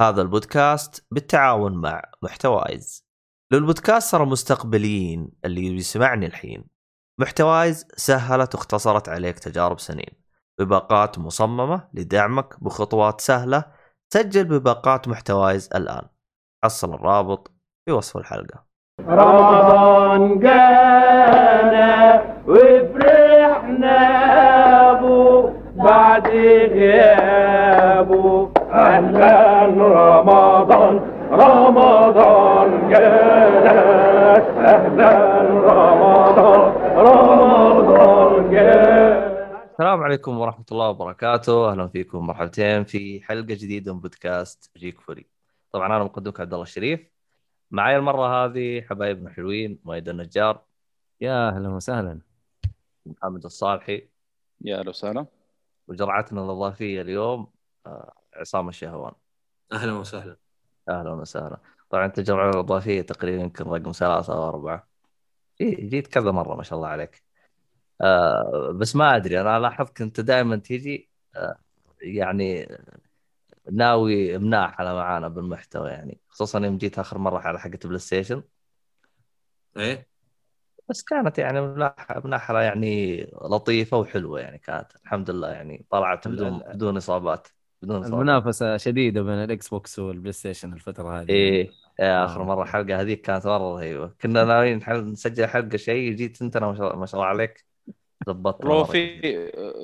هذا البودكاست بالتعاون مع محتوايز للبودكاستر المستقبليين اللي بيسمعني الحين. محتوايز سهلت واختصرت عليك تجارب سنين. بباقات مصممة لدعمك بخطوات سهلة سجل بباقات محتوايز الآن. حصل الرابط في وصف الحلقة. رمضان جانا وفرحنا بعد غيابه أهلا رمضان رمضان جانا أهلا رمضان رمضان جانا السلام عليكم ورحمة الله وبركاته. أهلا فيكم مرحبتين في حلقة جديدة من بودكاست جيك فوري. طبعا أنا مقدمك عبد الله الشريف. معي المرة هذه حبايبنا حلوين مايد النجار. يا أهلا وسهلا. محمد الصالحي. يا أهلا وسهلا. وجرعتنا الإضافية اليوم آه، عصام الشهوان. أهلا وسهلا. أهلا وسهلا. طبعا أنت الجرعة الإضافية تقريبا يمكن رقم ثلاثة أو أربعة. إيه، جيت كذا مرة ما شاء الله عليك. آه بس ما أدري أنا لاحظت أنت دائما تيجي آه يعني ناوي مناحلة معانا بالمحتوى يعني. خصوصا يوم جيت آخر مرة على حقة PlayStation. إيه؟ بس كانت يعني مناحلة يعني لطيفة وحلوة يعني كانت. الحمد لله يعني طلعت بدون بدون إصابات. بدون إصابات المنافسة شديدة بين ال Xbox وال PlayStation الفترة هذه إيه يا آخر آه. مرة حلقه هذيك كانت مرة رهيبة. كنا ناويين نحل- نسجل حلقة شيء جيت أنت أنا ما شاء ما شاء الله عليك ضبطت والله في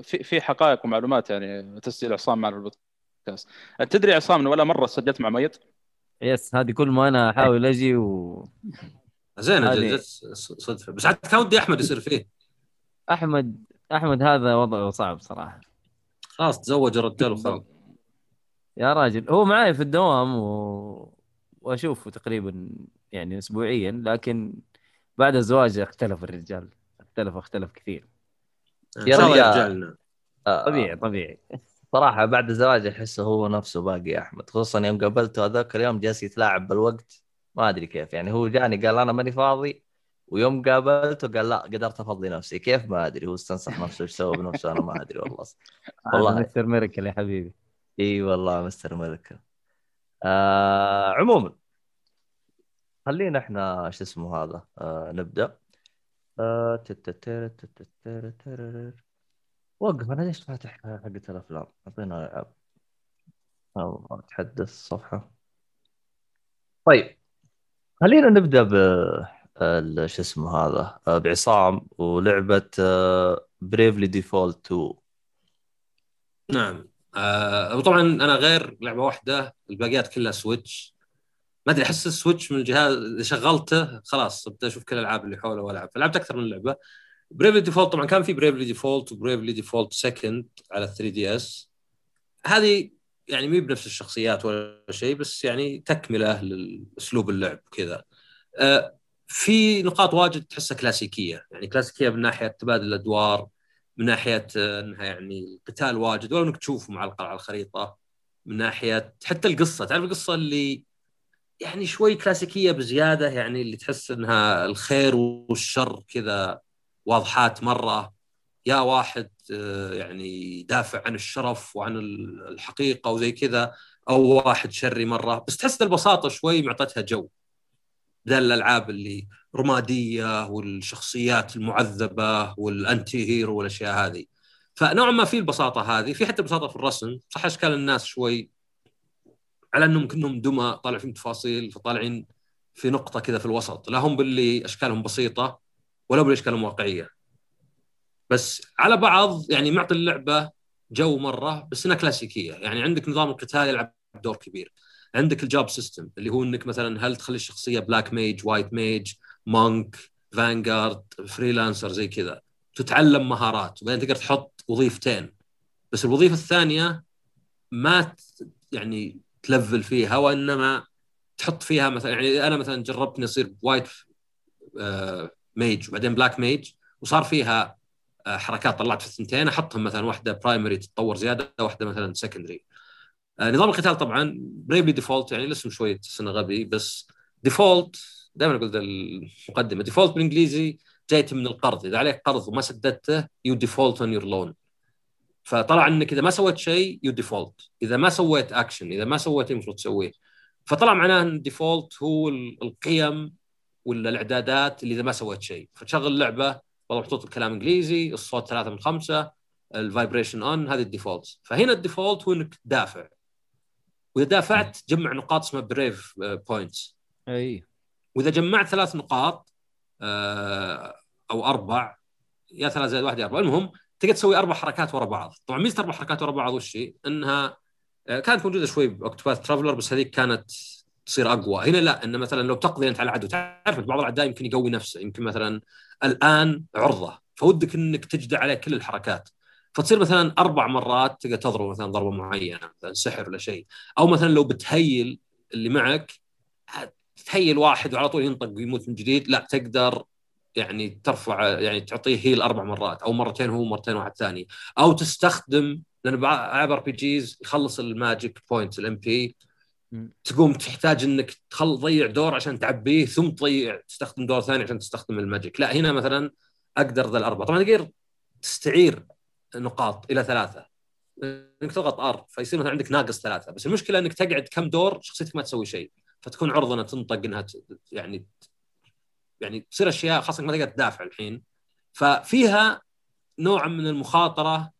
في في حقائق ومعلومات يعني تسجيل عصام معنا البودكاست. تدري عصام ولا مرة سجلت مع ميت؟ يس هذه كل ما أنا أحاول أجي و زين جت صدفة. بس عاد كان ودي أحمد يصير فيه. أحمد أحمد هذا وضعه صعب صراحة. خلاص تزوج الرجال وخلاص. يا راجل. هو معي في الدوام و... واشوفه تقريبا يعني اسبوعيا لكن بعد الزواج اختلف الرجال. اختلف اختلف كثير. ان يا رجال. آه، طبيعي طبيعي. صراحة بعد الزواج احسه هو نفسه باقي يا أحمد خصوصا يوم قابلته هذاك اليوم جالس يتلاعب بالوقت. ما أدري كيف يعني هو جاني قال أنا ماني فاضي. ويوم قابلته قال لا قدرت أفضي نفسي. كيف؟ ما أدري هو استنصح نفسه إيش سوى بنفسه؟ أنا ما أدري والله. والله. والله. مستر ميركل يا حبيبي. اي والله مستر ملك آه عموما خلينا إحنا شو اسمه هذا آه نبدا آه. وقف أنا ليش فاتح حقة الافلام اعطينا العاب أو اتحدث الصفحه طيب خلينا نبدا ب شو اسمه هذا آه، بعصام ولعبه Bravely Default 2 نعم آه وطبعا أنا غير لعبة واحدة الباقيات كلها Switch ما أدري أحس ال Switch من الجهاز اذا شغلته خلاص أبدأ أشوف كل الألعاب اللي حوله وألعب. فلعبت أكثر من لعبة. Bravely Default طبعا كان في Bravely Default و Bravely Default Second على 3DS هذه يعني مي بنفس الشخصيات ولا شيء بس يعني تكملة لأسلوب اللعب وكذا. آه، في نقاط واجد تحسها كلاسيكية. يعني كلاسيكية من ناحية تبادل الأدوار. من ناحية إنها يعني قتال واجد ولو إنك تشوفه معلق على الخريطة من ناحية حتى القصة. تعرف القصة اللي يعني شوي كلاسيكية بزيادة يعني اللي تحس إنها الخير والشر كذا واضحات مرة. يا واحد آه، يعني يدافع عن الشرف وعن ال- الحقيقة وزي كذا أو واحد شري مرة. بس تحس البساطة شوي معطتها جو. بدل الألعاب اللي رمادية والشخصيات المعذبة وال anti-hero والأشياء هذه. فنوعا ما في البساطة هذه في حتى بساطة في الرسم. صح اشكال الناس شوي على أنهم كأنهم دمى طالع فيهم تفاصيل فطالعين في نقطة كذا في الوسط. لا هم باللي أشكالهم بسيطة ولا باللي أشكالهم واقعية. بس على بعض يعني معطي اللعبة جو مرة بس إنها كلاسيكية. يعني عندك نظام القتال يلعب دور كبير. عندك ال job system اللي هو إنك مثلا هل تخلي الشخصية black mage white mage monk vanguard freelancer زي كذا. تتعلم مهارات وبعدين تقدر تحط وظيفتين. بس الوظيفة الثانية ما يعني تلفل فيها وانما تحط فيها مثلا يعني أنا مثلا جربت اني اصير white mage وبعدين black mage وصار فيها آه، حركات طلعت في الثنتين أحطهم مثلا واحدة primary تتطور زيادة واحدة مثلا secondary نظام القتال طبعا Bravely Default يعني الاسم شوي تحس غبي بس default دائما أقول المقدمة. default بالإنجليزي جايته من القرض. إذا عليك قرض وما سددته you default on your loan فطلع إنك إذا ما سويت شيء you default إذا ما سويت اكشن إذا ما سويت المفروض تسويه. فطلع معناه إن ال default هو ال- القيم ولا الإعدادات اللي إذا ما سويت شيء. فتشغل اللعبه والله محطوط الكلام إنجليزي الصوت ثلاثة من خمسة ال vibration on هذه ال default فهنا ال default هو إنك تدافع وإذا دافعت تجمع نقاط اسمها brave points اي وإذا جمعت ثلاث نقاط آه، أو أربع يا ثلاث زائد واحد يا أربع. المهم تقدر تسوي أربع حركات ورا بعض. طبعا ميزة أربع حركات ورا بعض وش؟ إنها آه، كانت موجودة شوي بأوكتوباث ترافلر بس هذيك كانت تصير أقوى. هنا لا ان مثلا لو تقضي أنت على عدو تعرف بعض الأعداء يمكن يقوي نفسه. يمكن مثلا الآن عرضة. فودك إنك تجدع عليه كل الحركات. فتصير مثلا أربع مرات تقدر تضرب مثلا ضربة معينة مثلا سحر ولا شيء. أو مثلا لو بتهيل اللي معك ت heal واحد وعلى طول ينطق ويموت من جديد لا تقدر يعني ترفع يعني تعطيه heal أربع مرات أو مرتين هو مرتين واحد ثاني. أو تستخدم لأن العاب RPGs يخلص ال magic point ال MP. تقوم تحتاج إنك تخل تضيع دور عشان تعبيه ثم تضيع تستخدم دور ثاني عشان تستخدم ال magic لا هنا مثلا أقدر ذا الأربعة. طبعا تقدر تستعير نقاط إلى ثلاثة. إنك تضغط R فيصير مثلا عندك ناقص ثلاثة بس المشكلة إنك تقعد كم دور شخصيتك ما تسوي شيء. فتكون عرضة إنها تنطق إنها يعني يعني تصير أشياء خاصة ما تقدر تدافع الحين. ففيها نوع من المخاطرة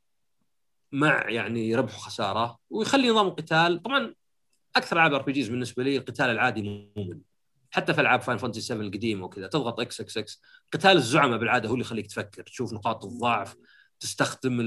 مع يعني ربح وخسارة ويخلي نظام القتال طبعا أكثر ألعاب RPGs بالنسبة لي القتال العادي ممل. حتى في ألعاب Final Fantasy 7 القديمة وكذا تضغط X X X قتال الزعماء بالعادة هو اللي يخليك تفكر تشوف نقاط الضعف تستخدم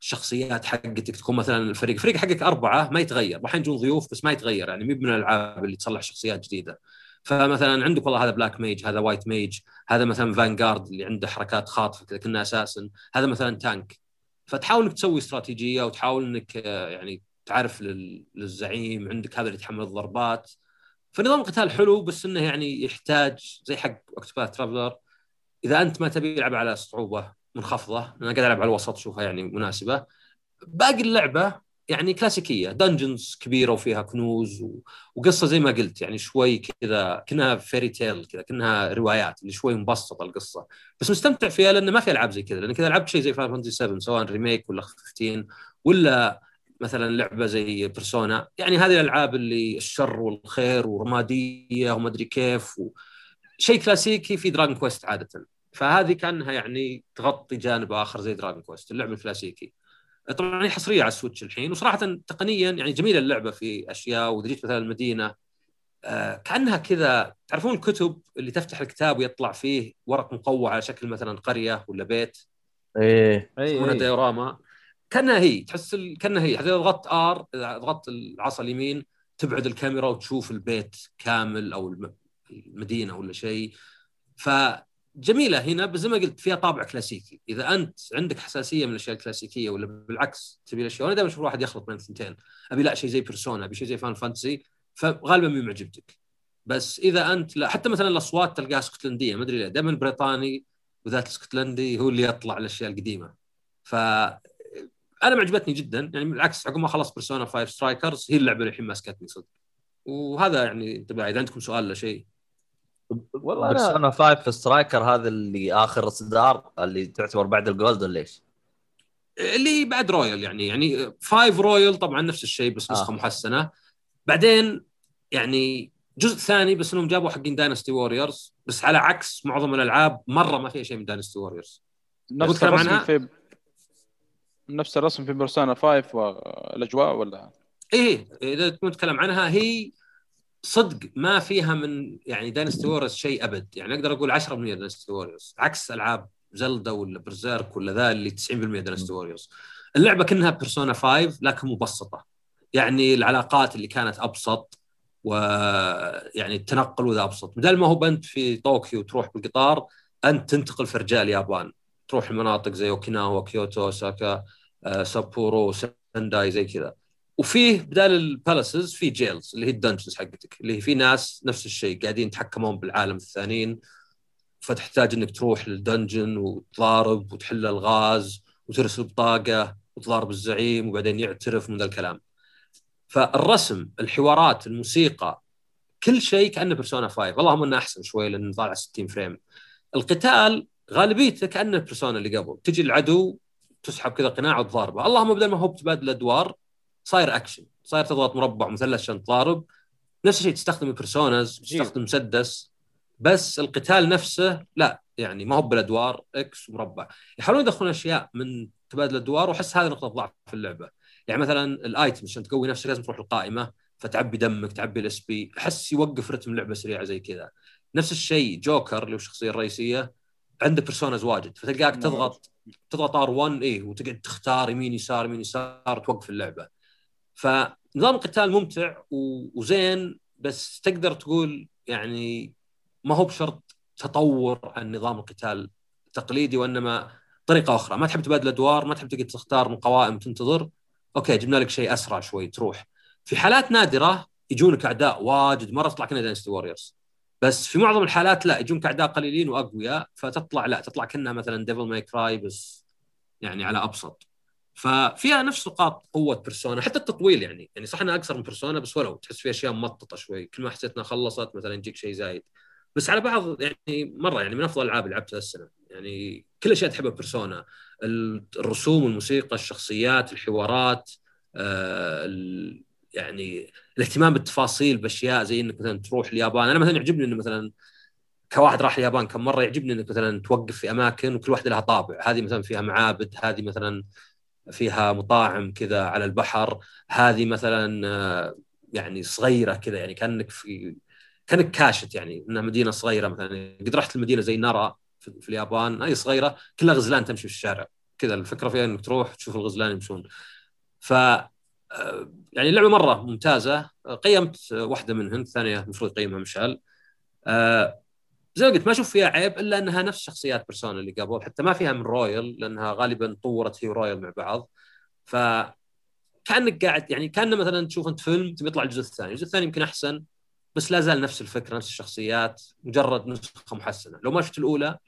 الشخصيات حقتك تكون مثلا الفريق الفريق حقك أربعة ما يتغير راح يجون ضيوف بس ما يتغير يعني مو من الألعاب اللي تصلح شخصيات جديدة. فمثلا عندك والله هذا black mage هذا white mage هذا مثلا vanguard اللي عنده حركات خاطفة كذا كنا أساسا هذا مثلا tank فتحاول إنك تسوي استراتيجية وتحاول إنك آه، يعني تعرف لل- للزعيم عندك هذا اللي يتحمل الضربات. فنظام القتال حلو بس إنه يعني يحتاج زي حق Octopath Traveler إذا أنت ما تبي يلعب على صعوبة منخفضة أنا قاعد ألعب على الوسط اشوفها يعني مناسبة. باقي اللعبة يعني كلاسيكية dungeons كبيرة وفيها كنوز و... وقصة زي ما قلت يعني شوي كذا كأنها fairy tale كذا كأنها روايات اللي شوي مبسطة القصة. بس مستمتع فيها لأن ما في ألعاب زي كذا لأن كذا لعبت شيء زي Fantasy 7 سواء remake ولا 15 ولا مثلا لعبة زي Persona يعني هذه الألعاب اللي الشر والخير ورمادية وما أدري كيف و... شيء كلاسيكي في Dragon Quest عادة. فهذه كانها يعني تغطي جانب آخر زي Dragon Quest اللعب الكلاسيكي طبعا هي حصرية على ال Switch الحين وصراحه تقنيا يعني جميلة اللعبة في أشياء واذا جيت مثلا المدينة. آه كأنها كذا تعرفون الكتب اللي تفتح الكتاب ويطلع فيه ورق مقوى على شكل مثلا قرية ولا بيت؟ إيه. اي يسمونها اي diorama. كأنها هي تحس ال... كأنها هي. اذا ضغطت R إذا ضغطت العصا اليمين تبعد الكاميرا وتشوف البيت كامل أو الم... المدينة ولا شيء. فجميله هنا بس زي ما قلت فيها طابع كلاسيكي. إذا أنت عندك حساسية من الاشياء الكلاسيكيه ولا بالعكس تبي الأشياء وأنا دائما أشوف الواحد يخلط بين الثنتين. أبي لا شيء زي Persona أبي شيء زي Final Fantasy فغالبا ما معجبتك بس إذا أنت لا حتى مثلا الأصوات تلقاها اسكتلندية ما أدري ليه. دائما بريطاني وذات الاسكتلندي هو اللي يطلع الأشياء القديمة. ف أنا معجبتني جدا. يعني بالعكس عقب ما خلصت Persona 5 Strikers هي اللعبة اللي الحين ماسكتني صدق. وهذا يعني انتباه إذا عندكم سؤال ولا شيء. والله بس أنا أنا five في Striker هذا اللي آخر اصدار اللي تعتبر بعد ال gold ولا إيش؟ اللي بعد Royal يعني يعني 5 Royal طبعا نفس الشيء بس نسخه آه. آه. محسنة بعدين يعني جزء ثاني بس إنهم جابوا حقين Dynasty Warriors بس على عكس معظم الألعاب مرة ما فيها شيء من Dynasty Warriors نفس الرسم عنها؟ في نفس الرسم في Persona 5 والاجواء ولا إيه إذا تكون نتكلم عنها هي صدق ما فيها من يعني Dynasty Warriors شيء أبد. يعني أقدر أقول 10% Dynasty Warriors عكس ألعاب Zelda ولا Berserk ولا ذا اللي 90% Dynasty Warriors اللعبة كأنها Persona 5 لكن مبسطة. يعني العلاقات اللي كانت أبسط ويعني التنقل وذا أبسط. بدل ما هو انت في طوكيو تروح بالقطار أنت تنتقل في أرجاء اليابان تروح المناطق زي أوكيناوا كيوتو أوساكا آه، سابورو سنداي زي كذا. وفيه بدال ال palaces في jails اللي هي ال dungeons حقتك اللي في ناس نفس الشيء قاعدين يتحكمون بالعالم الثانيين فتحتاج إنك تروح لل dungeon وتضارب وتحل الغاز وترسل بطاقه وتضارب الزعيم وبعدين يعترف من الكلام. فالرسم الحوارات الموسيقى كل شيء كأنه Persona 5 اللهم إنه أحسن شوي لأنه طالع 60 frame القتال غالبيته كأنه Persona اللي قبل. تجي العدو تسحب كذا قناع وتضاربه. اللهم بدل ما هو بتبادل ادوار صاير اكشن صاير تضغط مربع مثلث عشان تضارب. نفس الشيء تستخدم personas تستخدم مسدس. بس القتال نفسه لا يعني ما هو بالأدوار X ومربع. يحاولون يدخلون أشياء من تبادل الأدوار وأحس هذه نقطة ضعف في اللعبة. يعني مثلا ال item عشان تقوي نفسك لازم تروح القائمة فتعبي دمك تعبي ال SP أحس يوقف رتم اللعبه سريعه زي كذا. نفس الشيء جوكر اللي هو الشخصية الرئيسية عنده personas واجد فتلقاك تضغط تضغط R 1 اي وتقعد تختار يمين يسار يمين يسار توقف اللعبة. فنظام القتال ممتع وزين بس تقدر تقول يعني ما هو بشرط تطور عن نظام القتال التقليدي وإنما طريقة أخرى. ما تحب تبادل أدوار ما تحب تقعد تختار من قوائم تنتظر. okay جبنا لك شيء أسرع شوي تروح. في حالات نادرة يجونك أعداء واجد مرة تطلع كأنها Dynasty Warriors بس في معظم الحالات لا يجونك أعداء قليلين وأقوياء فتطلع لا تطلع كأنها مثلا Devil May Cry بس يعني على أبسط. ففيها نفس نقاط قوة Persona حتى التطويل يعني. يعني صح إنها أقصر من Persona بس ولو تحس في أشياء ممططه شوي كل ما حسيت انها خلصت مثلا يجيك شيء زايد. بس على بعض يعني مرة يعني من أفضل اللي لعبتها السنة. يعني كل الاشياء تحبها بيرسونا. الرسوم الموسيقى الشخصيات الحوارات آه يعني الاهتمام بالتفاصيل بأشياء زي إنك مثلا تروح اليابان. أنا مثلا يعجبني إنه مثلا كواحد راح اليابان كم مرة يعجبني إنك مثلا توقف في أماكن وكل واحدة لها طابع. هذه مثلا فيها معابد هذه مثلا فيها مطاعم كذا على البحر هذه مثلا آه، يعني صغيرة كذا يعني كأنك في كأنك كاشت يعني إنها مدينة صغيرة مثلا قد رحت المدينة زي نارا في, اليابان هي صغيرة كلها غزلان تمشي في الشارع كذا الفكرة فيها إنك تروح تشوف الغزلان يمشون. ف آه، يعني اللعبة مرة ممتازة قيمت واحدة منهن الثانية المفروض يقيمها مشعل. آه، زي ما قلت ما أشوف فيها عيب إلا إنها نفس شخصيات بيرسونا اللي قبل حتى ما فيها من رويال لأنها غالبا طورت هي ورويال مع بعض. ف كأنك قاعد يعني كان مثلا تشوف أنت فيلم تبي يطلع الجزء الثاني، الجزء الثاني يمكن أحسن بس لا زال نفس الفكرة نفس الشخصيات مجرد نسخة محسنة، لو ما شفت الأولى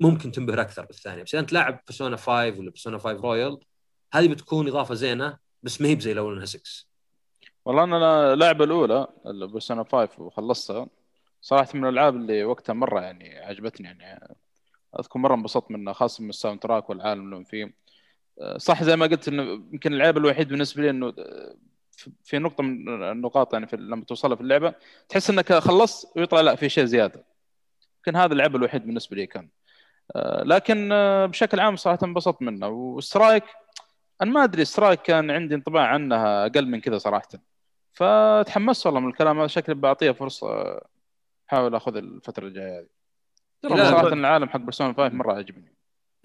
ممكن تنبهر أكثر بالثانية، بس إذا أنت لاعب بيرسونا 5 ولا بيرسونا 5 رويال هذه بتكون إضافة زينة بس ما هي بزي لو إنها 6 والله أنا اللعبه الأولى البيرسونا 5 وخلصتها صراحة من الألعاب اللي وقتها مرة يعني عجبتني يعني. أذكر مرة انبسطت منها خاصة من ال soundtrack والعالم اللي فيه. أه، صح زي ما قلت إنه يمكن العيب الوحيد بالنسبة لي إنه أه، في- نقطة من النقاط يعني في لما توصلها في اللعبة تحس إنك خلصت ويطلع لا في شيء زيادة. يمكن هذا العيب الوحيد بالنسبة لي كان. أه، لكن بشكل عام صراحة انبسطت منه. وال Strikers أنا ما أدري Strikers كان عندي انطباع عنها أقل من كذا صراحة. فتحمست والله من الكلام هذا شكلي بعطيها فرصة احاول آخذ الفترة الجاية هذه. ترى صراحة. العالم حق Persona 5 مرة عجبني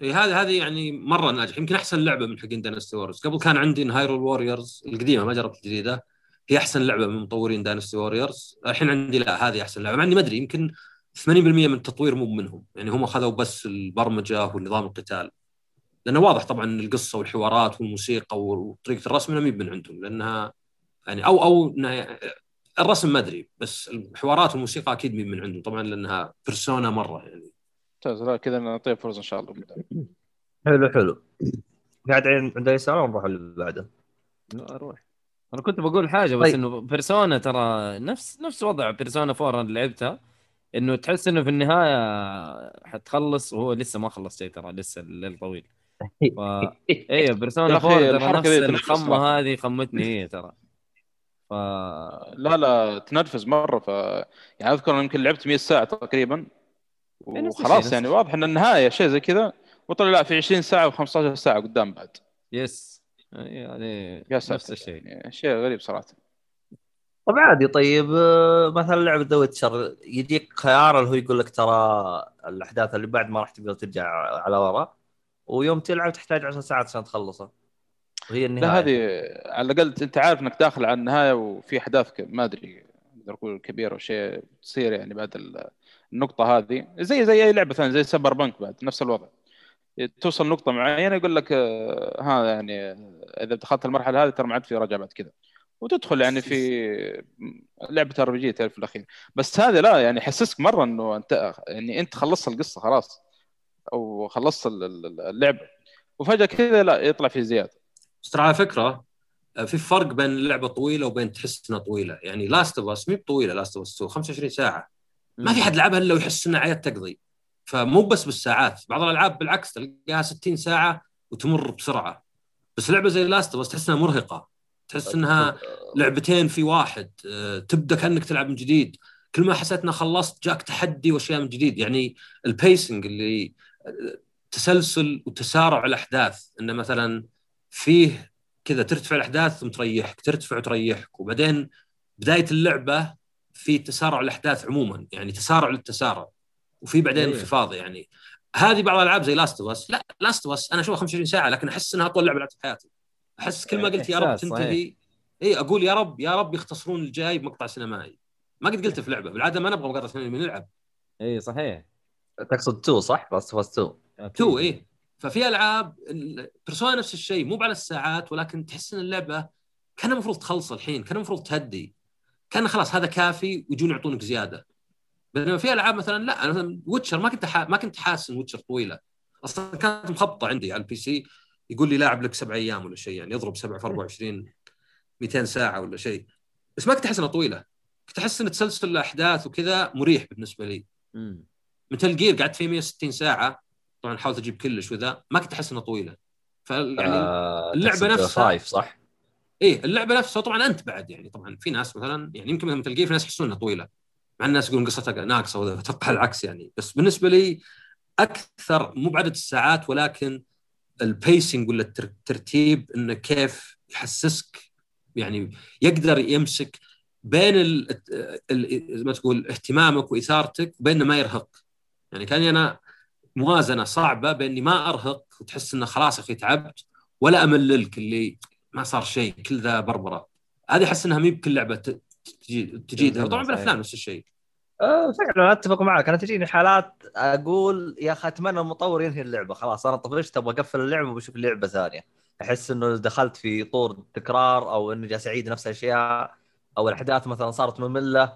اي هذه هذه يعني مرة ناجح يمكن أحسن لعبة من حقين Dynasty Warriors قبل كان عندي Hyrule Warriors القديمة ما جربت الجديدة. هي أحسن لعبة من مطورين Dynasty Warriors الحين عندي لا هذه أحسن لعبة. مع إني ما أدري يمكن 80% من التطوير مو منهم. يعني هم أخذوا بس البرمجة ونظام القتال. لأنه واضح طبعا القصة والحوارات والموسيقى وطريقة الرسم مي من عندهم. لأنها يعني أو أو الرسم ما أدري بس الحوارات والموسيقى أكيد من عندهم طبعا لأنها بيرسونا مرة يعني ممتاز لا كذا نعطيه فرصة إن شاء الله. حلو حلو قاعد عين- عند أي سؤال نروح اللي بعده لا أروح أنا كنت بقول حاجة بس طيب. إنه بيرسونا ترى نفس نفس وضع بيرسونا 4 اللي لعبتها إنه تحس إنه في النهاية حتخلص وهو لسه ما خلص شيء ترى لسه الليل طويل ف إيه Persona يا أخي 4 ترى نفس الخمة. هذه خمتني هي ترى ف لا لا تنرفز مرة ف يعني أذكر يمكن لعبت 100 ساعة تقريبا. إيه، وخلاص يعني واضح إن النهاية شيء زي كذا. وطلع لا في 20 ساعة و15 ساعة قدام بعد. yes. يعني نفس الشيء. يعني شيء غريب صراحة. طب عادي طيب آه، مثلا لعبة The Witcher يجيك خيار اللي هو يقول لك ترى الأحداث اللي بعد ما راح تقدر ترجع على ورا ويوم تلعب تحتاج 10 ساعات عشان تخلصها. وهي النهاية. لا هذه على الأقل أنت عارف إنك داخل على النهاية وفي أحداث ما أدري أقدر أقول كبيرة أو شيء تصير يعني بعد ال- النقطة هذه. زي زي أي لعبة ثانية زي Cyberpunk بعد نفس الوضع. توصل نقطة معينة يقول لك آه، ها يعني إذا دخلت المرحلة هذه ترى ما عاد في رجعة بعد كذا. وتدخل يعني في لعبة RPG تعرف في الأخير. بس هذه لا يعني يحسسك مرة إنه أنت يعني أنت خلصت القصة خلاص أو خلصت ال- ال- اللعبة. وفجأة كذا لا يطلع في زيادة. بس ترى على فكرة آه، في فرق بين اللعبه طويلة وبين تحس إنها طويلة. يعني Last of Us مي بطويلة Last of Us 2 25 ساعة. ما في حد لعبها إلا ويحس إنها عيت تقضي. فمو بس بالساعات بعض الألعاب بالعكس تلقاها 60 ساعة وتمر بسرعة. بس لعبة زي Last of Us تحس إنها مرهقة. تحس إنها لعبتين في واحد آه، تبدأ كأنك تلعب من جديد. كل ما حسيت انك خلصت جاك تحدي وأشياء من جديد. يعني ال pacing اللي آه، تسلسل وتسارع الأحداث. إنه مثلا فيه كذا ترتفع الأحداث ثم تريحك ترتفع وتريحك. وبعدين بداية اللعبة في تسارع الأحداث عموما يعني تسارع للتسارع. وفي بعدين إيه. انخفاض يعني. هذه بعض الألعاب زي Last of لا Last of أنا أشوفها 25 ساعة لكن أحس إنها أطول لعبة لعبتها في حياتي. أحس كل ما قلت يا رب. تنتهي. اي أقول يا رب يا رب يختصرون الجاي بمقطع سينمائي. ما قد قلت في لعبة بالعادة ما نبغى مقاطع سينمائي نلعب. اي صحيح. تقصد 2 صح؟ Last of 2 أكيد. two إيه. ففي ألعاب Persona نفس الشيء مو على الساعات ولكن تحس إن اللعبة كان المفروض تخلص الحين كان المفروض تهدي. كان خلاص هذا كافي ويجون يعطونك زيادة. بينما في ألعاب مثلا لا أنا مثلا Witcher ما كنت حا... ما كنت حاسس إن Witcher طويلة. أصلا كانت مخبطة عندي على ال PC يقول لي لاعب لك سبع أيام ولا شيء يعني يضرب سبع في 24 200 ساعة ولا شيء. بس ما كنت أحس إنها طويلة. كنت أحس إن تسلسل الأحداث وكذا مريح بالنسبة لي. Metal Gear قعدت فيه 160 ساعة. طبعا حاولت أجيب كلش وذا ما كنت أحس انها طويلة. فيعني آه اللعبة تقصد نفسها- five صح؟ إيه اللعبة نفسها طبعا أنت بعد يعني. طبعا في ناس مثلا يعني يمكن Metal Gear في ناس يحسون إنها طويلة. مع الناس يقولون قصتها ناقصة وذا أتوقع العكس يعني. بس بالنسبة لي أكثر مو بعدد الساعات ولكن ال pacing ولا التر- الترتيب إنه كيف يحسسك يعني يقدر يمسك بين ال ما تقول اهتمامك وإثارتك وبين ما يرهق. يعني كان أنا موازنة صعبة بأني ما أرهق وتحس إنه خلاص يا أخي تعبت ولا امللك اللي ما صار شيء كل ذا بربرة. هذه أحس إنها مي بكل لعبة تجي تجيدها طبعا. بالأفلام نفس الشيء. آه فعلا أتفق معك أنا تجيني حالات أقول يا أخي أتمنى المطور ينهي اللعبة. خلاص أنا طفشت أبغى أقفل اللعبة وبشوف لعبه ثانية. أحس إنه دخلت في طور تكرار أو اني جالس اعيد نفس الأشياء أو الأحداث مثلا صارت مملة.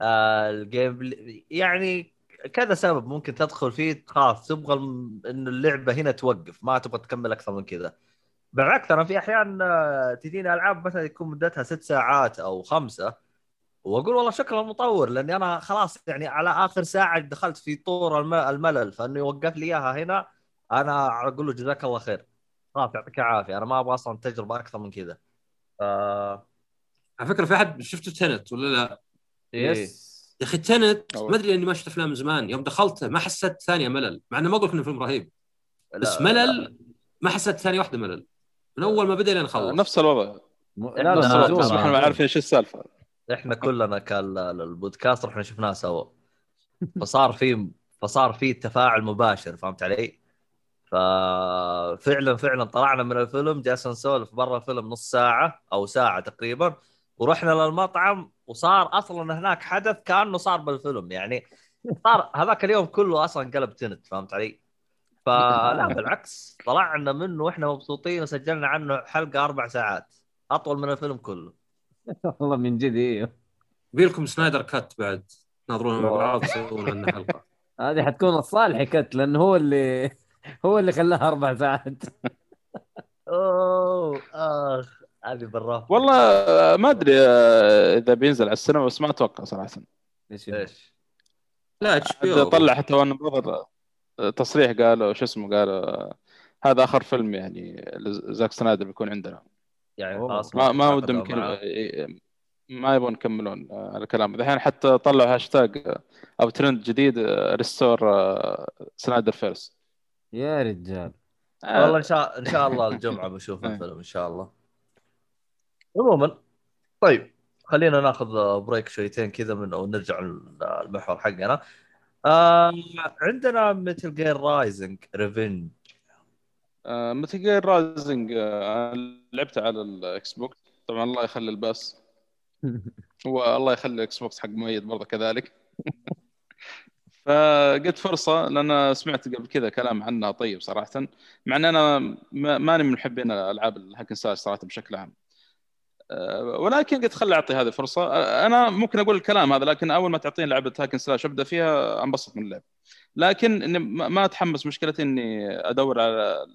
آه الجيم يعني كذا سبب ممكن تدخل فيه خلاص تبغى انه اللعبة هنا توقف ما تبغى تكمل أكثر من كذا. بالعكس أنا في أحيان آه، تجيني ألعاب مثلا يكون مدتها ست ساعات أو خمسة وأقول والله شكرا المطور لأني أنا خلاص يعني على آخر ساعة دخلت في طور الم- الملل فانه يوقف لي إياها هنا أنا أقول له جزاك الله خير. خلاص يعطيك العافية أنا ما أبغى أصلا تجربة أكثر من كذا. آه... على فكرة في أحد شفته تنت ولا لا؟ يس. يا أخي تنت. ما أدري إني ما شفت أفلام من زمان يوم دخلته ما حسيت ثانية ملل مع إنه ما أقول لك إنه فيلم رهيب بس لا- ملل ما حسيت ثانية واحدة ملل. من أول ما بدأ لين خلص. نفس الوضع. م... لا، نفس لا، الوضع. بس إحنا ما عارفين إيش السالفة. إحنا كلنا كان البودكاست رحنا شفناه سوا فصار في فصار في تفاعل مباشر فهمت علي؟ ففعلا فعلا طلعنا من الفيلم جالسين نسولف برا الفيلم نص ساعة أو ساعة تقريبا ورحنا للمطعم وصار أصلا هناك حدث كأنه صار بالفيلم. يعني صار هذاك اليوم كله أصلا قلب تنت فهمت علي؟ فلا بالعكس طلعنا منه وإحنا مبسوطين وسجلنا عنه حلقة أربع ساعات. أطول من الفيلم كله. والله من جد أيوه بيلكم سنايدر كات بعد. تناظرونها مع بعض تسوون عنها حلقة. هذه حتكون الصالحي كت لأنه هو اللي هو اللي خلاها أربع ساعات. أوه آخ. هذه بالرافع والله آه، ما أدري آه، إذا بينزل على السينما بس ما أتوقع صراحة. إيش؟ إيش؟ لا HBO حتى طلع حتى Warner Brothers تصريح قالوا شو اسمه قالوا آه، هذا آخر فيلم يعني زاك سنايدر بيكون عندنا. يعني. خلاص ما ما ودهم. ما يبغون يكملون آه، على الكلام الحين حتى طلعوا هاشتاج آه، أو ترند جديد Restore Snyderverse. يا رجال. والله إن شاء إن شاء الله الجمعة بنشوف إيه. الفيلم إن شاء الله. عموما طيب خلينا ناخذ break شويتين كذا من أو نرجع المحور حقنا. آه عندنا Metal Gear Rising Revengeance Metal Gear Rising لعبته على ال Xbox طبعا الله يخلي ال Pass. والله يخلي ال Xbox حق مؤيد برضه كذلك. فقلت فرصة لأن سمعت قبل كذا كلام عنها طيب صراحة. مع إن أنا ما- ماني من محبين ألعاب الهاكن سلاش صراحة بشكل عام. ولكن قلت خلي أعطي هذه فرصة. أه، أنا ممكن أقول الكلام هذا لكن أول ما تعطيني لعبة هاكن سلاش أبدأ فيها أنبسط من اللعب. لكن إني ما أتحمس مشكلتي إني أدور على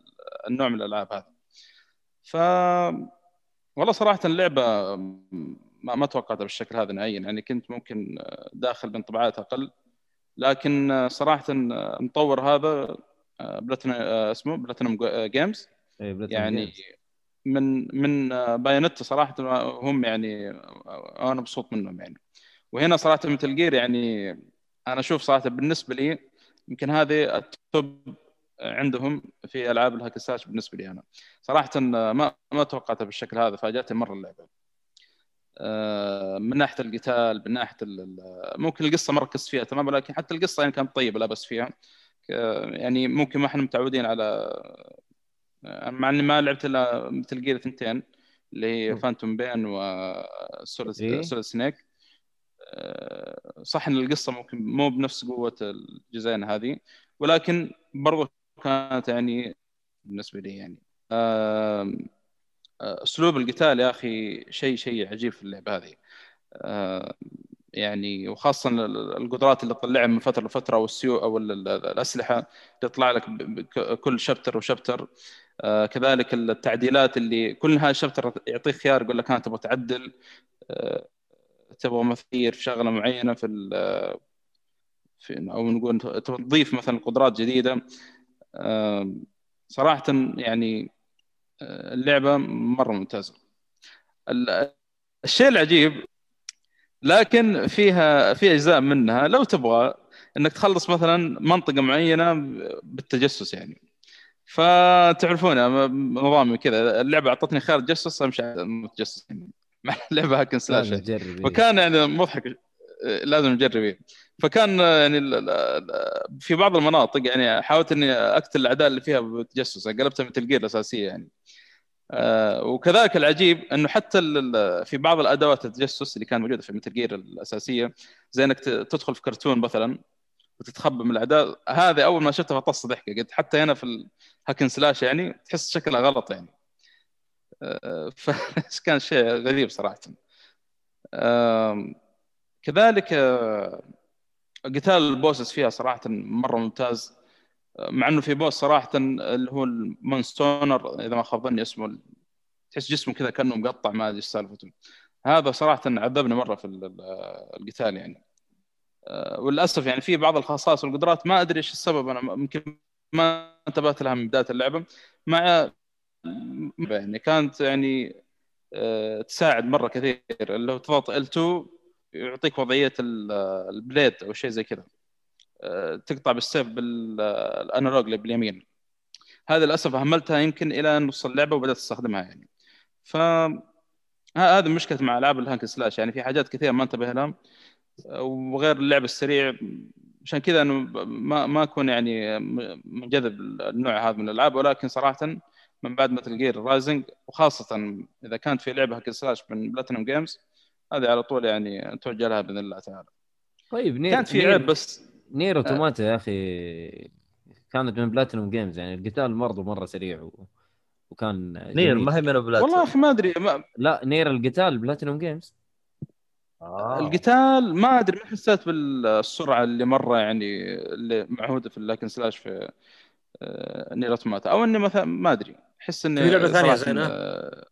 النوع من الألعاب هذا ف والله صراحة اللعبة ما, ما توقعتها بالشكل هذا نهائيا. يعني كنت ممكن داخل بانطباعات أقل. لكن صراحة المطور هذا بلاتنا اسمه Platinum Games إيه، يعني. من من Bayonetta صراحة هم يعني أنا مبسوط منهم يعني. وهنا صراحة Metal Gear يعني أنا أشوف صراحة بالنسبة لي يمكن هذه ال top عندهم في ألعاب ال hack بالنسبة لي أنا. صراحة ما ما توقعتها بالشكل هذا فاجاتني مرة اللعبة. آه، من ناحية القتال من ناحية ممكن القصة ما ركزت فيها تمام ولكن حتى القصة يعني كانت طيبة لا بس فيها. يعني ممكن ما إحنا متعودين على مع إني ما لعبت إلا مثل جير ثنتين اللي هي. فانتوم بين وسوليد إيه. سنيك آه، صح إن القصة ممكن مو بنفس قوة الجزئين هذه ولكن برضو كانت يعني بالنسبة لي يعني آه، أسلوب القتال يا أخي شيء شيء عجيب في اللعبة هذه يعني وخاصة ال- القدرات اللي تطلعها من فترة لفترة أو السيو أو ال- ال- الأسلحة تطلع لك كل شابتر وشابتر كذلك التعديلات اللي كل هذا شابتر يعطيك خيار يقول لك ها تبغى تعدل آه، تبغى مثير في شغلة معينة في ال- في أو نقول تبغى تضيف مثلا قدرات جديدة. آه، صراحة يعني آه، اللعبة مرة ممتازة. ال- الشيء العجيب لكن فيها في أجزاء منها لو تبغى إنك تخلص مثلا منطقة معينة بالتجسس يعني. فتعرفون نظامي كذا اللعبة أعطتني خيار تجسس أمشي يعني مع اللعبه هاكن سلاش يعني. فكان يعني مضحك. لازم نجرب. فكان يعني في بعض المناطق يعني حاولت إني أقتل الأعداء اللي فيها بالتجسس قلبتها مثل جير الأساسية يعني. آه، وكذلك العجيب إنه حتى في بعض الأدوات التجسس اللي كانت موجودة في مثل جير الأساسية زي إنك تدخل في كرتون مثلا. وتتخبى من الاعداء هذه أول ما شفتها فطست ضحكة. قلت حتى هنا في الهاكن سلاش يعني تحس شكلها غلط يعني. آه، فكان شيء غريب صراحة. كذلك آه، قتال ال bosses فيها صراحة مرة ممتاز. آه، مع إنه في boss صراحة اللي هو ال Monsoon إذا ما خاب ظني اسمه تحس جسمه كذا كأنه مقطع ما أدري إيش سالفته. هذا صراحة عذبني مرة في ال- ال- القتال يعني. وللأسف يعني في بعض الخصائص والقدرات ما أدري إيش السبب أنا يمكن ما انتبهت لها من بداية اللعبة. مع يعني كانت يعني آه، تساعد مرة كثير. هو تضغط L2 يعطيك وضعية ال- ال blade أو شيء زي كذا. آه، تقطع بالسيف بال analog باليمين. هذا للأسف اهملتها يمكن إلى نص اللعبة وبدأت أستخدمها يعني. ف هذه مشكلة مع العاب ال hack and slash. يعني في حاجات كثيرة ما انتبه لها. وغير اللعب السريع. عشان كذا انه ما ما أكون يعني منجذب النوع هذا من الألعاب ولكن صراحة من بعد Metal Gear Rising وخاصة إذا كانت في لعبة hack slash من Platinum Games هذه على طول يعني اتوجه لها بإذن الله تعالى. طيب Nier كانت في Nier- عيب بس Nier Automata يا أخي كانت من Platinum Games يعني القتال برضه مرة سريع و... وكان Nier جميل. ما هي من بلاد والله يا أخي ما أدري ما لا Nier القتال Platinum Games آه. القتال ما أدري ما حسيت بالسرعة اللي مرة يعني اللي معهودة في ال hack and slash في آه، Nier Automata أو إني مثلا ما أدري أحس إني في صراحة، زينة؟ آه،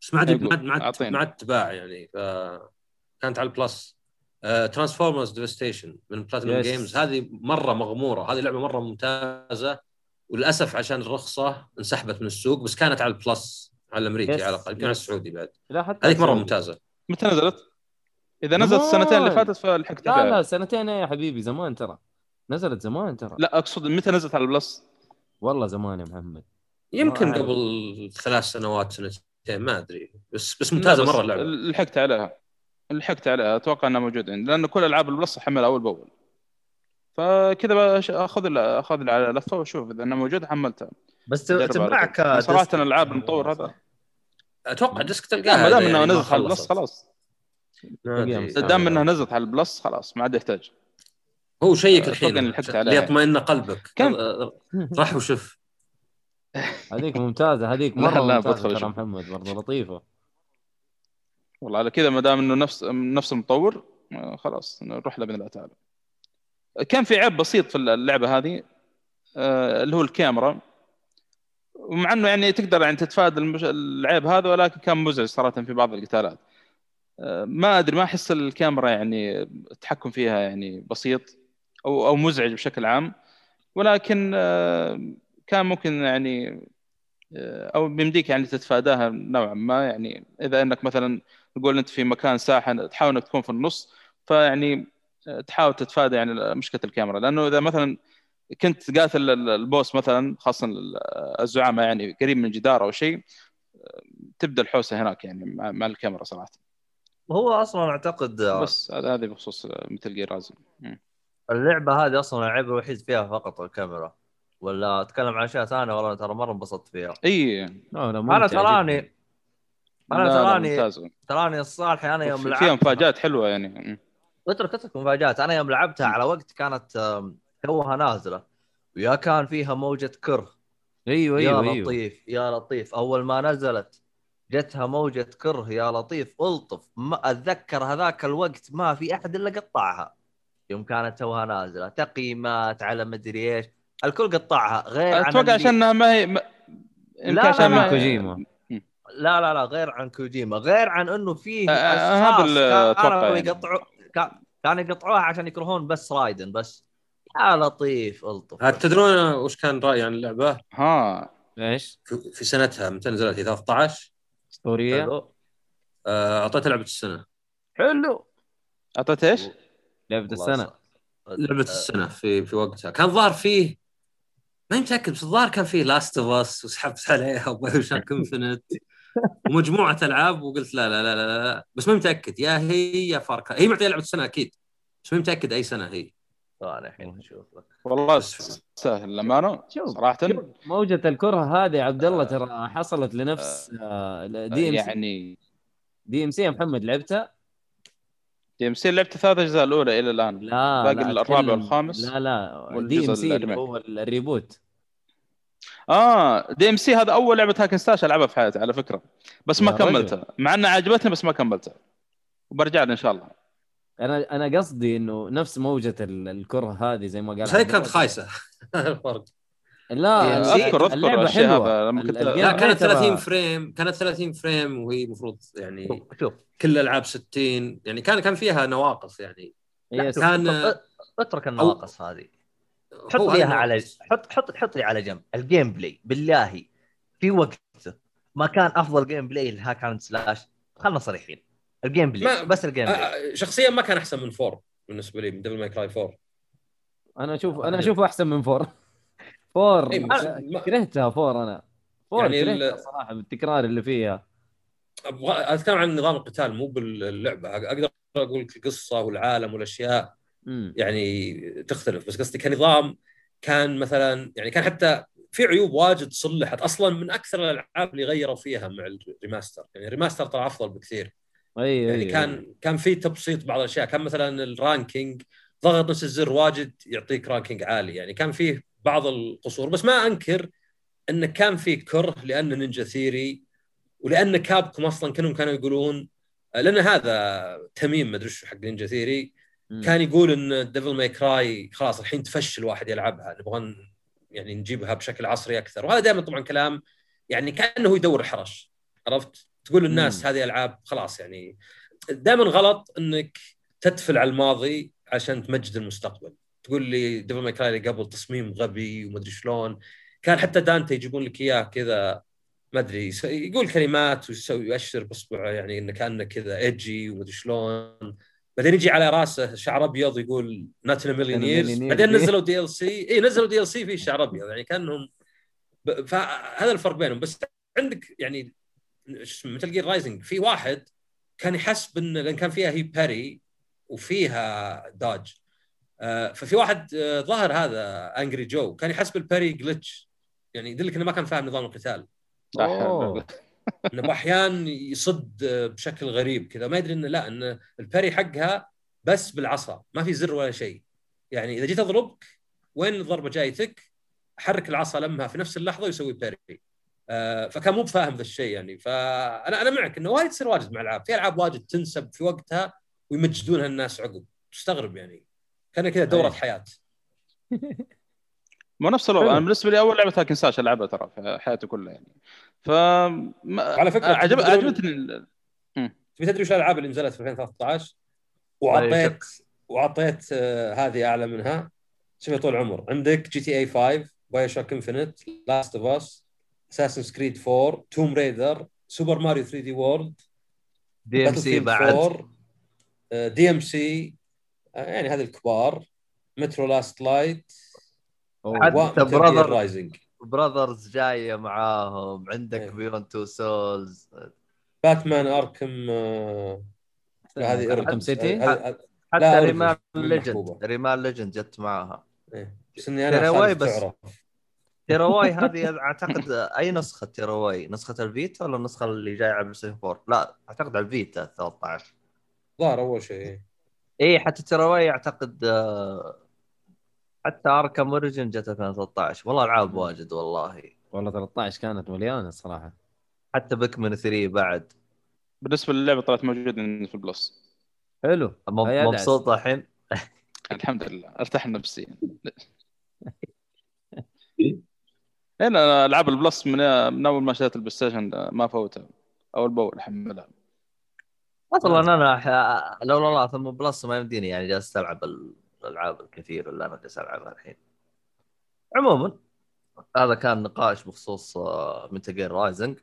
بس ما عاد أيوة، ما عاد- ما عاد. ما عاد تباع يعني فكانت على ال Plus Transformers Devastation من Platinum Yes. Games هذه مرة مغمورة هذه لعبة مرة ممتازة وللأسف عشان الرخصة انسحبت من السوق بس كانت على ال Plus على الأمريكي Yes. على الأقل يمكن على. السعودي بعد لا حتى هذيك مرة. ممتازة متى نزلت؟ إذا نزلت السنتين اللي. فاتت فلحقت لا لا سنتين يا حبيبي زمان ترى. نزلت زمان ترى. لا أقصد متى نزلت على ال Plus؟ والله زمان يا محمد. يمكن. قبل ثلاث سنوات سنتين ما أدري. بس بس ممتازة بس مرة اللعبة. لحقت عليها. لحقت عليها. أتوقع إنها موجودة عندي. لأن كل ألعاب ال Plus أحملها أول بأول. فكذا أخذ أخذ على لفة وأشوف. إذا إنها موجودة حملتها. بس أجرب على تنباع طول. ك صراحة. الألعاب المطور هذا. أتوقع disc تلقاها ما دام إنها يعني ما نزلت على ال Plus. خلاص ما أدري. تلقاها ما دام إنها نزلت على البلس خلاص ما عاد يحتاج. هو شيك أتوقع الحين. ليطمئن قلبك. كم؟ أه، راح وشوف. هذيك ممتازة. هذيك مرة لا، ممتازة ترى. محمد برضه لطيفة. والله على كذا ما دام إنه نفس نفس المطور آه، خلاص نروح له باذن الله تعالى كان في عيب بسيط في اللعبة هذه آه، اللي هو الكاميرا. ومع إنه يعني تقدر يعني تتفادى المش... العيب هذا ولكن كان مزعج صراحة في بعض القتالات. آه، ما أدري ما أحس الكاميرا يعني التحكم فيها يعني بسيط أو أو مزعج بشكل عام. ولكن آه، كان ممكن يعني آه، أو بيمديك يعني تتفاداها نوعا ما. يعني إذا إنك مثلا نقول أنت في مكان ساحه تحاول إنك تكون في النص فيعني آه، تحاول تتفادى يعني مشكلة الكاميرا. لأنه إذا مثلا كنت قاتل ال- البوس مثلا خاصه ال- الزعماء يعني قريب من جدار أو شيء تبدأ الحوسة هناك يعني مع الكاميرا صراحة. هو أصلا أعتقد بس هذا هذه بخصوص مثل جير رازم اللعبة هذه أصلا العيب الوحيد فيها فقط الكاميرا. ولا أتكلم عن أشياء ثانية والله ترى مرة انبسطت فيها. إي. أنا تراني. أنا تراني تراني الصالحي أنا يوم لعبت فيها مفاجآت حلوة يعني. اترك اترك مفاجآت. أنا يوم لعبتها على وقت كانت توها نازلة. ويا كان فيها موجة كره. أيوه يا أيوه أيوه. لطيف يا لطيف. أول ما نزلت جتها موجة كره يا لطيف ألطف ما أتذكر هذاك الوقت ما في أحد إلا قطعها يوم كانت توها نازلة تقييمات على مدري إيش الكل قطعها غير عن أتوقع اللي- عشانها ما هي ما... لا، عشان لا. كوجيما. لا لا لا غير عن كوجيما غير عن إنه فيه هذا اشخاص اللي أتوقع كانوا يعني. يقطعوا كا- كانوا يقطعوها عشان يكرهون بس رايدن بس يا لطيف ألطف هل تدرون وش كان رأيي عن اللعبة؟ ها إيش؟ في سنتها متى نزلت هي 13 اسطوريه حلو. آه، أعطيتها لعبة السنة. حلو. أعطيت إيش؟ لعبة السنة. لعبة آه، السنة في في وقتها. كان ظهر فيه ما متأكد بس الظاهر كان فيه Last of Us وسحبت عليها و BioShock Infinite ومجموعة ألعاب وقلت لا لا لا لا, لا. بس ما متأكد. يا هي يا فاركا. هي معطية لعبة السنة أكيد. بس ما متأكد أي سنة هي. الحين نشوف لك والله سهل. للامانه شوف صراحة موجة الكره هذه عبد الله ترى حصلت لنفس DM C يعني DMC يا محمد لعبتها؟ DMC لعبت الثلاث أجزاء الأولى إلى الآن. لا باقي لا الرابع والخامس لا لا DMC. هو ال reboot. آه DMC هذا أول لعبة hack and slash ألعبها في حياتي على فكرة. بس ما يا. كملتها. مع إنها عجبتني بس ما كملتها. وبرجع لها إن شاء الله. أنا أنا قصدي إنه نفس موجة ال- الكره هذه زي ما قال هي كانت. خايسة. الفرق. لا يعني أذكر أذكر. هذا لما كنت لا كانت ترى- 30 frame كانت 30 frame وهي المفروض يعني شوف كل الالعاب 60 يعني كان كان فيها نواقص يعني. كان- اترك النواقص هذه. حط لي على. حط حط حط لي على جنب. ال gameplay بالله في وقته ما كان أفضل gameplay ل hack and slash. خلنا صريحين. ال gameplay ما- بس ال gameplay. آه، شخصيا ما كان أحسن من four بالنسبة لي من Devil May Cry 4 أنا أشوف أنا أشوفه أحسن من four. four إيه، ما- كرهتها four أنا. four يعني يعني ال- كرهتها صراحة بالتكرار اللي فيها. أبغى أتكلم عن نظام القتال مو باللعبة. أقدر أقول لك القصة والعالم والأشياء. يعني تختلف بس قصدي كنظام كان مثلا يعني كان حتى في عيوب واجد صلحت. أصلا من أكثر الألعاب اللي غيروا فيها مع ال remaster. يعني ال remaster طلع أفضل بكثير. أيوه يعني أيوة. كان كان في تبسيط بعض الأشياء. كان مثلا ال ranking ضغط نفس الزر واجد يعطيك ranking عالي. يعني كان فيه بعض القصور. بس ما أنكر انه كان في كره لأن Ninja Theory ولأن Capcom أصلا كانوا كانوا يقولون لأن هذا تميم ما أدري شو حق Ninja Theory. كان يقول إن Devil May Cry خلاص الحين تفشل واحد يلعبها. نبغى يعني نجيبها بشكل عصري أكثر. وهذا دائما طبعا كلام يعني كأنه يدور الحرش عرفت؟ تقول للناس. هذه ألعاب خلاص يعني. دائما غلط إنك تتفل على الماضي عشان تمجد المستقبل. تقول لي Devil May Cry اللي قبل تصميم غبي ومدري شلون. كان حتى دانتي يجيبون لك إياه كذا ما أدري يقول كلمات ويسوي يؤشر بأصبعه يعني إنه كأنه كذا ايجي ومدري شلون. بعدين يجي على راسه شعر أبيض ويقول نات ان مليون Not a ييرز million years. بعدين نزلوا DLC اي نزلوا DLC فيه شعر أبيض. يعني كأنهم ب- فهذا الفرق بينهم. بس عندك يعني مثل Gear Rising في واحد كان يحسب ان لأن كان فيها هي parry وفيها dodge آه، ففي واحد آه، ظهر هذا Angry Joe كان يحسب ال parry glitch يعني يدلك إنه ما كان فاهم نظام القتال. إنه أحيان يصد بشكل غريب كذا. ما يدري إنه لا إنه الباري حقها بس بالعصا. ما في زر ولا شيء. يعني إذا جيت أضربك وين الضربة جايتك؟ حرك العصا لمها في نفس اللحظة ويسوي باري آه فكان مو بفاهم ذا الشيء يعني. فانا أنا معك إنه وايد تصير واجد مع العاب في ألعاب واجد تنسب في وقتها ويمجدونها الناس عقب. تستغرب يعني. كان كذا دورة. حياة. مو نفس الوضع. أنا بالنسبة لي أول لعبة hack and slash ألعبها ترى في حياتي كلها يعني. ف على فكرة، عجب... عجبتني تبي تدري وش الألعاب اللي نزلت في 2013 وعطيت وعطيت آه هذه أعلى منها. شوفي طول العمر. عندك GTA 5 BioShock Infinite Last of Us Assassin's Creed 4 Tomb Raider Super Mario 3D World DmC بعد DmC يعني هذه الكبار Metro Last Light حتى Brother Rising Brothers جاية معاهم عندك إيه. Beyond Two Souls Batman Arkham هذه Arkham City حتى Rayman Legends. Rayman Legends جت معاها إيه. بس إني أنا. تعرف. Tearaway هذه أعتقد أي نسخة Tearaway نسخة ال Vita ولا النسخة اللي جاية على بلاي 4 لا أعتقد على ال Vita 13 ظهر أول شيء. إي حتى Tearaway أعتقد آه، حتى Arkham Origins جت 2013 والله ألعاب واجد والله. والله 13 كانت مليانة الصراحه حتى Pikmin 3 بعد. بالنسبة للعبة طلعت موجودة في ال Plus. حلو. مبسوط الحين؟ الحمد لله أرتاح نفسيا. هنا العاب ال Plus من, من أول ما شريت ال PlayStation ما فوتها أول بأول احملها أصلا أنا ح- لو والله ثم Plus ما يمديني يعني جالس ألعب الألعاب الكثير اللي أنا جالس ألعبها الحين. عموما هذا كان نقاش بخصوص متى Gear Rising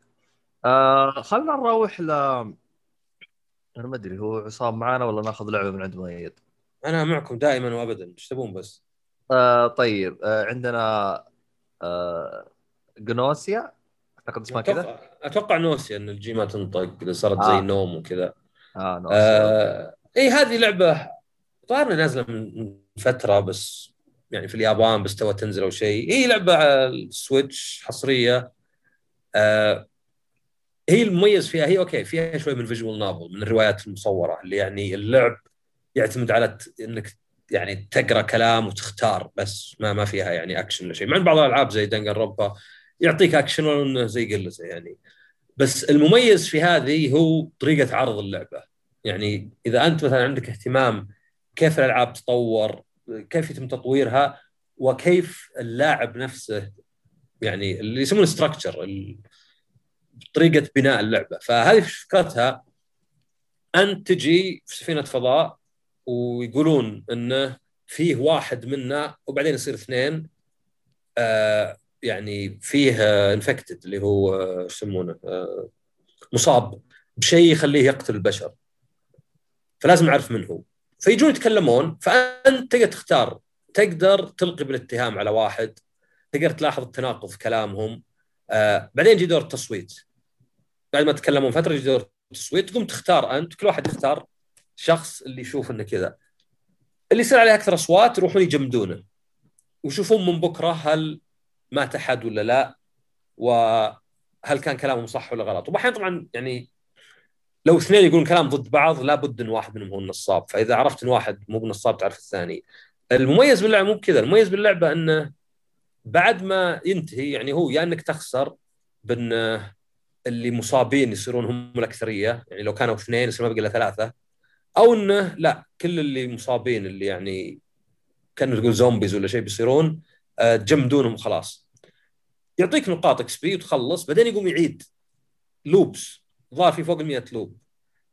آه خلنا نروح ل أنا ما أدري هو عصام معانا ولا ناخذ لعبة من عند مؤيد؟ أنا معكم دائما وابدا إيش تبون بس؟ آه طيب آه عندنا Gnosia. أعتقد اسمها كذا. أتوقع Gnosia إن ال G ما تنطق إذا صارت زي آه. ال gnome وكذا. آه Gnosia. آه إي هذه لعبة ظهرنا نازلة من فترة بس يعني في اليابان بس تو تنزل أو شيء. هي لعبة على ال Switch حصرية. آه هي المميز فيها هي أوكي فيها شوي من visual novel من الروايات المصورة اللي يعني اللعب يعتمد على إنك يعني تقرأ كلام وتختار بس ما ما فيها يعني اكشن ولا شيء. مع بعض الألعاب زي Danganronpa يعطيك اكشن زي قلته يعني. بس المميز في هذه هو طريقة عرض اللعبة. يعني إذا أنت مثلا عندك اهتمام كيف الألعاب تطور كيف يتم تطويرها وكيف اللاعب نفسه يعني اللي يسمونه structure طريقة بناء اللعبة. فهذه فكرتها أنت تجي في سفينة فضاء ويقولون انه فيه واحد منا وبعدين يصير اثنين آه يعني فيه انفكتد اللي هو آه، إيش يسمونه آه مصاب بشيء يخليه يقتل البشر. فلازم اعرف من هو. فيجون يتكلمون فأنت تقدر تختار. تقدر تلقي بالاتهام على واحد تقدر تلاحظ التناقض في كلامهم آه بعدين يجي دور التصويت. بعد ما تكلمون فترة يجي دور التصويت تقوم تختار أنت كل واحد يختار. شخص اللي يشوف إنه كذا. اللي يصير عليه أكثر أصوات يروحون يجمدونه. ويشوفون من بكرة هل مات أحد ولا لا وهل كان كلامهم صح ولا غلط. واحيانا طبعا يعني لو اثنين يقولون كلام ضد بعض لابد إن واحد منهم هو النصاب. فإذا عرفت إن واحد مو بنصاب تعرف الثاني. المميز باللعبه مو بكذا. المميز باللعبة إنه بعد ما ينتهي يعني هو يا إنك تخسر بإن اللي مصابين يصيرون هم الأكثرية. يعني لو كانوا اثنين يصير ما بقي إلا ثلاثة. أو إنه لا كل اللي مصابين اللي يعني كانوا تقول zombies ولا شيء بيصيرون آه، تجمدونهم خلاص. يعطيك نقاط XP وتخلص بعدين يقوم يعيد. loops ظهر في فوق ال 100 loop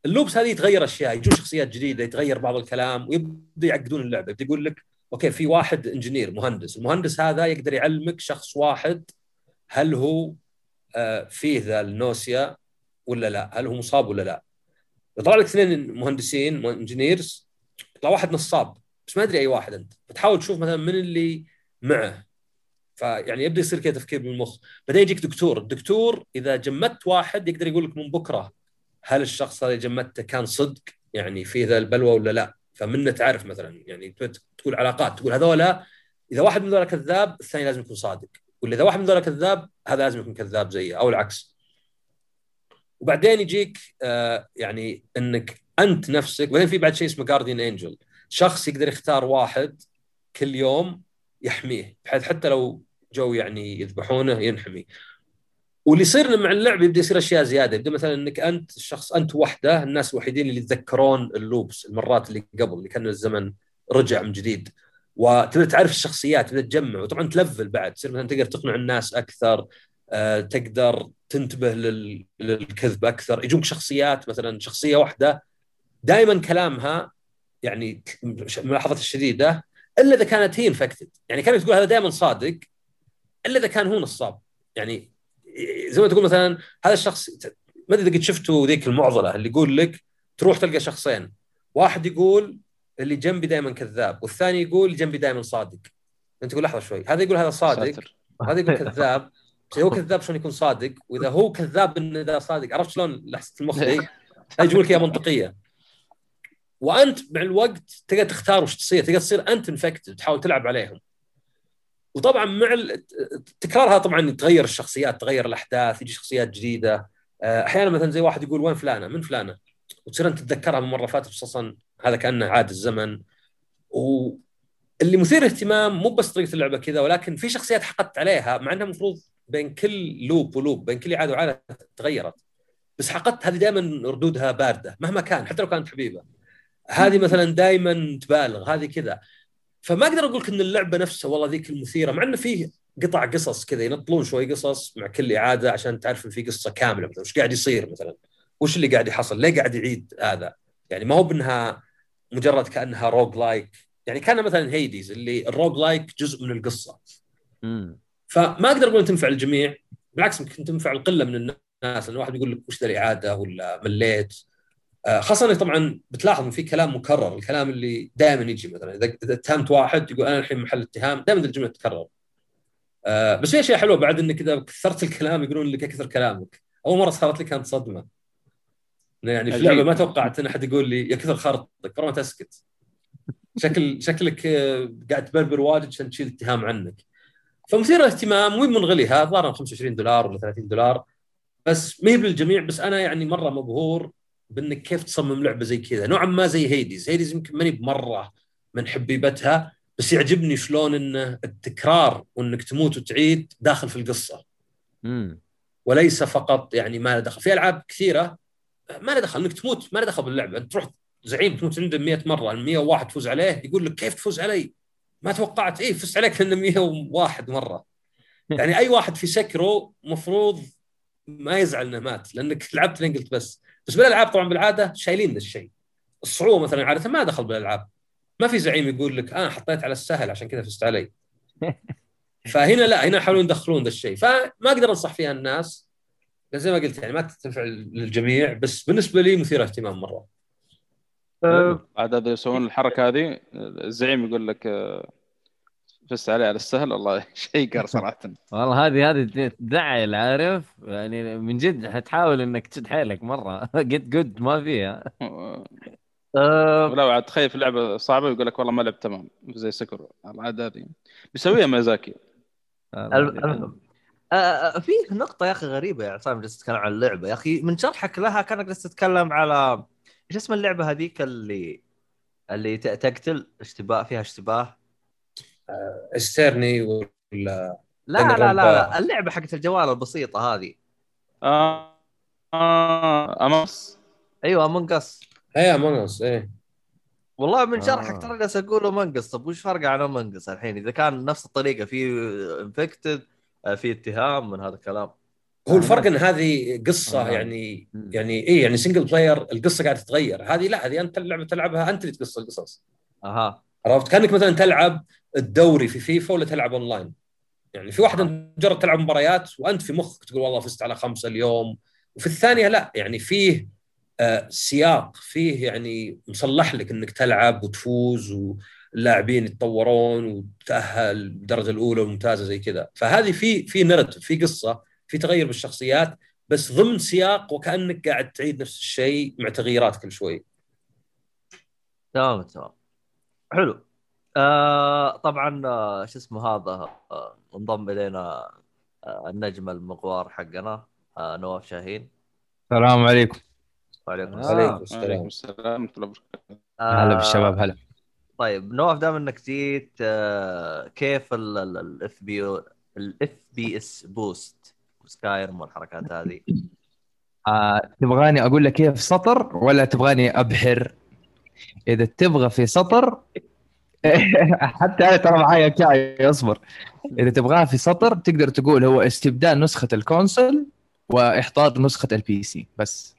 ال loops هذه يتغير أشياء يجون شخصيات جديدة يتغير بعض الكلام ويبدأ يعقدون اللعبة. يقول لك أوكي في واحد engineer مهندس. المهندس هذا يقدر يعلمك شخص واحد هل هو آه، فيه ذا ال Gnosia ولا لا هل هو مصاب ولا لا. يطلع لك اثنين مهندسين engineers يطلع واحد نصاب. بس ما أدري أي واحد أنت. فتحاول تشوف مثلا من اللي معه. فيعني يبدأ يصير كذا تفكير بالمخ بعدين يجيك دكتور. الدكتور إذا جمدت واحد يقدر يقول لك من بكرة هل الشخص هذا جمدته كان صدق؟ يعني في ذا البلوى ولا لا؟ فمنه تعرف مثلا. يعني تقول علاقات. تقول هذولا إذا واحد من ذولا كذاب الثاني لازم يكون صادق. ولا إذا واحد من ذولا كذاب هذا لازم يكون كذاب زيه. أو العكس. وبعدين يجيك آه يعني إنك أنت نفسك وبعدين في بعد شيء اسمه guardian angel شخص يقدر يختار واحد كل يوم يحميه بحيث حتى لو جو يعني يذبحونه ينحمي واللي يصير مع اللعب يبدأ يصير أشياء زيادة. يبدأ مثلا إنك أنت الشخص أنت وحدة الناس الوحيدين اللي يتذكرون ال loops المرات اللي قبل اللي كان الزمن رجع من جديد. وتبدأ تعرف الشخصيات تبدأ تجمع وطبعا تلفل بعد. تصير مثلا تقدر تقنع الناس أكثر. تقدر تنتبه لل... للكذب أكثر. يجونك شخصيات مثلا شخصية واحدة دائما كلامها يعني ملاحظتي الشديدة إلا إذا كانت هي انفكتد يعني كانت تقول هذا دائما صادق إلا إذا كان هو نصاب. يعني زي ما تقول مثلا هذا الشخص ما أدري إذا قد شفتوا ذيك المعضلة اللي يقول لك تروح تلقى شخصين. واحد يقول اللي جنبي دائما كذاب والثاني يقول اللي جنبي دائما صادق. أنت تقول لحظة شوي هذا يقول هذا صادق. وهذا يقول كذاب. هو كذاب شلون يكون صادق وإذا هو كذاب إنه ذا صادق عرفت شلون؟ لحظة المخ دي. يجيب لك إياها منطقية. وأنت مع الوقت تقدر تختار وش تصير. تقدر تصير انت انفكتد تحاول تلعب عليهم. وطبعا مع تكرارها طبعا يتغير الشخصيات تغير الأحداث يجي شخصيات جديدة. آه، أحيانا مثلا زي واحد يقول وين فلانة؟ من فلانة؟ وتصير أنت تتذكرها من مرة فاتت أصلا هذا كأنه عاد الزمن. واللي مثير اهتمام مو بس طريقة اللعبة كذا ولكن في شخصيات حقدت عليها مع إنها المفروض بين كل لوب ولوب بين كل عاده وعاده تغيرت. بس حقدت هذه دائما ردودها باردة مهما كان حتى لو كانت حبيبة. هذه مثلا دائما تبالغ هذه كذا. فما أقدر أقول لك إن اللعبة نفسها والله ذيك المثيرة مع إنه فيه قطع قصص كذا ينطلون شوي قصص مع كل إعادة عشان تعرف إن في قصة كاملة مثلا. وش قاعد يصير مثلا؟ وش اللي قاعد يحصل؟ ليه قاعد يعيد هذا؟ يعني ما هو بإنها مجرد كأنها roguelike يعني كان مثلا Hades اللي ال roguelike جزء من القصة. مم. فما أقدر أقول تنفع الجميع بالعكس يمكن تنفع القلة من الناس لأن واحد يقول لك وش ذا الاعاده ولا مليت. آه، خاصة طبعا بتلاحظ إن في كلام مكرر الكلام اللي دائما يجي مثلا إذا اتهمت واحد يقول أنا الحين محل اتهام دائما الجملة تتكرر. آه، بس في أشياء حلوة بعد إنك إذا كثرت الكلام يقولون لك أكثر كلامك. أول مرة صارت لي كانت صدمة. يعني في. لعبة ما توقعت إن أحد يقول لي يا كثر خرطك برا ما تسكت. شكل شكلك آه، قاعد تبربر واجد عشان تشيل اتهام عنك. فمثير اهتمام وين منغليها الظاهر 25 دولار ولا 30 دولار. بس ما هي بالجميع بس أنا يعني مرة مبهور بإنك كيف تصمم لعبة زي كذا. نوعا ما زي هيديز هيديز يمكن ماني بمرة من حبيبتها بس يعجبني شلون انه التكرار وإنك تموت وتعيد داخل في القصة. مم. وليس فقط يعني ما له دخل. في ألعاب كثيرة ما له دخل. إنك تموت ما له دخل باللعبة. أنت تروح زعيم تموت عنده 100 مرة ال 101 تفوز عليه يقول لك كيف تفوز علي؟ ما توقعت. إيه فزت عليك لأنه 101 مرة. يعني أي واحد في سكرو مفروض ما يزعل إنه مات لأنك لعبت لين قلت بس. بس بالألعاب طبعا بالعادة شايلين الشيء. الصعوبة مثلا عادة ما دخل بالألعاب. ما في زعيم يقول لك أنا حطيت على السهل عشان كذا فزت علي. فهنا لا هنا يحاولون يدخلون ذا الشيء. فما أقدر أنصح فيها الناس. زي ما قلت يعني ما تنفع للجميع. بس بالنسبة لي مثيرة اهتمام مرة. أه، عاد هذا يسوون الحركة هذه الزعيم يقول لك آه، فزت عليه على السهل والله شيء قار صراحة. والله هذه هذه تزعل عارف يعني من جد حتحاول إنك تشد حيلك مرة. جيت جود ما فيها أه، ولو عاد تخيل في لعبة صعبة يقول لك والله ما لعب تمام زي سكر العاده هذه. بيسويها آه، آه، فيه نقطة يا أخي غريبة يا عصام جالس تتكلم عن اللعبة. يا أخي من شرحك لها كأنك جالس تتكلم على إيش اسم اللعبة هذيك اللي اللي تقتل؟ اشتباه فيها اشتباه؟ استرني ولا لا لا لا, لا اللعبة حقت الجوال البسيطة هذه. آه آه امس أيوه منقص إيه مونس إيه. والله من آه. شرحك ترى جالس أقول منقص طب وش فرق عن منقص الحين؟ إذا كان نفس الطريقة في انفكتد في اتهام من هذا الكلام. هو الفرق إن هذه قصة آه. يعني. يعني إيه يعني سنجل بلاير القصة قاعدة تتغير. هذه لا هذه أنت اللعبة تلعبها أنت اللي تقص القصص. أها. عرفت؟ كأنك مثلا تلعب الدوري في فيفا ولا تلعب اونلاين يعني في واحدة مجرد تلعب مباريات وأنت في مخك تقول والله فزت على خمسة اليوم. وفي الثانية لا يعني فيه آه سياق فيه يعني مصلح لك إنك تلعب وتفوز واللاعبين يتطورون وتتاهل الدرجة الأولى والممتازه زي كذا. فهذه في في في قصة. في تغير بالشخصيات بس ضمن سياق وكأنك قاعد تعيد نفس الشيء مع تغييرات كل شوي. تمام تمام. حلو. آه طبعا آه شو اسمه هذا آه انضم إلينا آه النجم المغوار حقنا آه نواف شاهين. السلام عليكم. وعليكم آه. السلام. عليكم عليكم السلام ورحمة الله وبركاته. آه هلا بالشباب هلا. طيب نواف دام إنك جيت آه كيف ال FP ال FPS Boost Skyrim والحركات هذه. آه، تبغاني أقول لك كيف سطر ولا تبغاني ابحر إذا تبغى في سطر حتى أنا ترى معايا شاي أصبر. إذا تبغاه في سطر تقدر تقول هو استبدال نسخة ال console واحضار نسخة ال PC بس.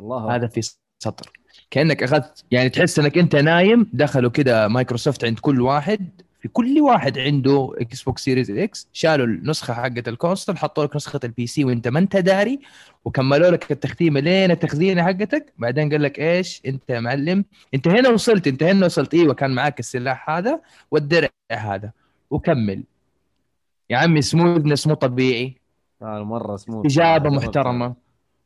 الله. هذا في سطر. كأنك أخذت يعني تحس إنك أنت نايم دخلوا كده مايكروسوفت عند كل واحد في كل واحد عنده Xbox Series X شالوا النسخة حقت ال console حطوا لك نسخة ال PC وانت ما انت داري وكملوا لك التختيمه لين التخزينه حقتك. بعدين قال لك إيش؟ انت يا معلم انت هنا وصلت انت هنا وصلت. إيوه كان معاك السلاح هذا والدرع هذا. وكمل. يا عمي سموثنس مو طبيعي. آه مرة سموث إجابة محترمة.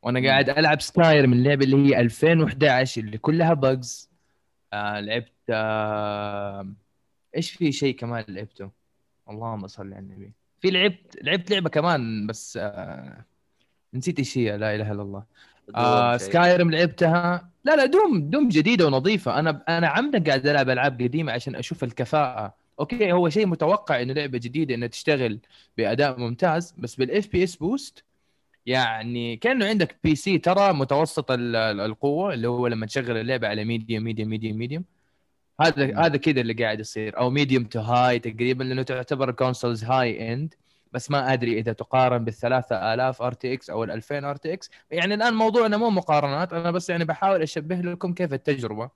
وأنا قاعد ألعب سكاير من اللعبة اللي هي 2011 اللي كلها بجز آه لعبت آه إيش في شيء كمان لعبته؟ اللهم صل على النبي. في لعبت لعبت لعبة كمان بس آه نسيت إيش هي. لا إله إلا الله. آه. Skyrim لعبتها. لا لا Doom Doom جديدة ونظيفة. أنا أنا عمدا قاعد ألعب ألعاب قديمة عشان أشوف الكفاءة. أوكي هو شيء متوقع إنه لعبة جديدة إنها تشتغل بأداء ممتاز بس بال FPS Boost يعني كأنه عندك PC ترى متوسط ال- ال- القوة اللي هو لما تشغل اللعبة على medium medium medium medium هذا هذا كذا اللي قاعد يصير أو medium to high تقريبا لأنه تعتبر consoles high end بس ما أدري إذا تقارن بال 3000 RTX أو ال 2000 RTX يعني الآن موضوعنا مو مقارنات. أنا بس يعني بحاول أشبه لكم كيف التجربة.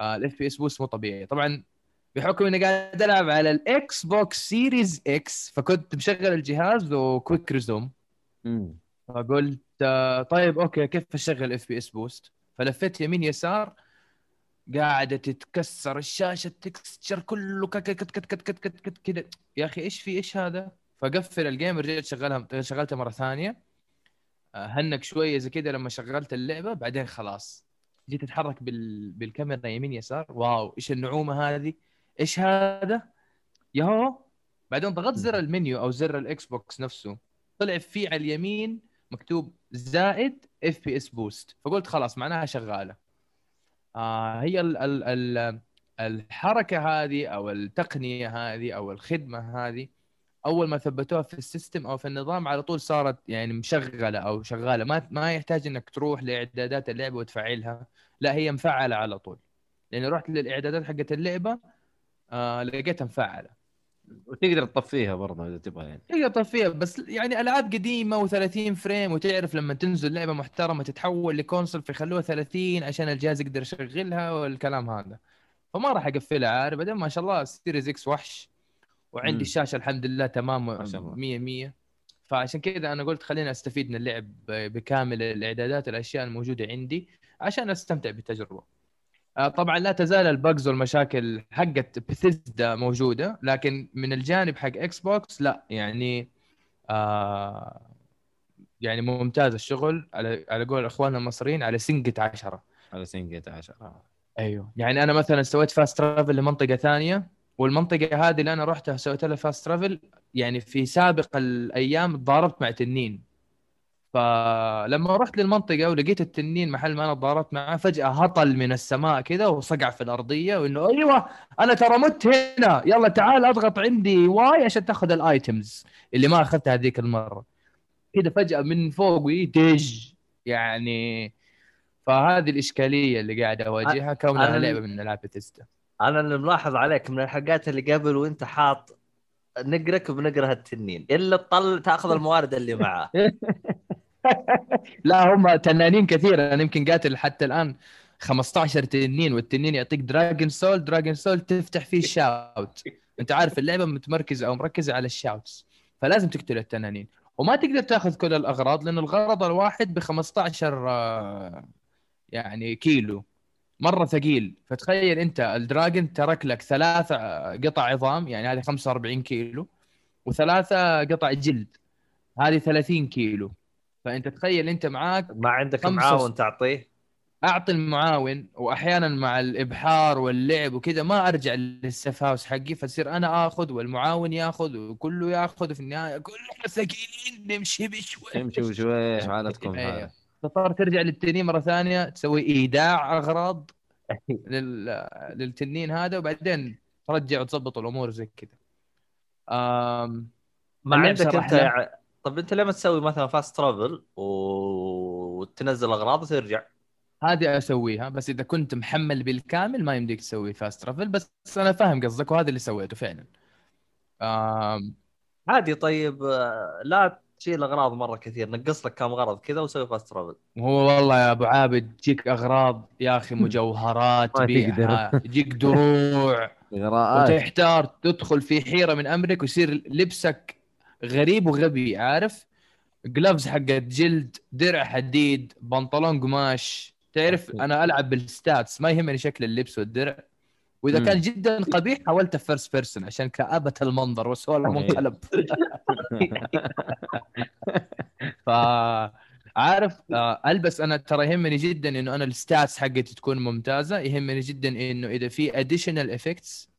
ال FPS Boost مو طبيعي. طبعا بحكم إني قاعد ألعب على ال Xbox Series X فكنت مشغل الجهاز و Quick Resume. فقلت آه، طيب أوكي كيف أشغل FPS Boost؟ فلفيت يمين يسار قاعدة تتكسر الشاشة ال texture كله كت كت كت كت كت كت كت كذا يا أخي إيش في إيش هذا؟ فقفل ال game رجعت شغلها شغلتها مرة ثانية. هنك شوية زي كذا لما شغلت اللعبة بعدين خلاص. جيت أتحرك بال... بالكاميرا يمين يسار. wow إيش النعومة هذه؟ إيش هذا؟ ياهو بعدين ضغطت زر المنيو أو زر ال Xbox نفسه. طلع فيه على اليمين مكتوب زائد FPS Boost فقلت خلاص معناها شغالة. آه هي ال ال ال الحركة هذه أو التقنية هذه أو الخدمة هذه أول ما ثبتوها في ال system أو في النظام على طول صارت يعني مشغلة أو شغالة. ما ما يحتاج إنك تروح لإعدادات اللعبة وتفعلها لا هي مفعلة على طول. لأني رحت للإعدادات حقت اللعبة آه لقيتها مفعلة. وتقدر تطفيها برضه إذا تبغى يعني تقدر تطفيها بس يعني ألعاب قديمة و30 frame وتعرف لما تنزل لعبة محترمة تتحول ل console فيخلوها 30 عشان الجهاز يقدر يشغلها والكلام هذا فما راح أقفلها عارف بعدين ما شاء الله Series X وحش وعندي مم. الشاشة الحمد لله تمام ما شاء الله. 100 100 فعشان كذا أنا قلت خليني أستفيد من اللعب بكامل الإعدادات الأشياء الموجودة عندي عشان أستمتع بالتجربة طبعا لا تزال ال bugs والمشاكل حقت بثيسدا موجودة لكن من الجانب حق Xbox لا يعني آه يعني ممتاز الشغل على على قول إخواننا المصريين على سنجة عشرة. على سنجة 10 أيوه يعني أنا مثلا سويت fast travel لمنطقة ثانية والمنطقة هذه اللي أنا رحتها سويت لها fast travel يعني في سابق الأيام تضاربت مع تنين. فلما رحت للمنطقة ولقيت التنين محل ما أنا تضاربت معاه فجأة هطل من السماء كذا وصقع في الأرضية وإنه أيوه أنا ترى مت هنا يلا تعال أضغط عندي Y عشان تأخذ ال items اللي ما أخذتها هذيك المرة. كذا فجأة من فوق ويتج يعني فهذه الإشكالية اللي قاعد أواجهها كونها لعبة من ألعاب بثيستا أنا اللي ملاحظ عليك من الحلقات اللي قبل وأنت حاط نقرك بنقرة التنين إلا تطل تأخذ الموارد اللي معاه لا هم تنانين كثير. أنا يمكن قاتل حتى الآن 15 تنين والتنين يعطيك dragon soul dragon soul تفتح فيه shout أنت عارف اللعبة متمركزة أو مركزة على الشاوتس فلازم تقتل التنانين. وما تقدر تاخذ كل الأغراض لأن الغرض الواحد ب 15 آه، يعني كيلو. مرة ثقيل. فتخيل أنت الدراجون ترك لك ثلاث آه، قطع عظام يعني هذه 45 كيلو وثلاثة قطع جلد. هذه 30 كيلو. فأنت تخيل أنت معاك ما عندك معاون تعطيه؟ أعطي المعاون وأحيانا مع الابحار واللعب وكذا ما أرجع للسيف هاوس حقي فتصير أنا آخذ والمعاون ياخذ وكله ياخذ وفي النهاية. كلنا ثقيلين نمشي بشوي تمشي وشوي حالتكم أيوه. هذا تضطر ترجع للتنين مرة ثانية تسوي إيداع أغراض لل... للتنين هذا وبعدين ترجع وتظبط الأمور زي كذا. أم... ما عندك أنت. طب أنت لما تسوي مثلا fast travel و... وتنزل أغراض وترجع. هذه أسويها بس إذا كنت محمل بالكامل ما يمديك تسوي fast travel بس أنا فاهم قصدك وهذا اللي سويته فعلا. أم... عادي طيب آه، لا تشيل أغراض مرة كثير نقص لك كم غرض كذا وسوي fast travel هو والله يا أبو عابد تجيك أغراض يا أخي مجوهرات بيعها يجيك دروع. وتحتار تدخل في حيرة من أمرك ويصير لبسك غريب وغبي عارف؟ gloves حقت جلد درع حديد بنطلون قماش. تعرف أنا ألعب بال stats ما يهمني شكل اللبس والدرع. وإذا مم. كان جدا قبيح حاولت first person عشان كآبة المنظر وسوء المنقلب ف عارف آه، ألبس أنا ترى يهمني جدا إنه أنا ال stats حقتي تكون ممتازة. يهمني جدا إنه إذا في additional effects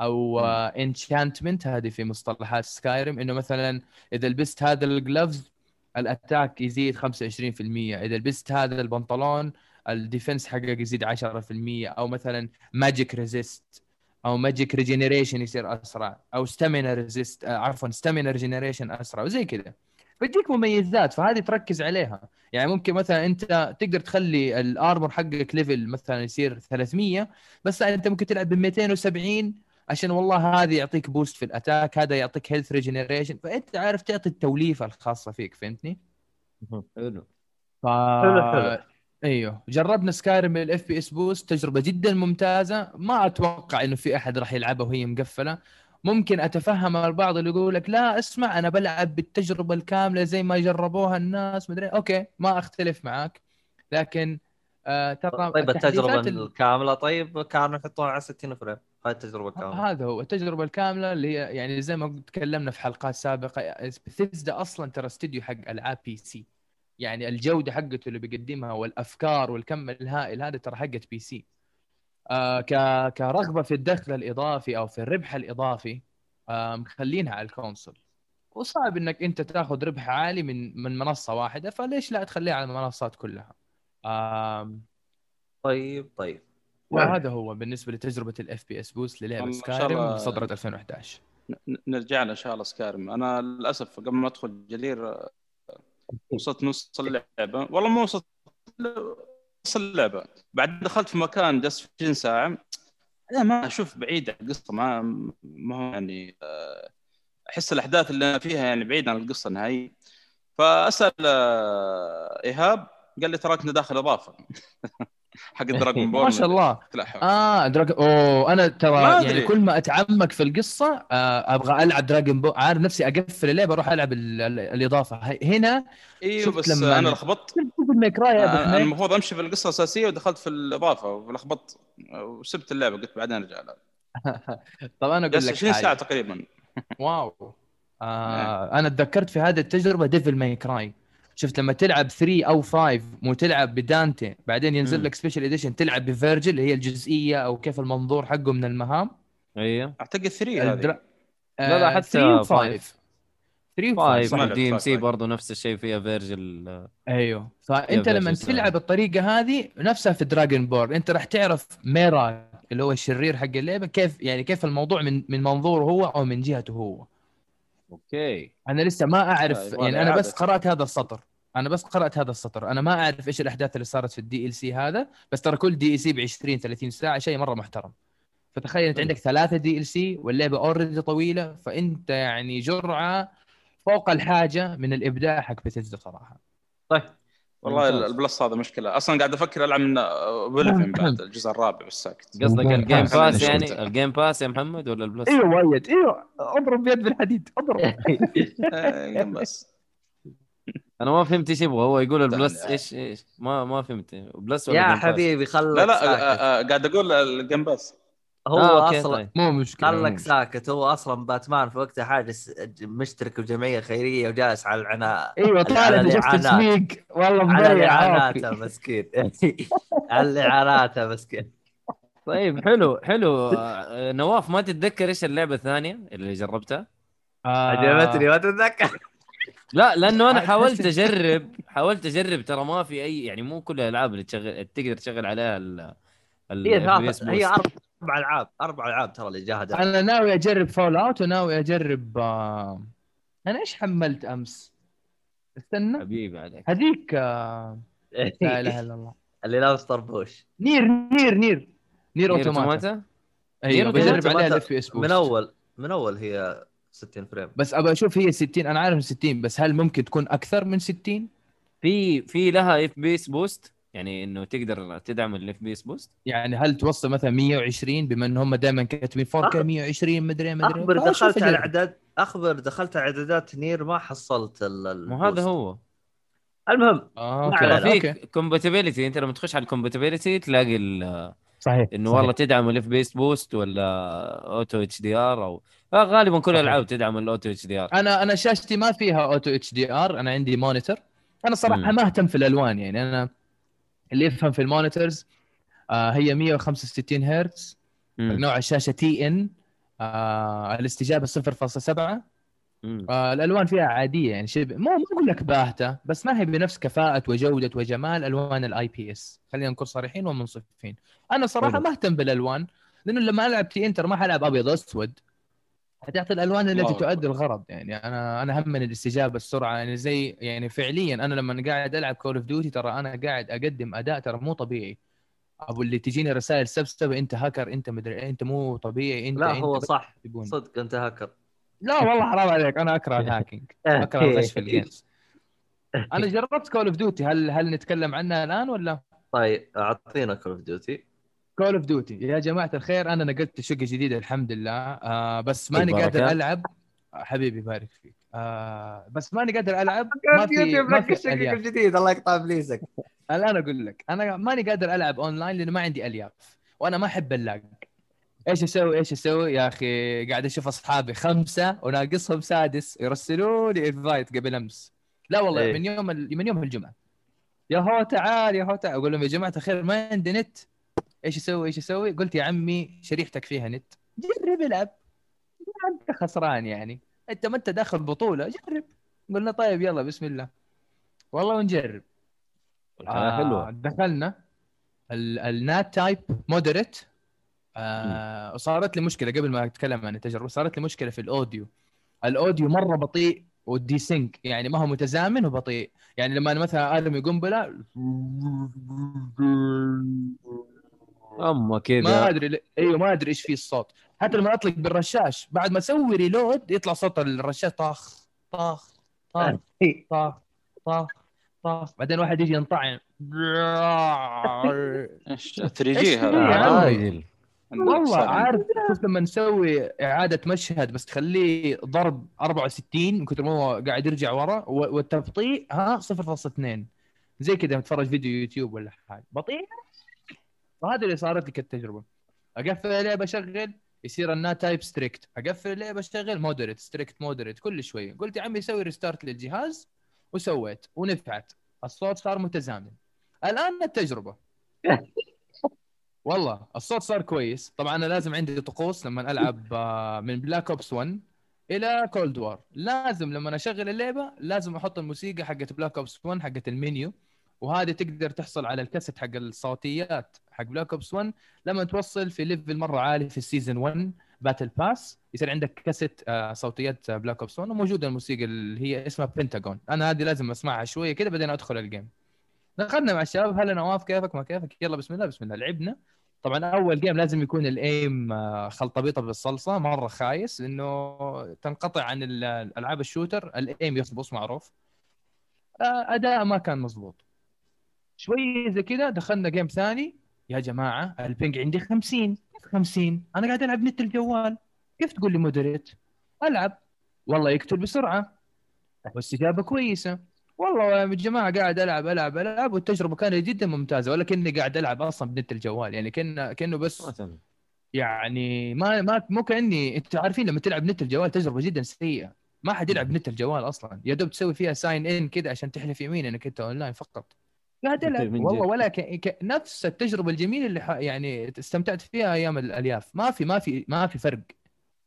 أو enchantment هذه في مصطلحات Skyrim إنه مثلا إذا لبست هذا ال gloves ال attack يزيد 25% إذا لبست هذا البنطلون ال defense حقك يزيد 10% أو مثلا magic resist أو magic regeneration يصير أسرع. أو stamina resist عفوا stamina regeneration أسرع وزي كذا. بتجيك مميزات فهذه تركز عليها. يعني ممكن مثلا أنت تقدر تخلي ال armor حقك level مثلا يصير 300 بس أنت ممكن تلعب ب 270 عشان والله هذا يعطيك boost في ال attack هذا يعطيك health regeneration فأنت عارف تعطي التوليفة الخاصة فيك فهمتني؟ حلو. ف... حلو حلو. إيوه. جربنا Skyrim ال FPS boost تجربة جدا ممتازة. ما أتوقع إنه في أحد راح يلعبها وهي مقفلة. ممكن أتفهم البعض اللي يقول لك لا اسمع أنا بلعب بالتجربة الكاملة زي ما جربوها الناس مدري okay ما أختلف معك لكن آه ترى طيب التجربة الكاملة طيب كانوا يحطونها على 60 frame. هاي التجربة الكاملة. هذا هو التجربة الكاملة اللي هي يعني زي ما تكلمنا في حلقات سابقة بثيزدا أصلا ترى استديو حق العاب PC يعني الجودة حقته اللي بيقدمها والأفكار والكم الهائل هذا ترى حقت PC آه ك كرغبة في الدخل الإضافي أو في الربح الإضافي آه مخلينها على ال console. وصعب إنك أنت تاخذ ربح عالي من من منصة واحدة فليش لا تخليها على المنصات كلها؟ طيب طيب. وهذا هو بالنسبة لتجربة ال FPS boost للعبة Skyrim اللي صدرت 2011 ن- نرجع له إن شاء الله Skyrim أنا للأسف قبل ما أدخل جلير آه، وصلت نص اللعبة. والله مو وصلت نص اللعبة. بعد دخلت في مكان جلست 20 ساعة. أنا ما أشوف بعيد عن القصة. ما ما هو يعني آه، أحس الأحداث اللي أنا فيها يعني بعيد عن القصة النهائيه فأسأل آه، إيهاب قال لي تراكنا داخل إضافة. حق Dragonborn ما شاء الله. آه دراج أوه أنا ترى يعني. كل ما أتعمق في القصة آه أبغى ألعب Dragonborn عارف نفسي أقفل اللعبة أروح ألعب ال- ال- الإضافة. هنا أيوه بس لما- أنا لخبطت. أنا حميد. المفروض أمشي في القصة الأساسية ودخلت في الإضافة ولخبطت. وسبت اللعبة قلت بعدين أرجع لها طب أنا أقول لك 20 ساعة تقريبا. واو. آه أنا تذكرت في هذه التجربة Devil May Cry شفت لما تلعب 3 أو 5 مو تلعب بدانتي بعدين ينزل مم. لك special edition تلعب ب Vergil اللي هي الجزئية أو كيف المنظور حقه من المهام أيوه أعتقد 3 هذه الدرا... لا، لا، آه، حتى 3 و5 five. 3 و5 five ما لعبت DMC. برضه نفس الشيء فيها Vergil أيوه فأنت لما تلعب. الطريقة هذه نفسها في Dragonborn أنت راح تعرف Miraak اللي هو الشرير حق اللعبة كيف يعني كيف الموضوع من من منظوره هو أو من جهته هو okay. أنا لسه ما أعرف يبغى يعني أنا بس. قرأت هذا السطر. أنا بس قرأت هذا السطر. أنا ما أعرف إيش الأحداث اللي صارت في ال DLC هذا بس ترى كل DLC ب 20 30 ساعة شيء مرة محترم. فتخيل أنت عندك ثلاثة دي ال سي واللعبة اوريدي طويلة فأنت يعني جرعة فوق الحاجة من الإبداع حق بثيسدا صراحة. طيب. والله ممتاز. البلس هذا مشكلة. أصلا قاعد أفكر ألعب من بولفين بعد الجزء الرابع بس ساكت. قصدك الجيم باس. يعني الجيم باس يا محمد ولا البلس؟ إيوه مؤيد إيوه. أضرب بيد بالحديد. أضرب. آه، بس. أنا ما فهمت إيش يبغى. هو يقول البلس. إيش إيش؟ ما ما فهمت. بلس ولا يا؟ حبيبي خلك لا لا. آه، آه، قاعد أقول الجيم باس هو آه، أوكي، أصلا طيب. مو مشكلة مو خلك مشكلة. ساكت هو أصلا باتمان في وقتها حاجز مشترك بجمعية خيرية وجالس على العناء أيوه على طالع الإعانات. سميك والله على مضيع الاعانات عافي. المسكين على الاعانات المسكين طيب حلو حلو آه، نواف ما تتذكر إيش اللعبة الثانية اللي جربتها؟ آه، عجبتني ما تتذكر لا لأنه أنا حاولت أجرب حاولت أجرب ترى ما في أي يعني مو كل الألعاب اللي تشغل تقدر تشغل عليها ال ال هي FPS ثلاث هي boost. أربع ألعاب أربع ألعاب ترى اللي جاهدة أنا ناوي أجرب Fallout وناوي أجرب آه... أنا إيش حملت أمس؟ استنى. حبيبي عليك. هذيك آه... لا إله إلا الله. اللي لابس طربوش Nier Nier Nier. نير Nier Automata. أيوه بجرب عليها ال FPS من أول من أول هي 60 frame. بس أبغى أشوف هي 60 أنا عارف إن 60 بس هل ممكن تكون أكثر من 60 في في لها FPS boost يعني إنه تقدر تدعم ال FPS boost يعني هل توصل مثلا 120 بما إن هم دائما كاتبين 4K أخ- 120 مدري مدري أخبر فأشوف دخلت على. اعداد أخبر دخلت على إعدادات نير ما حصلت ال- مو هذا. هو المهم آه ما أوكي في compatibility أنت لما تخش على ال compatibility تلاقي ال- صحيح إنه. والله تدعم ال FPS boost ولا auto HDR أو آه، غالبا كل. الالعاب تدعم ال auto HDR أنا أنا شاشتي ما فيها auto HDR أنا عندي monitor أنا صراحة. ما أهتم في الألوان يعني أنا اللي يفهم في ال monitors آه هي 165 هرتز نوع الشاشة TN آه الاستجابة 0.7 آه الألوان فيها عادية يعني شبه مو ما أقول لك باهتة بس ما هي بنفس كفاءة وجودة وجمال ألوان ال IPS خلينا نكون صريحين ومنصفين. أنا صراحة. ما أهتم بالألوان لأنه لما ألعب تي انتر ما حلعب أبيض أسود. حتعطي الألوان التي تؤدي الغرض. يعني أنا أنا هم من الاستجابة السرعة. يعني زي يعني فعليا أنا لما قاعد ألعب كول اوف ديوتي ترى أنا قاعد أقدم أداء ترى مو طبيعي. أبو اللي تجيني رسائل سبسبة أنت هاكر أنت مدري أنت مو طبيعي أنت لا أنت هو صح. تبون. صدق أنت هاكر لا والله حرام عليك. أنا أكره ال hacking أكره الغش في ال games أنا جربت كول اوف ديوتي هل هل نتكلم عنها الآن ولا؟ طيب أعطينا كول اوف ديوتي كول اوف ديوتي يا جماعة الخير أنا نقلت شقة جديدة الحمد لله. آه بس ماني البركة. قادر ألعب. حبيبي يبارك فيك. آه بس ماني قادر ألعب ما في ما في ألياف. جديد الله يقطع إبليسك. الآن أقول لك أنا ماني قادر ألعب أونلاين لأنه ما عندي ألياف وأنا ما أحب ال lag. إيش أسوي؟ إيش أسوي؟ يا أخي قاعد أشوف أصحابي خمسة وناقصهم سادس يرسلوا لي invite قبل أمس. لا والله إيه. من يوم ال- من يوم الجمعة. يا هو تعال يا هو تعال. أقول لهم يا جماعة الخير ما عندي نت. إيش أسوي إيش أسوي قلت يا عمي شريحتك فيها نت. جرب العب انت خسران يعني. أنت ما أنت داخل بطولة. جرب. قلنا طيب يلا بسم الله. والله ونجرب. الحياة حلوة. دخلنا. ال- ال NAT type moderate آه وصارت لي مشكلة قبل ما أتكلم عن التجربة. صارت لي مشكلة في ال audio. ال audio مرة بطيء و desync يعني ما هو متزامن وبطيء. يعني لما أنا مثلا أرمي قنبلة أما ما كذا أدري ل- إيوه ما أدري إيش فيه الصوت. حتى لما أطلق بالرشاش بعد ما أسوي ريلود يطلع صوت الرشاش طاخ طاخ طاخ طاخ طاخ طاخ. بعدين واحد يجي ينطعن. إيش 3 إيش جي هذا؟ عادل والله. عارف شوف لما نسوي إعادة مشهد بس تخليه ضرب 64 من كثر ما هو قاعد يرجع ورا والتبطيء ها 0.2 زي كذا متفرج فيديو يوتيوب ولا حاجة. بطيء. وهذا اللي صارت لي كالتجربه أقفل اللعبه اشغل يصير ال NAT type strict أقفل اللعبه اشتغل moderate strict moderate كل شوية قلت يا عمي سوي restart للجهاز وسويت ونفعت. الصوت صار متزامن. الآن التجربة. والله الصوت صار كويس. طبعا أنا لازم عندي طقوس لما ألعب آه، من بلاك اوبس 1 إلى كولد وار لازم لما أشغل اللعبة لازم أحط الموسيقى حقت بلاك اوبس 1 حقت المنيو وهذه تقدر تحصل على الكاسيت حق الصوتيات. حق بلاك اوبس 1 لما توصل في level مرة عالي في ال season 1 battle pass يصير عندك كاسيت آه، صوتيات بلاك اوبس 1 وموجودة الموسيقى اللي هي اسمها بنتاجون أنا هذه لازم أسمعها شوية كده بعدين أدخل ال game دخلنا مع الشباب هلا نواف كيفك؟ ما كيفك؟ يلا بسم الله بسم الله. لعبنا. طبعا أول game لازم يكون ال aim آه، خلطبيطة بالصلصة. مرة خايس لأنه تنقطع عن ال- الالعاب ال shooter. ال aim يخبص معروف. آه، أداء ما كان مظبوط. شوي زي كذا دخلنا game ثاني. يا جماعة ال ping عندي 50 كيف 50 أنا قاعد ألعب نت الجوال كيف تقول لي moderate ألعب. والله يقتل بسرعة. واستجابه كويسة. والله يا جماعة قاعد ألعب ألعب ألعب والتجربة كانت جدا ممتازة ولا كاني قاعد ألعب أصلا بنت الجوال يعني كان كأنه بس يعني ما ما مو كاني انت عارفين لما تلعب نت الجوال تجربة جدا سيئة. ما حد يلعب نت الجوال أصلا. يا دوب تسوي فيها sign in كذا عشان تحلف يمين انك أنت اونلاين فقط. قاعد العب من والله. ولا ك... ك... نفس التجربة الجميلة اللي ح... يعني استمتعت فيها أيام الألياف. ما في ما في ما في فرق.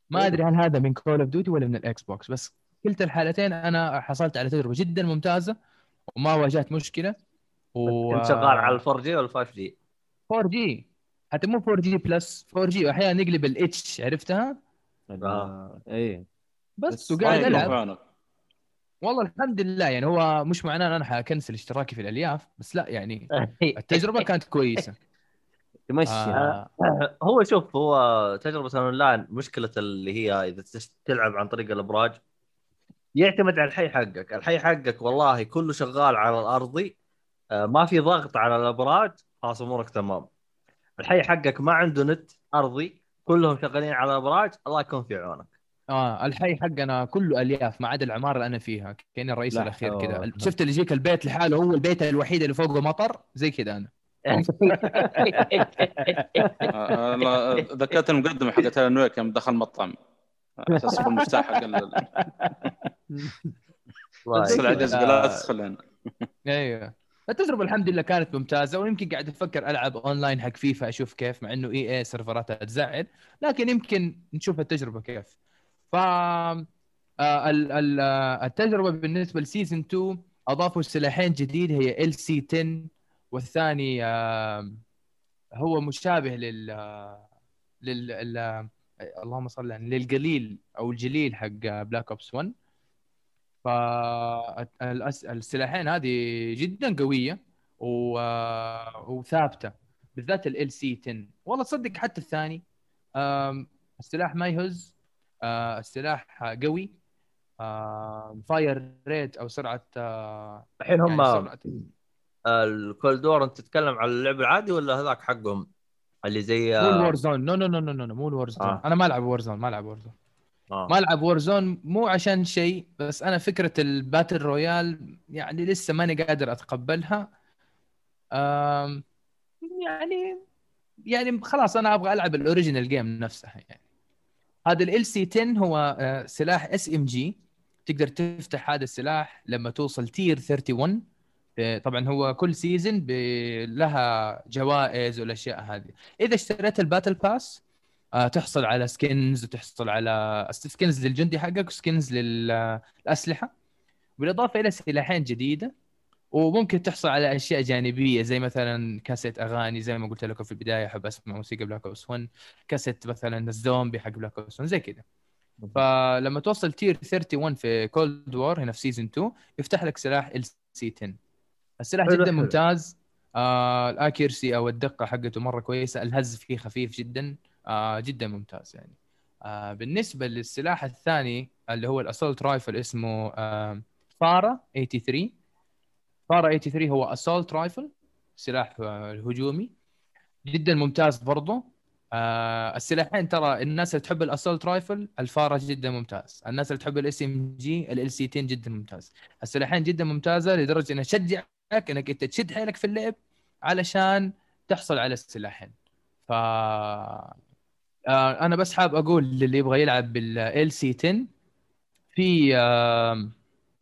ما أدري هل هذا من كول اوف ديوتي ولا من الاكس بوكس بس كلتا الحالتين أنا حصلت على تجربة جدا ممتازة وما واجهت مشكلة. و كنت شغال على ال 4 G ولا 5 G 4 G حتى مو 4 G plus 4 G واحيانا نقلب ال H عرفتها؟ آه. إيه. بس بس وقاعد ألعب. والله الحمد لله يعني هو مش معناه إن أنا حكنسل اشتراكي في الألياف بس لا يعني التجربة كانت كويسة تمشي آه هو شوف هو تجربة الاونلاين مشكلة اللي هي إذا تلعب عن طريق الأبراج يعتمد على الحي حقك، الحي حقك والله كله شغال على الارضي آه، ما في ضغط على الأبراج خلاص أمورك تمام. الحي حقك ما عنده نت أرضي كلهم شغالين على الأبراج الله يكون في عونك. آه الحي حقنا كله ألياف ما عدا العمارة اللي أنا فيها كأني الرئيس لا الأخير كذا شفت اللي يجيك البيت لحاله هو البيت الوحيد اللي فوقه مطر؟ زي كذا أنا. ذكرت المقدمة حقت الان ويك يوم دخل مطعم. على أساس يكون مفتاح حق. العجز لا تدخل هنا أيوه. التجربة الحمد لله كانت ممتازة ويمكن قاعد أفكر ألعب اونلاين حق فيفا أشوف كيف مع إنه إي إي سيرفراتها تزعل لكن يمكن نشوف التجربة كيف. ف آه، آه، التجربة بالنسبة ل season 2 أضافوا سلاحين جديد هي ال C 10 والثاني آه، هو مشابه لل لل ال- اللهم صل على للقليل أو الجليل حق بلاك اوبس 1 فالسلاحين هذه جدا قوية و... وثابتة بالذات ال C 10 والله تصدق حتى الثاني السلاح ما يهز. السلاح قوي fire rate أو سرعة آه، الحين هم يعني سرعة. الكولدور أنت تتكلم على اللعب العادي ولا هذاك حقهم؟ اللي زي مو الور زون no no no no no مو الور زون آه. أنا ما ألعب وور زون ما ألعب وور زون آه. ما ألعب Warzone مو عشان شيء بس أنا فكرة ال battle royale يعني لسه ماني قادر أتقبلها. يعني يعني خلاص أنا أبغى ألعب ال original game نفسها يعني. هذا LC10 هو آه، سلاح SMG تقدر تفتح هذا السلاح لما توصل tier 31 آه، طبعا هو كل season لها جوائز والأشياء هذه. إذا اشتريت ال battle pass آه، تحصل على skins وتحصل على skins للجندي حقك و skins للاسلحه بالإضافة إلى سلاحين جديدة وممكن تحصل على أشياء جانبية زي مثلا كاسيت أغاني زي ما قلت لكم في البداية أحب أسمع موسيقى Black Ops 1 كاسيت مثلا الزومبي حق Black Ops 1 زي كذا. فلما توصل tier 31 في Cold War هنا في season 2 يفتح لك سلاح LC10 السلاح جدا حلو. ممتاز. آه ال accuracy أو الدقة حقته مرة كويسة. الهز فيه خفيف جدا. آه جدا ممتاز يعني. آه بالنسبة للسلاح الثاني اللي هو ال assault rifle اسمه آه FARA 83 FARA 83 هو assault rifle سلاح آه هجومي. جدا ممتاز برضه آه السلاحين ترى الناس اللي تحب ال assault rifle ال FARA جدا ممتاز. الناس اللي تحب ال SMG LC10 جدا ممتاز. السلاحين جدا ممتازة لدرجة انها تشجعك إنك أنت تشد حيلك في اللعب علشان تحصل على السلاحين. ف آه أنا بس حاب أقول للي يبغى يلعب بال LC10 في آه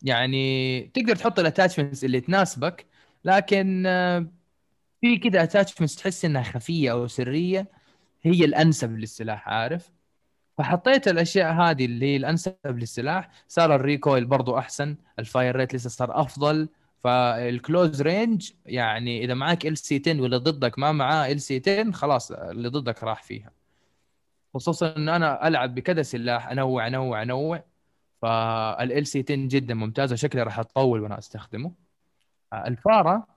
يعني تقدر تحط ال attachments اللي تناسبك لكن آه في كذا attachments تحس إنها خفية أو سرية هي الأنسب للسلاح عارف؟ فحطيت الأشياء هذه اللي هي الأنسب للسلاح صار ال recoil برضو أحسن ال fire rate لسه صار أفضل فال close range يعني إذا معك LC10 واللي ضدك ما معاه LC10 خلاص اللي ضدك راح فيها. خصوصا إن أنا ألعب بكذا سلاح أنوع أنوع أنوع. فال LC10 جدا ممتازه شكلي راح أطول وأنا أستخدمه. ال FARA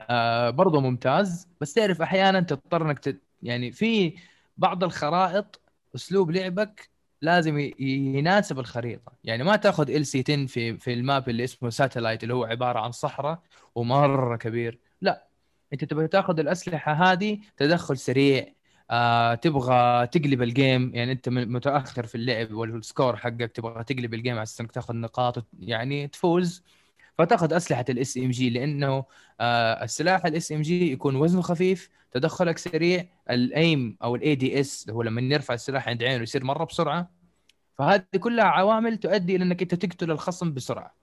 آه، برضه ممتاز بس تعرف أحيانا تضطر إنك تت... يعني في بعض الخرائط أسلوب لعبك لازم يناسب الخريطة. يعني ما تأخذ LC10 في في ال map اللي اسمه Satellite اللي هو عبارة عن صحراء ومرة كبير. لا أنت تبغى تأخذ الأسلحة هذه تدخل سريع آه تبغى تقلب ال game يعني أنت متأخر في اللعب وال score حقك تبغى تقلب ال game على إنك تاخذ نقاط يعني تفوز. فتاخذ أسلحة ال SMG لأنه آه السلاح ال SMG يكون وزنه خفيف تدخلك سريع ال aim أو ال ADS هو لما يرفع السلاح عند عينه يصير مرة بسرعة. فهذه كلها عوامل تؤدي إلى إنك أنت تقتل الخصم بسرعة.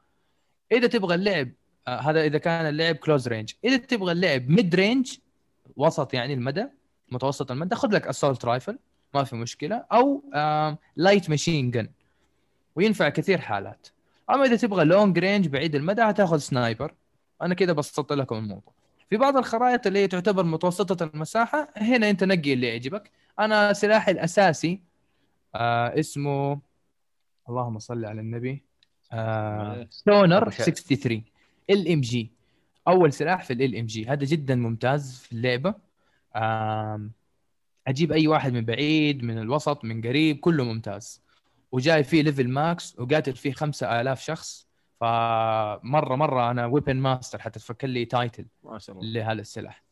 إذا تبغى اللعب آه هذا إذا كان اللعب close range إذا تبغى اللعب mid range وسط يعني المدى متوسط المدى خذ لك assault rifle ما في مشكلة. أو light machine gun وينفع كثير حالات. أما إذا تبغى long range بعيد المدى هتاخذ sniper أنا كذا بسطت لكم الموضوع. في بعض الخرائط اللي هي تعتبر متوسطة المساحة هنا أنت نقي اللي يعجبك. أنا سلاحي الأساسي آه اسمه اللهم صل على النبي آه Stoner أبو شيء. 63 LMG أول سلاح في ال LMG هذا جدا ممتاز في اللعبة. آم، أجيب أي واحد من بعيد من الوسط من قريب كله ممتاز. وجاي فيه level max وقاتل فيه 5000 شخص. فمرة مرة أنا weapon master حتى تفك لي title ما شاء الله. لهذا السلاح.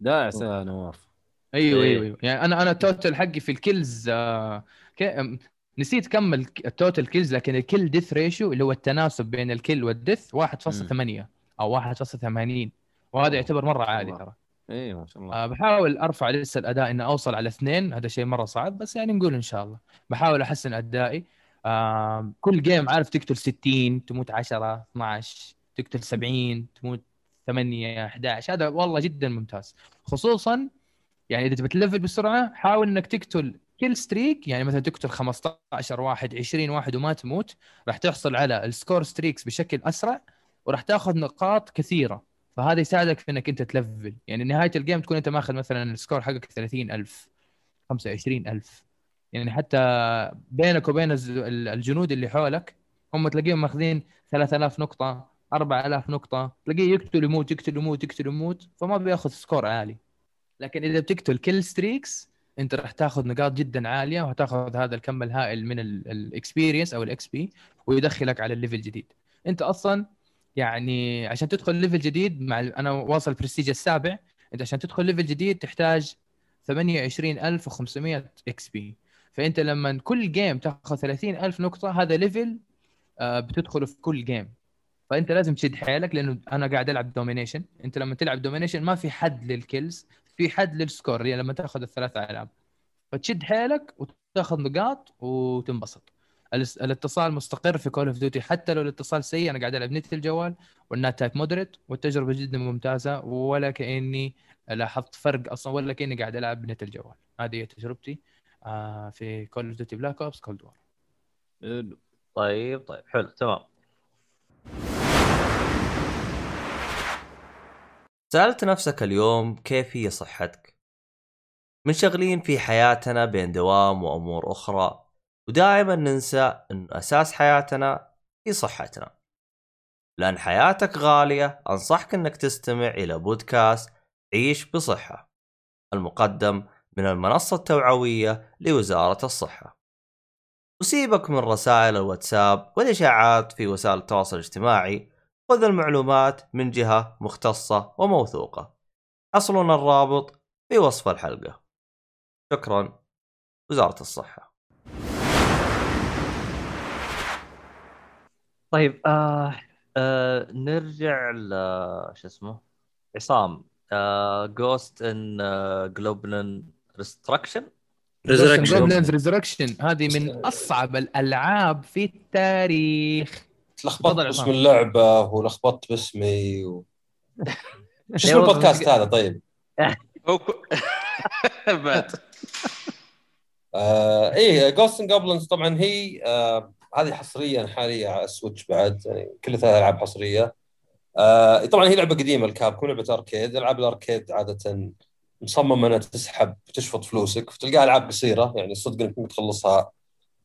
داعس يا نواف أيوه إيه. أيوه أيوه. يعني أنا أنا ال total حقي في ال kills آه كي... نسيت كمل ال total kills لكن ال kill death ratio اللي هو التناسب بين ال kill وال death 1.8 أو 1.80 وهذا يعتبر مرة عالي. ترى. اي ما شاء الله. آه بحاول أرفع لسه الأداء إني أوصل على اثنين. هذا شيء مرة صعب بس يعني نقول إن شاء الله. بحاول أحسن أدائي. كل game عارف تقتل 60 تموت 10 12 تقتل 70 تموت 8 11 هذا والله جدا ممتاز. خصوصا يعني إذا تبي تلفل بسرعة حاول إنك تقتل kill streak يعني مثلا تقتل 15 واحد 20 واحد وما تموت راح تحصل على ال score streaks بشكل أسرع وراح تأخذ نقاط كثيرة. فهذا يساعدك في إنك أنت تلفل. يعني نهاية ال game تكون أنت ماخذ مثلا ال score حقك 30000 25000 يعني حتى بينك وبين الجنود اللي حولك هم تلاقيهم ماخذين 3000 نقطة 4000 نقطة. تلاقيه يقتل يموت يقتل يموت يقتل يموت فما بياخذ score عالي. لكن إذا بتقتل kill streaks أنت راح تاخذ نقاط جدا عالية وهتاخذ هذا الكم الهائل من ال experience أو ال XP ويدخلك على ال level جديد. أنت أصلا يعني عشان تدخل level جديد مع أنا واصل برستيج السابع أنت عشان تدخل level جديد تحتاج 28500 XP فأنت لما كل game تاخذ 30000 نقطة هذا level آه، بتدخله في كل game فأنت لازم تشد حيلك لأنه أنا قاعد ألعب domination أنت لما تلعب domination ما في حد لل kills في حد لل score يعني لما تاخذ الثلاثة ألعاب. فتشد حيلك وتاخذ نقاط وتنبسط. الاتصال مستقر في Call of Duty حتى لو الاتصال سيء أنا قاعد ألعب نت الجوال وال NAT type moderate والتجربة جدا ممتازة ولا كأني لاحظت فرق أصلا ولا كأني قاعد ألعب بنت الجوال هذه هي تجربتي آه، في Call of Duty Black Ops Cold War. طيب طيب حلو تمام سألت نفسك اليوم كيف هي صحتك؟ منشغلين في حياتنا بين دوام وأمور أخرى ودائما ننسى أن أساس حياتنا هي صحتنا لأن حياتك غالية أنصحك أنك تستمع إلى بودكاست عيش بصحة المقدم من المنصة التوعوية لوزارة الصحة. وسيبك من رسائل الواتساب والإشاعات في وسائل التواصل الاجتماعي خذ المعلومات من جهة مختصة وموثوقة. حصلنا الرابط في وصف الحلقة. شكرا وزارة الصحة. طيب آه آه نرجع ل شو اسمه؟ عصام Ghosts n Goblins Restriction Resurrection Resurrection هذه من أصعب الألعاب في التاريخ. تلخبطت تفضل باسم. اللعبة ولخبطت باسمي و... شو اسم البودكاست هذا؟ طيب؟ بعد آه إيه Ghosts and Goblins طبعا هي آه هذه حصريا حاليا على ال Switch بعد يعني كل ثلاث ألعاب حصرية. آه طبعا هي لعبة قديمة ال Capcom لعبة arcade. ألعاب ال arcade عادة مصممة إنها تسحب وتشفط فلوسك فتلقاها ألعاب قصيرة يعني صدق إنك ممكن تخلصها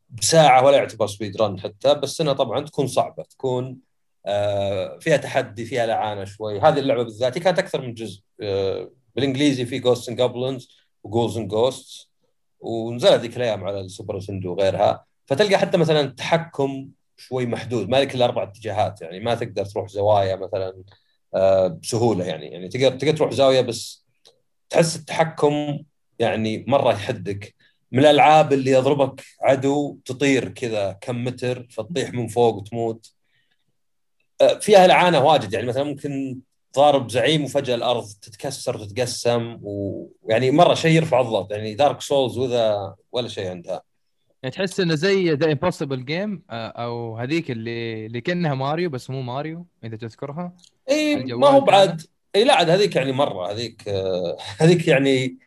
بساعة ولا يعتبر speed run حتى بس إنها طبعا تكون صعبة تكون آه فيها تحدي فيها لعانة شوي. هذه اللعبة بالذات كانت أكثر من جزء آه بالإنجليزي في Ghosts and Goblins و Ghouls and Ghosts ونزلت ذيك الأيام على ال Super Nintendo وغيرها. فتلقى حتى مثلا التحكم شوي محدود ما لك إلا أربع اتجاهات يعني ما تقدر تروح زوايا مثلا آه، بسهولة يعني يعني تقدر تقدر تروح زاوية بس تحس التحكم يعني مرة يحدك. من الألعاب اللي يضربك عدو تطير كذا كم متر فتطيح من فوق وتموت. آه، فيها لعانه واجد يعني مثلا ممكن ضارب زعيم وفجأة الأرض تتكسر وتتقسم ويعني مرة شيء يرفع الضغط يعني Dark Souls وذا ولا شيء عندها. يعني تحس إنه زي The Impossible Game أو هذيك اللي اللي كأنها ماريو بس مو ماريو إذا تذكرها. إي الجوال ما هو. بعد. إي لا عاد هذيك يعني مرة. هذيك آه، هذيك يعني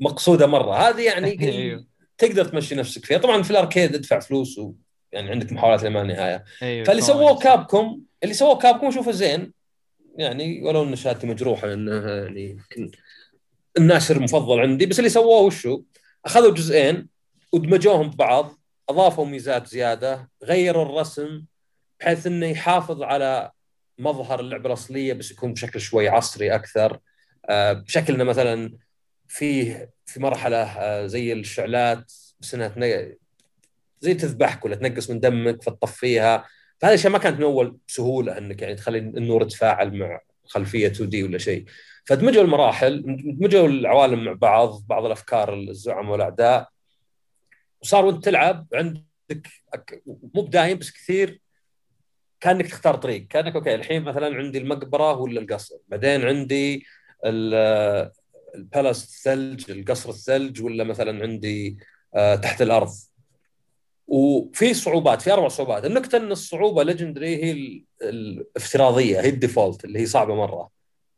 مقصودة مرة. هذه يعني أيوه. تقدر تمشي نفسك فيها. طبعا في ال arcade ادفع فلوس و يعني عندك محاولات لما لا نهاية. أيوه فاللي. سووه Capcom اللي سووه Capcom اشوفه زين. يعني ولو إن شهادتي مجروحه لأنه يعني الناشر المفضل عندي. بس اللي سووه وشو؟ أخذوا جزئين. ودمجوهم ببعض أضافوا ميزات زيادة غيروا الرسم بحيث إنه يحافظ على مظهر اللعبة الأصلية بس يكون بشكل شوي عصري أكثر. آه، بشكل إنه مثلا فيه في مرحلة آه، زي الشعلات بس إنها تن- زي تذبحك ولا تنقص من دمك فتطفيها. فهذه الأشياء ما كانت من أول بسهوله إنك يعني تخلي النور يتفاعل مع خلفية 2D ولا شيء. فدمجوا المراحل دمجوا العوالم مع بعض بعض الأفكار الزعماء والأعداء. وصار وانت تلعب عندك مو بدايم بس كثير كأنك تختار طريق. كأنك okay الحين مثلا عندي المقبرة ولا القصر. بعدين عندي ال- ال palace الثلج القصر الثلج ولا مثلا عندي آه، تحت الأرض. وفي صعوبات في أربع صعوبات. النكته إن الصعوبة legendary هي ال- الافتراضية هي ال default اللي هي صعبة مرة.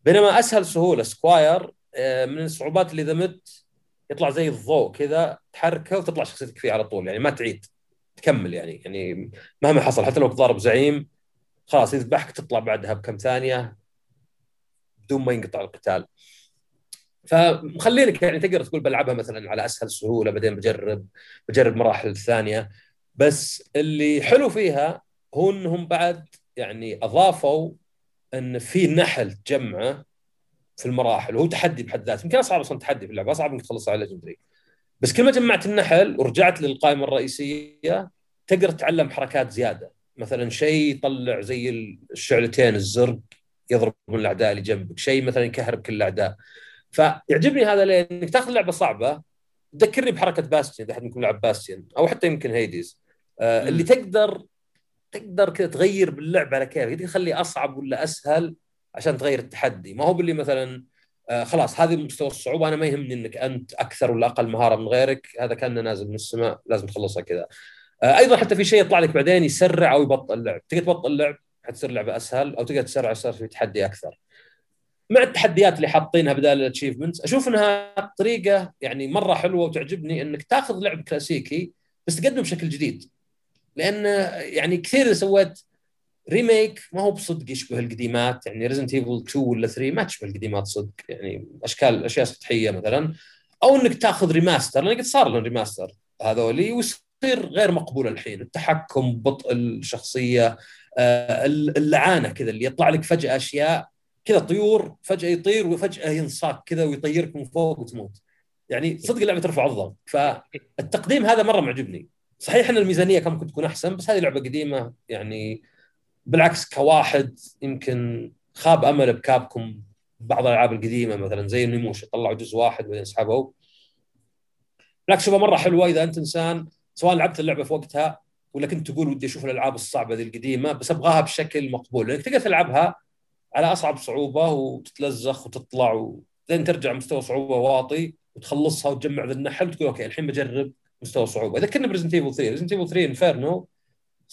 بينما أسهل سهولة squire آه، من الصعوبات اللي اذا مت يطلع زي الضوء كذا تحركه وتطلع شخصيتك فيه على طول يعني ما تعيد تكمل يعني. يعني مهما حصل حتى لو تضارب زعيم خلاص يذبحك تطلع بعدها بكم ثانية بدون ما ينقطع القتال. فمخلينك يعني تقدر تقول بلعبها مثلا على أسهل سهولة بعدين بجرب بجرب مراحل الثانية بس اللي حلو فيها هو إنهم بعد يعني أضافوا إن في نحل تجمعه في المراحل وهو تحدي بحد ذاته. يمكن أصعب أصلا تحدي في اللعبة أصعب إنك تخلصها على ليجندري بس كل ما جمعت النحل ورجعت للقائمة الرئيسية تقدر تتعلم حركات زيادة. مثلا شيء يطلع زي الشعلتين الزرق يضرب من الأعداء اللي جنبك. شيء مثلا يكهرب كل الأعداء. فيعجبني هذا ليه إنك تاخذ لعبة صعبة تذكرني بحركة Bastion إذا احد منكم لعب Bastion أو حتى يمكن Hades آه. اللي تقدر تقدر كذا تغير باللعبة على كيفك. تخلي أصعب ولا أسهل عشان تغير التحدي. ما هو باللي مثلا آه خلاص هذه مستوى الصعوبة أنا ما يهمني إنك أنت أكثر ولا أقل مهارة من غيرك هذا كأنه نازل من السماء لازم تخلصها كذا. آه أيضا حتى في شيء يطلع لك بعدين يسرع أو يبطئ اللعب تقدر تبطئ اللعب حتصير اللعبه أسهل أو تقدر تسرع يصير في تحدي أكثر. مع التحديات اللي حاطينها بدال ال achievements أشوف إنها طريقة يعني مرة حلوة وتعجبني إنك تاخذ لعب كلاسيكي بس تقدمه بشكل جديد. لأن يعني كثير سويت remake ما هو بصدق يشبه القديمات يعني Resident Evil 2 ولا 3 ما تشبه القديمات صدق يعني أشكال أشياء سطحية مثلا. أو إنك تأخذ remaster لأن قد صار لهم remaster هذولي ويصير غير مقبول الحين. التحكم بطء الشخصية آه، اللعانة كذا اللي يطلع لك فجأة أشياء كذا طيور فجأة يطير وفجأة ينصاك كذا ويطيرك من فوق وتموت. يعني صدق اللعبة ترفع الضغط فالتقديم هذا مرة معجبني. صحيح إن الميزانية كان ممكن تكون أحسن بس هذه لعبة قديمة يعني بالعكس كواحد يمكن خاب أمل بكابكم بعض الألعاب القديمة مثلا زي النموش طلعوا جزء واحد بعدين سحبوا. بالعكس شوفها مرة حلوة إذا أنت إنسان سواء لعبت اللعبة في وقتها ولا كنت تقول ودي أشوف الألعاب الصعبة ذي القديمة بس أبغاها بشكل مقبول. لأنك تقدر تلعبها على أصعب صعوبة وتتلزخ وتطلع وبعدين ترجع مستوى صعوبة واطي وتخلصها وتجمع ذا النحل وتقول okay الحين بجرب مستوى صعوبة. إذا كنا ب Resident Evil 3 Resident Evil 3 inferno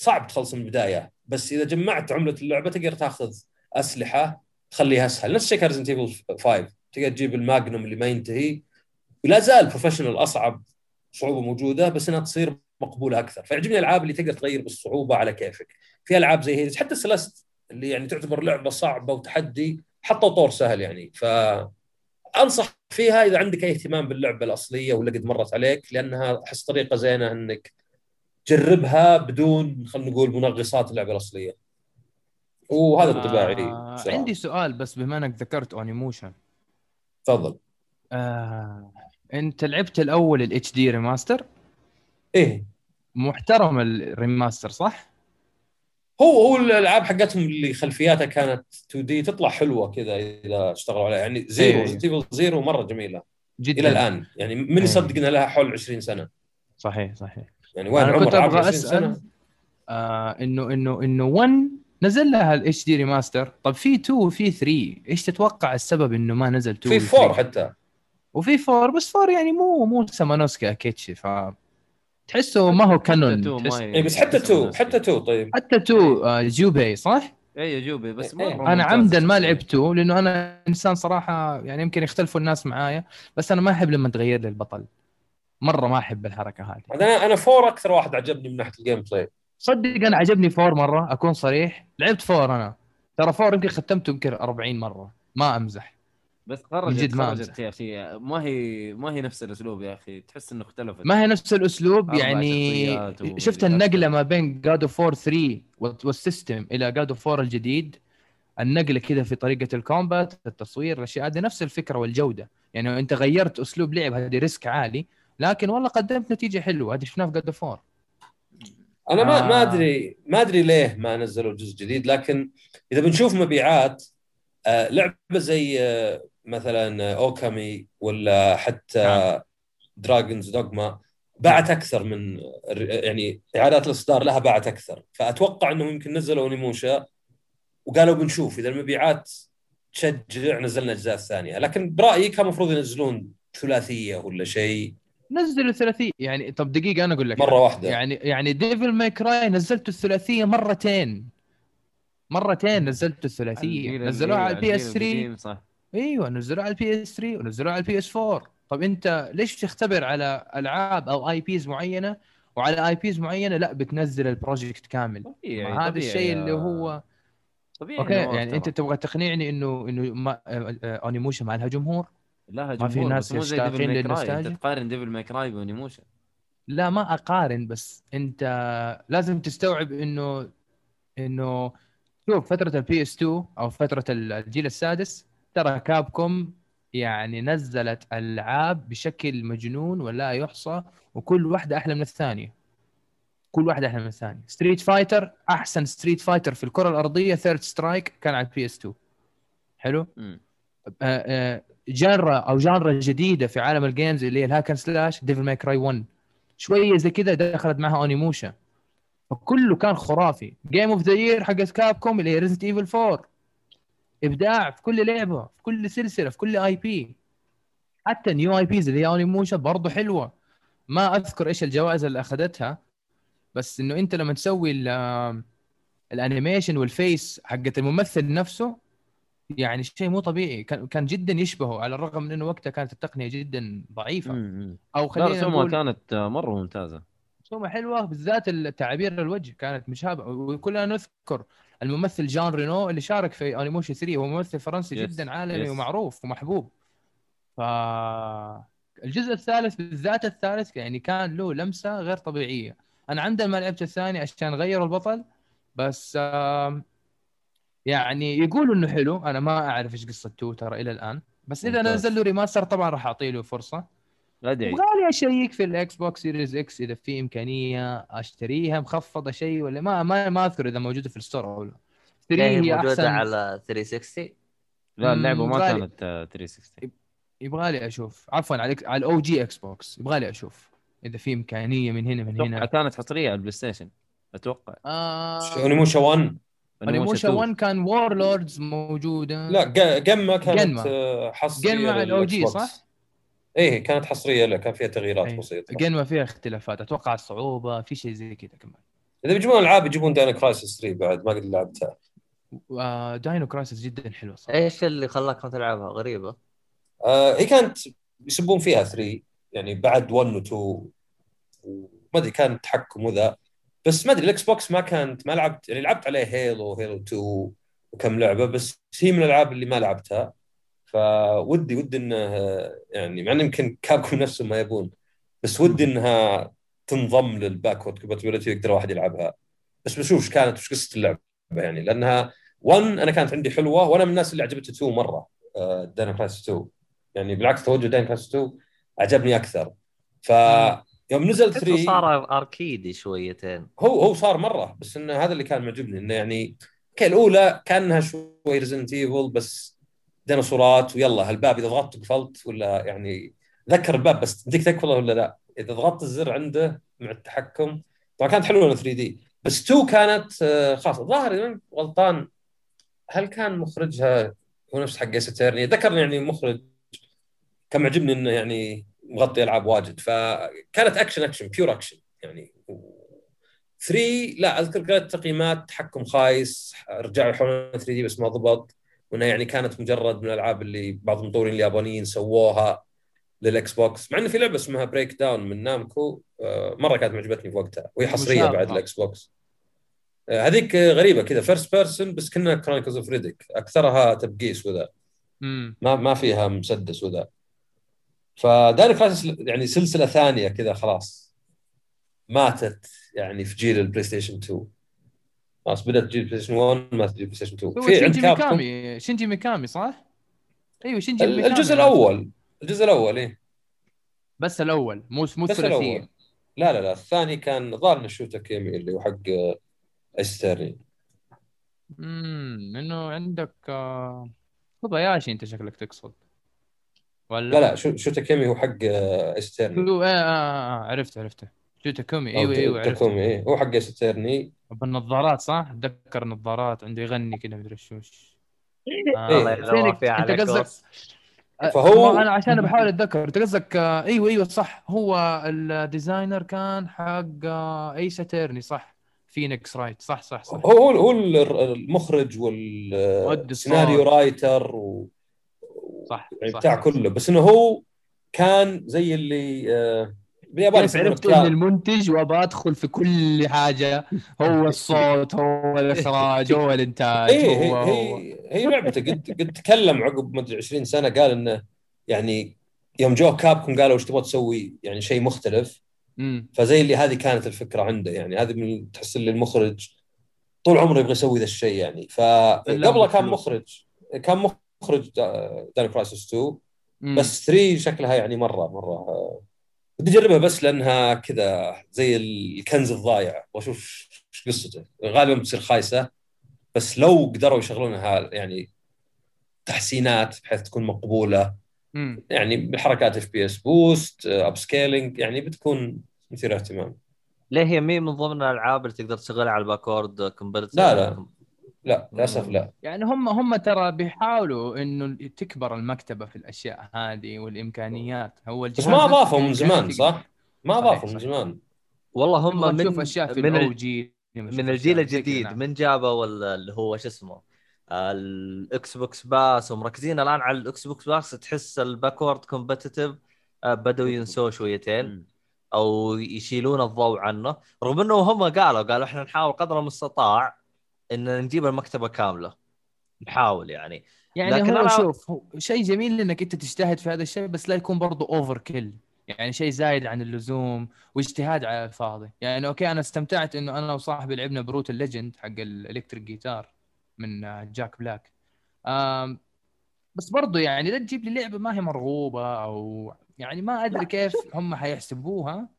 صعب تخلص من البداية بس إذا جمعت عملة اللعبة تقدر تاخذ أسلحة تخليها أسهل. نفس كان Resident Evil 5 تقدر تجيب ال magnum اللي ما ينتهي. ولا زال بروفيشنال أصعب صعوبة موجودة بس إنها تصير مقبولة أكثر. فيعجبني الألعاب اللي تقدر تغير بالصعوبة على كيفك. في ألعاب زي هيدز حتى سلست اللي يعني تعتبر لعبة صعبة وتحدي حطوا طور سهل يعني. ف أنصح فيها إذا عندك أي اهتمام باللعبة الأصلية ولا قد مرت عليك لأنها أحس طريقة زينة إنك تجربها بدون خلينا نقول منغصات اللعبة الأصلية. وهذا انطباعي آه بصراحة. عندي سؤال بس بما انك ذكرت Onimusha تفضل. آه انت لعبت الأول ال HD remaster إيه. محترم ال remaster صح؟ هو هو الألعاب حقتهم اللي خلفياتها كانت 2D تطلع حلوة كذا إذا اشتغلوا عليها. يعني Zero Evil Zero مرة جميلة. جدا. إلى الآن. يعني من. يصدق ان لها حول 20 سنة. صحيح صحيح. يعني وين أنا عمر كنت أبغى 20 سنه أسأل آه إنه إنه إنه 1 نزل لها ال HD remaster طب في 2 وفي 3 إيش تتوقع السبب إنه ما نزل 2 في 4 حتى. وفي 4 بس 4 يعني مو مو Samanosuke Akechi ف تحسه ما هو canon تحس... ما اي بس حتى 2 حتى 2 طيب. حتى 2 آه Jubei صح؟ اي Jubei بس إيه. مرة أنا ممتاز. عمدا ما الشخصية. لعبت 2 لأنه أنا إنسان صراحة يعني يمكن يختلفوا الناس معايا بس أنا ما أحب لما تغير لي البطل. مرة ما أحب الحركة هذه. أنا أنا 4 أكثر واحد عجبني من ناحية ال gameplay صدق أنا عجبني four مرة أكون صريح. لعبت four أنا. ترى four يمكن ختمته يمكن 40 مرة. ما أمزح. بس خرجت جد ما خرجت. يا أخي. ما هي ما هي نفس الأسلوب يا أخي. تحس إنه اختلفت. ما هي نفس الأسلوب يعني و- شفت النقلة ما بين God of War 3 وال system إلى God of War الجديد. النقلة كده في طريقة ال combat التصوير الأشياء هذه نفس الفكرة والجودة. يعني أنت غيرت أسلوب لعب هذه risk عالي. لكن والله قدمت نتيجة حلوة. هذه شفناها في God of War أنا ما ما آه. ادري ما أدري ليه ما نزلوا جزء جديد لكن إذا بنشوف مبيعات آه، لعبة زي آه، مثلا آه، Okami ولا حتى نعم. Dragon's Dogma باعت أكثر من يعني إعادات الإصدار لها باعت أكثر. فأتوقع إنهم يمكن نزلوا Onimusha وقالوا بنشوف. إذا المبيعات تشجع نزلنا الاجزاء الثانية لكن برأيي كان المفروض ينزلون ثلاثية ولا شيء. نزلوا ثلاثيه يعني طب دقيقة أنا أقول لك. مرة واحدة. يعني يعني Devil May Cry نزلت الثلاثية مرتين. مرتين نزلت الثلاثية. نزلوها على ال PS 3 القديم، صح. أيوه نزلوها على ال PS 3 ونزلوها على ال PS 4 طب أنت ليش تختبر على ألعاب أو IPs معينة؟ وعلى IPs معينة لا بتنزل ال project كامل. طبيعي هذا طبيعي الشيء يا- اللي هو طبيعي okay يعني أنت. تبغى تقنعني إنه إنه ما آه، آه، ما لها جمهور لها ما في جمهور ناس يشتاقين للنوستالجيا؟ تقارن Devil May Cry ب Onimusha لا ما أقارن بس أنت لازم تستوعب إنه إنه شوف فترة ال PS 2 أو فترة الجيل السادس ترى Capcom يعني نزلت ألعاب بشكل مجنون ولا يحصى وكل واحدة أحلى من الثانية. كل واحدة أحلى من الثانية. Street Fighter أحسن Street Fighter في الكرة الأرضية Third Strike كان على ال PS 2 حلو؟ genre أو genre جديدة في عالم ال games اللي هي ال hack and slash Devil May Cry 1 شوية زي كذا دخلت معها Onimusha فكله كان خرافي. game of the year حقت Capcom اللي هي Resident Evil 4 إبداع في كل لعبة في كل سلسلة في كل IP حتى new IPs اللي هي Onimusha برضه حلوة. ما أذكر إيش الجوائز اللي أخذتها. بس إنه أنت لما تسوي ال- ال animation وال face حقت الممثل نفسه يعني شيء مو طبيعي. كان كان جدا يشبهه على الرغم من إنه وقتها كانت التقنية جدا ضعيفة. مم. أو خلينا رسومها نقول كانت آه، مرة ممتازة. رسومها حلوة بالذات التعابير الوجه كانت مشابهة. وكلنا نذكر الممثل جان رينو اللي شارك في Onimusha 3 هو ممثل فرنسي yes، جدا عالمي yes. ومعروف ومحبوب. ف الجزء الثالث بالذات الثالث يعني كان له لمسة غير طبيعية. أنا عندما ما لعبت الثاني عشان غيروا البطل بس آم، يعني يقولوا إنه حلو أنا ما أعرف إيش قصة two ترى إلى الآن بس إذا ممتاز. نزل له remaster طبعا راح أعطي له فرصة. ادعي وغالي أشيك في ال Xbox Series X إذا في إمكانية أشتريها مخفضة شيء ولا ما ما ما أذكر إذا موجودة في ال store أو لا. 3 هي موجودة أحسن. على 360 لا اللعبة ما غالي. كانت آه، 360 يبغى لي أشوف. عفوا على على ال OG Xbox يبغى لي أشوف إذا في إمكانية من هنا من هنا. كانت حصرية على البلاي ستيشن. أتوقع. آه. اونيموشا 1 انيموشا 1 كان وور لوردز موجودة. لا كانت جنما. آه، حصريه جنما الأو جي،. صح؟ إيه كانت حصرية له كان فيها تغييرات أي. بسيطة. جن ما فيها اختلافات أتوقع الصعوبة في شيء زي كذا كمان. إذا بيجيبون ألعاب يجيبون داينا كرايسس 3 بعد ما قد لعبتها. آه داينو كرايسس جدا حلو صراحة. إيش اللي خلاك ما تلعبها؟ غريبة. آه هي كانت يسبون فيها 3 يعني بعد 1 و 2 وما أدري كان تحكم وذا. بس ما أدري ال Xbox ما كانت ما لعبت يعني لعبت عليه Halo Halo 2 وكم لعبة بس هي من الألعاب اللي ما لعبتها. فودي ودي انه يعني مع انه يمكن Capcom نفسهم ما يبون بس ودي إنها تنضم لل backward compatibility يقدر واحد يلعبها. بس بشوف إيش كانت وش قصة اللعبة يعني. لأنها 1 أنا كانت عندي حلوة وأنا من الناس اللي عجبته 2 مرة Dino Crisis 2 يعني بالعكس توجه Dino Crisis 2 عجبني أكثر. فيوم نزل 3 صار arcade ي شويتين. هو هو صار مرة بس انه هذا اللي كان معجبني إنه يعني أوكي الأولى كأنها شوي Resident Evil بس ديناصورات ويلا هالباب إذا ضغطت قفلت ولا يعني ذكر الباب بس تديك تقفله ولا لا؟ إذا ضغطت الزر عنده مع التحكم طبعا كانت حلوة 3D بس 2 كانت آه، خلاص الظاهر غلطان. هل كان مخرجها هو نفس حق ذكرني يعني مخرج كان معجبني إنه يعني مغطي ألعاب واجد. فكانت action action pure action يعني 3 لا أذكر قرأت تقييمات تحكم خايس رجعوا يحولون 3D بس ما ضبط. وإنها يعني كانت مجرد من الألعاب اللي بعض المطورين اليابانيين سووها لل Xbox. مع إنه في لعبة اسمها Breakdown من Namco. آه، مرة كانت معجبتني في وقتها. وهي حصرية. بعد ال Xbox آه، هذيك آه، غريبة كذا. first person بس كنا Chronicles of Riddick أكثرها تبقيس وذا. ما ما فيها مسدس وذا. ف Dino Crisis يعني سلسلة ثانية كذا خلاص. ماتت يعني في جيل ال PlayStation 2 خلاص بدأت تجيب PlayStation 1 ما تجيب PlayStation 2 هو في شينجي ميكامي شينجي ميكامي صح؟ أيوه شينجي ميكامي الجزء الأول الجزء الأول إيه. بس الأول مو مو الثلاثية. لا لا لا الثاني كان ظهر إنه شو تاكومي اللي هو حق Ace Attorney امم إنه عندك آه، كوباياشي أنت شكلك تقصد. ولا لا لا شو- شو تاكومي هو حق Ace Attorney هو- آه, آه, آه عرفت عرفته شو تاكومي إيوه إيوه عرفته تاكومي إيه هو حق Ace Attorney بالنظارات صح؟ اتذكر النظارات عنده يغني كذا مدري شوش آه. إيه. الله فينك فيه أنت قصدك وص. فهو- أنا عشان بحاول أتذكر أنت قصدك آه، إيوه إيوه صح هو ال designer كان حق آه، Ace Attorney صح Phoenix Wright صح صح صح هو هو المخرج والسيناريو. writer و صح يعني صح. بتاع صح. كله. بس إنه هو كان زي اللي آه، باليابان كيف عرفت اني المنتج وابى أدخل في كل حاجة؟ هو الصوت هو الإخراج هو الإنتاج إيه هي هو. هو هي هي لعبته. قد قد تكلم عقب ما ادري 20 سنة قال إنه يعني يوم جو Capcom قالوا إيش تبغى تسوي؟ يعني شيء مختلف. فزي اللي هذه كانت الفكرة عنده. يعني هذه من تحس اللي المخرج طول عمره يبغى يسوي ذا الشيء يعني. فقبله كان. مخرج. كان مخرج. دا- Dino Crisis 2 مم. بس 3 شكلها يعني مره مرة بدي أجربها بس لأنها كذا زي الكنز الضايع. وأشوف إيش قصته. غالبا بتصير خايسة. بس لو قدروا يشغلونها يعني تحسينات بحيث تكون مقبولة. مم. يعني بحركات FPS boost upscaling يعني بتكون مثيرة اهتمام. ليه هي مي من ضمن الألعاب اللي تقدر تشغلها على ال backward compat لا، لا. لا للأسف لا يعني هم هم ترى بيحاولوا إنه تكبر المكتبة في الأشياء هذه والإمكانيات هو بس ما اضافوا من الإمكانيات زمان. صح؟ ما اضافوا من. زمان والله هم نبغى من أشياء في من الاو ال- جي من الجيل الجديد من جابوا ال- اللي هو شو اسمه ال Xbox Pass ومركزين الآن على ال Xbox Pass تحس ال backward compatibility بدوا ينسوه شويتين أو يشيلون الضوء عنه رغم إنه هم قالوا قالوا إحنا نحاول قدر المستطاع إن نجيب المكتبة كاملة. نحاول يعني. يعني لكن هو أنا- شوف شيء جميل إنك أنت تجتهد في هذا الشيء بس لا يكون برضو overkill يعني شيء زايد عن اللزوم واجتهاد على الفاضي. يعني أوكي أنا استمتعت إنه أنا وصاحبي لعبنا Brutal Legend حق ال electric guitar من Jack Black آم، بس برضو يعني لا تجيب لي لعبة ما هي مرغوبة أو يعني ما أدري كيف هم حيحسبوها.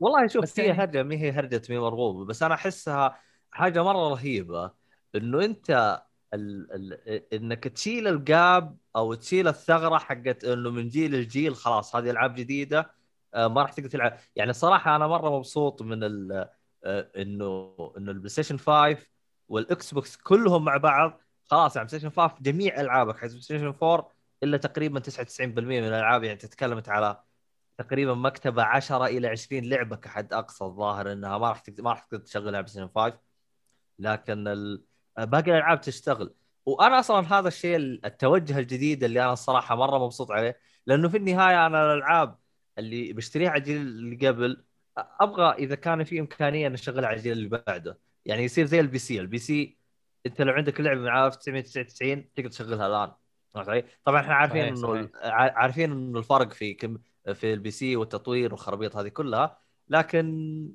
والله شوف هي يعني- هرجة ما هي هرجة مي مرغوبه بس أنا أحسها حاجة مرة رهيبة إنه أنت ال... ال... إنك تشيل ال gap أو تشيل الثغرة حقت إنه من جيل لجيل خلاص هذه ألعاب جديدة آه، ما راح تقدر تلعب. يعني صراحة أنا مرة مبسوط من ال... آه، إنه إنه ال PlayStation 5 وال Xbox كلهم مع بعض. خلاص يعني PlayStation 5 جميع ألعابك حق PlayStation 4 إلا تقريبا 99% من الألعاب يعني تتكلمت على تقريبا مكتبة 10 إلى 20 لعبة كحد أقصى الظاهر إنها ما راح تقدر ما راح تقدر تشغلها على PlayStation 5 لكن ال... باقي الألعاب تشتغل. وأنا أصلا هذا الشيء التوجه الجديد اللي أنا الصراحه مرة مبسوط عليه لأنه في النهاية أنا الألعاب اللي بشتريها على الجيل اللي قبل أبغى إذا كان في إمكانية ان أشغلها على الجيل اللي بعده. يعني يصير زي ال PC. ال PC أنت لو عندك لعبة من 1999 تقدر تشغلها الآن؟ طبعا إحنا عارفين إنه عارفين إنه الفرق في كم في ال PC والتطوير والخرابيط هذه كلها. لكن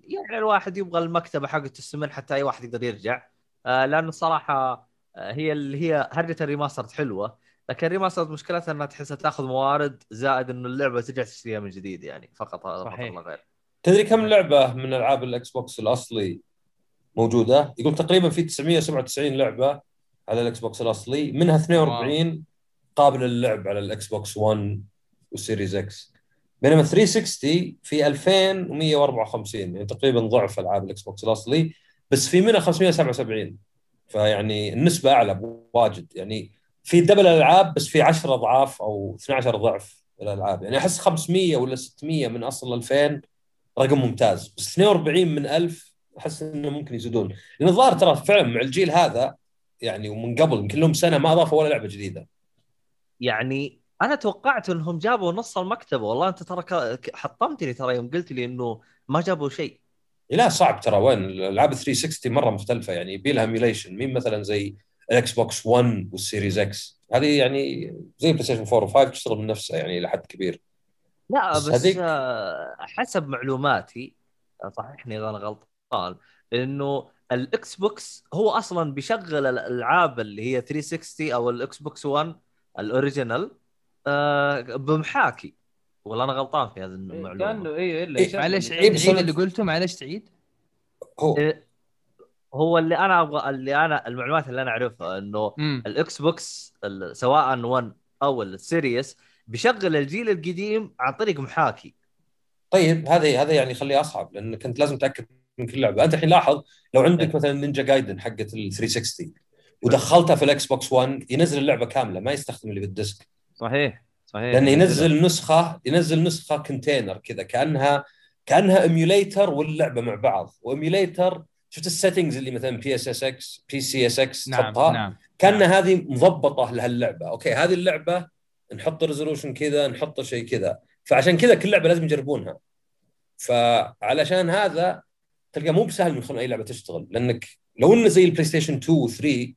يعني الواحد يبغى المكتبة حقته تستمر حتى أي واحد يقدر يرجع آه، لأنه الصراحه آه، هي اللي هي هرجة ال remaster حلوة لكن ال remaster مشكلتها إنها تحسها تأخذ موارد زائد إنه اللعبة ترجع تشتريها من جديد يعني فقط صحيح. غير تدري كم لعبة من ألعاب ال Xbox الأصلي موجودة؟ يقول تقريبا في 997 لعبة على ال Xbox الأصلي منها 42 قابلة للعب على ال Xbox 1 وال Series X بينما 360 في 2154 يعني تقريبا ضعف ألعاب ال Xbox الأصلي بس في منها 577 فيعني النسبة أعلى واجد. يعني في double الألعاب بس في 10 أضعاف أو 12 ضعف الألعاب. يعني أحس 500 ولا 600 من أصل 2000 رقم ممتاز. بس 42 من 1000 أحس إنه ممكن يزيدون. لأن الظاهر ترى فعلا مع الجيل هذا يعني ومن قبل يمكن لهم سنة ما أضافوا ولا لعبة جديدة. يعني أنا توقعت إنهم جابوا نص المكتبه والله أنت ترى حطمتني ترى يوم قلت لي إنه ما جابوا شيء. لا صعب ترى. وين؟ الألعاب 360 مرة مختلفة. يعني يبي لها emulation مين مثلا زي ال Xbox 1 وال Series X هذه يعني زي PlayStation 4 و5 تشتغل من نفسها يعني إلى حد كبير. لا بس بس, هذيك- حسب معلوماتي صححني إذا أنا غلطان إنه ال Xbox هو أصلا بيشغل الألعاب اللي هي 360 أو ال Xbox 1 ال original آه بمحاكي. والله أنا غلطان في هذه المعلومة. كأنه أيوه إلا إيه، معلش إيه، عيد عيد أنا- اللي قلته معلش تعيد هو إيه، هو اللي أنا أبغى اللي أنا المعلومات اللي أنا أعرفها إنه ال Xbox ال- سواء 1 أو ال Series بيشغل الجيل القديم عن طريق محاكي. طيب هذا هذا يعني يخليه أصعب لانك انت لازم تتاكد من كل لعبة. أنت الحين لاحظ لو عندك مثلا Ninja Gaiden حقت ال 360 ودخلتها في ال Xbox 1 ينزل اللعبة كاملة ما يستخدم اللي بال disc. صحيح صحيح. لأنه ينزل نسخة ينزل نسخة container كذا كأنها كأنها emulator واللعبة مع بعض. و emulator شفت ال settings اللي مثلا بي اس اس إكس بي سي اس إكس نعم تحطها؟ نعم كأن هذه مضبطة لهاللعبة. okay هذه اللعبة نحط resolution كذا نحط شيء كذا. فعشان كذا كل لعبة لازم يجربونها. فعلشان هذا تلقى مو بسهل يخلون أي لعبة تشتغل. لأنك لو إنه زي ال PlayStation 2 و 3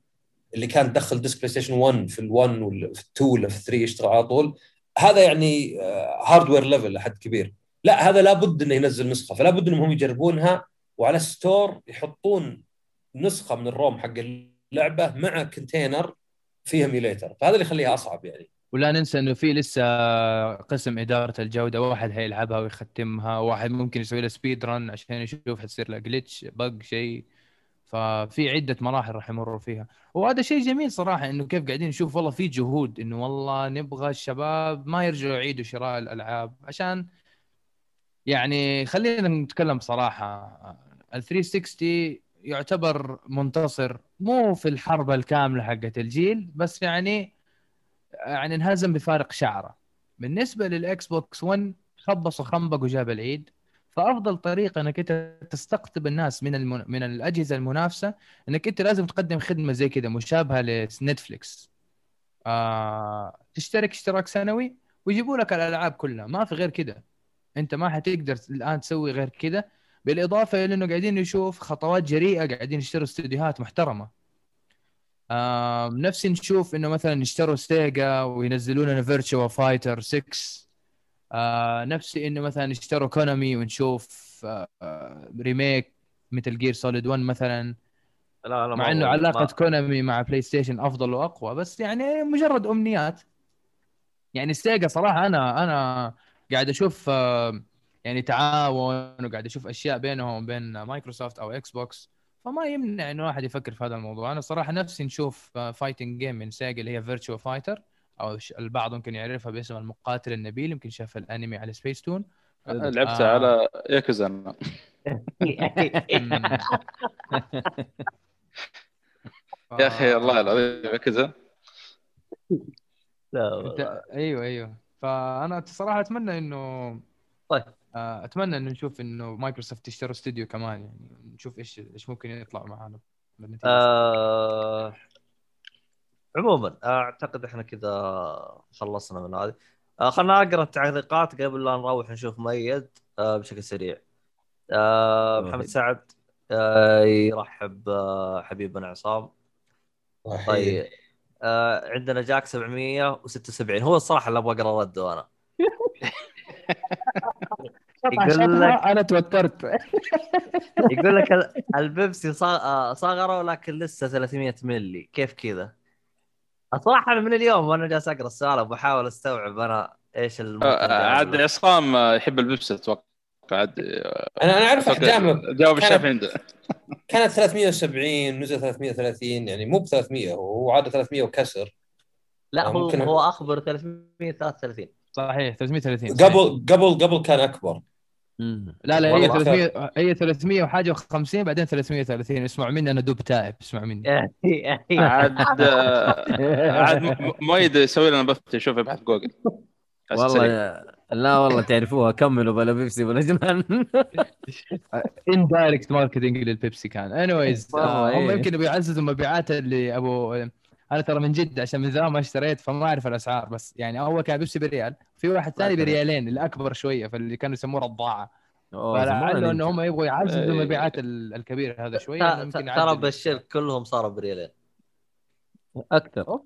اللي كان تدخل disc PlayStation 1 في ال1 ولا في ال2 ولا في ال3 يشتغل على طول هذا يعني hardware level لحد كبير. لا هذا لابد إنه ينزل نسخة فلا بد إنهم هم يجربونها وعلى store يحطون نسخة من ال ROM حق اللعبة مع container فيها emulator فهذا اللي يخليها أصعب يعني. ولا ننسى إنه في لسه قسم إدارة الجودة واحد هيلعبها ويختمها واحد ممكن يسوي له speed run عشان يشوف حتصير له glitch bug شيء. ففي عدة مراحل راح يمروا فيها. وهذا شيء جميل صراحة إنه كيف قاعدين نشوف والله في جهود إنه والله نبغى الشباب ما يرجعوا يعيدوا شراء الألعاب عشان يعني خلينا نتكلم بصراحه ال 360 يعتبر منتصر مو في الحرب الكاملة حقت الجيل بس يعني يعني انهزم بفارق شعره. بالنسبة لل Xbox 1 خبص وخنبق وجاب العيد. فأفضل طريقة إنك أنت تستقطب الناس من المن... من الأجهزة المنافسة إنك أنت لازم تقدم خدمة زي كذا مشابهة ل Netflix. آه... تشترك اشتراك سنوي ويجيبوا لك الألعاب كلها. ما في غير كذا. أنت ما حتقدر الآن تسوي غير كذا. بالإضافة إلى إنه قاعدين نشوف خطوات جريئة قاعدين يشتروا استديوهات محترمة. آه نفسي نشوف إنه مثلا يشتروا Sega وينزلوا لنا Virtua Fighter 6 آه نفسي إنه مثلا يشتروا Konami ونشوف آه آه remake مثل Gear Solid 1 مثلا. لا لا مع ما- إنه ما- علاقة Konami مع PlayStation أفضل وأقوى بس يعني مجرد أمنيات. يعني Sega صراحة أنا أنا قاعد أشوف آه، يعني تعاون وقاعد أشوف أشياء بينهم وبين مايكروسوفت أو Xbox فما يمنع إنه واحد يفكر في هذا الموضوع. أنا صراحة نفسي نشوف fighting game من Sega اللي هي Virtua Fighter أو البعض ممكن يعرفها باسم المقاتل النبيل يمكن شاف الأنمي على سبيس تون لعبتها آه. على ياكوزا. يا أخي الله العظيم ياكوزا أيوه أيوه فأنا صراحة أتمنى إنه طيب. آه، أتمنى إنه نشوف إنه مايكروسوفت يشتروا استوديو كمان يعني نشوف إيش إيش ممكن يطلع معانا بالنتيجة. آه... عموما أعتقد إحنا كذا خلصنا من هذه. آه خلنا اقرا التعليقات قبل لا نروح نشوف ميد آه بشكل سريع. آه محمد سعد آه يرحب آه حبيبنا عصام. طيب آه عندنا جاك 776 هو الصراحة اللي أبغى أقرأ رده أنا. يقول لك أنا توترت. يقول لك ال- البيبسي صا- آه، صغروا لكن لسه 300 ملي كيف كذا؟ الصراحه أنا من اليوم وأنا جالس أقرأ السؤال وبحاول أستوعب أنا إيش الممكن آه، عاد. عصام آه، يحب البيبسي أتوقع. عاد آه، أنا أنا اعرف احجامه جاوب الشاف عنده. كانت 370 نزل 330 يعني مو ب 300 هو عاده 300 وكسر. لا هو ممكن- هو أخبر 333 صحيح 330 قبل قبل قبل كان أكبر. لا لا هي والله 300 هي 300 وحاجة و50 بعدين 330 اسمع مني أنا دوب تائب اسمع مني. عاد آه، عاد مؤيد يسوي لنا بث يشوف يبحث جوجل. والله لا والله تعرفوها كملوا بلا بيبسي ولا جنان. اندايركت ماركتنج للبيبسي كان. انيويز والله هم إيه. يمكن بيعززوا مبيعات اللي أبو أنا ترى من جد عشان من زمان ما اشتريت فما أعرف الأسعار بس يعني أول كان بيبسي بريال. في واحد ثاني. بريالين الأكبر شوية فاللي كانوا يسموه رضاعة. فلعله. انه هم يبغوا يعززوا إيه. المبيعات ال- الكبير هذا شوية يمكن ترى بالشرك كلهم صاروا بريالين. أكثر.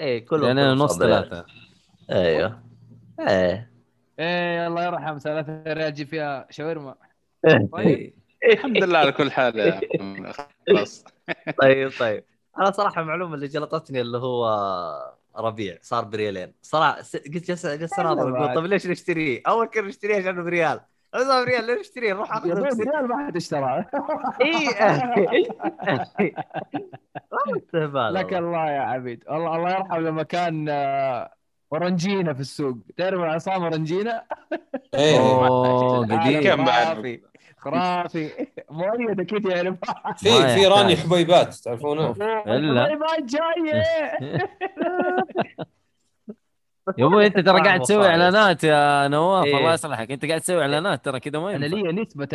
إيه كلهم يعني نص. ثلاثة. أيوه. إيه. إيه الله يرحم ثلاثة ريال جي فيها شاورما. طيب. إيه. الحمد لله على كل حال. خلاص. طيب طيب. أنا صراحة المعلومه اللي جلطتني اللي هو ربيع صار بريالين. صراحة س- قلت جالس جالس اناظر أقول طيب ليش نشتريه؟ أول كنا نشتريه عشان بريال. هذا صار بريال ليش نشتريه؟ نروح يا اخذه بنت بس- ريال ما حد اشترى. إي استهبال لك والله. الله يا عبيد. والله الله يرحم لما كان آه، أورنجينا في السوق. تعرف عصام أورنجينا؟ إيه. أوه قديم. كم بعد؟ خرافي مؤيد أكيد يعرف في في. راني حبيبات تعرفونه؟ إلا. ما جاية. يا أبوي أنت ترى قاعد تسوي. إعلانات يا نواف إيه. الله يصلحك. أنت قاعد تسوي إعلانات ترى كذا ما أنا ينفع. لي نسبة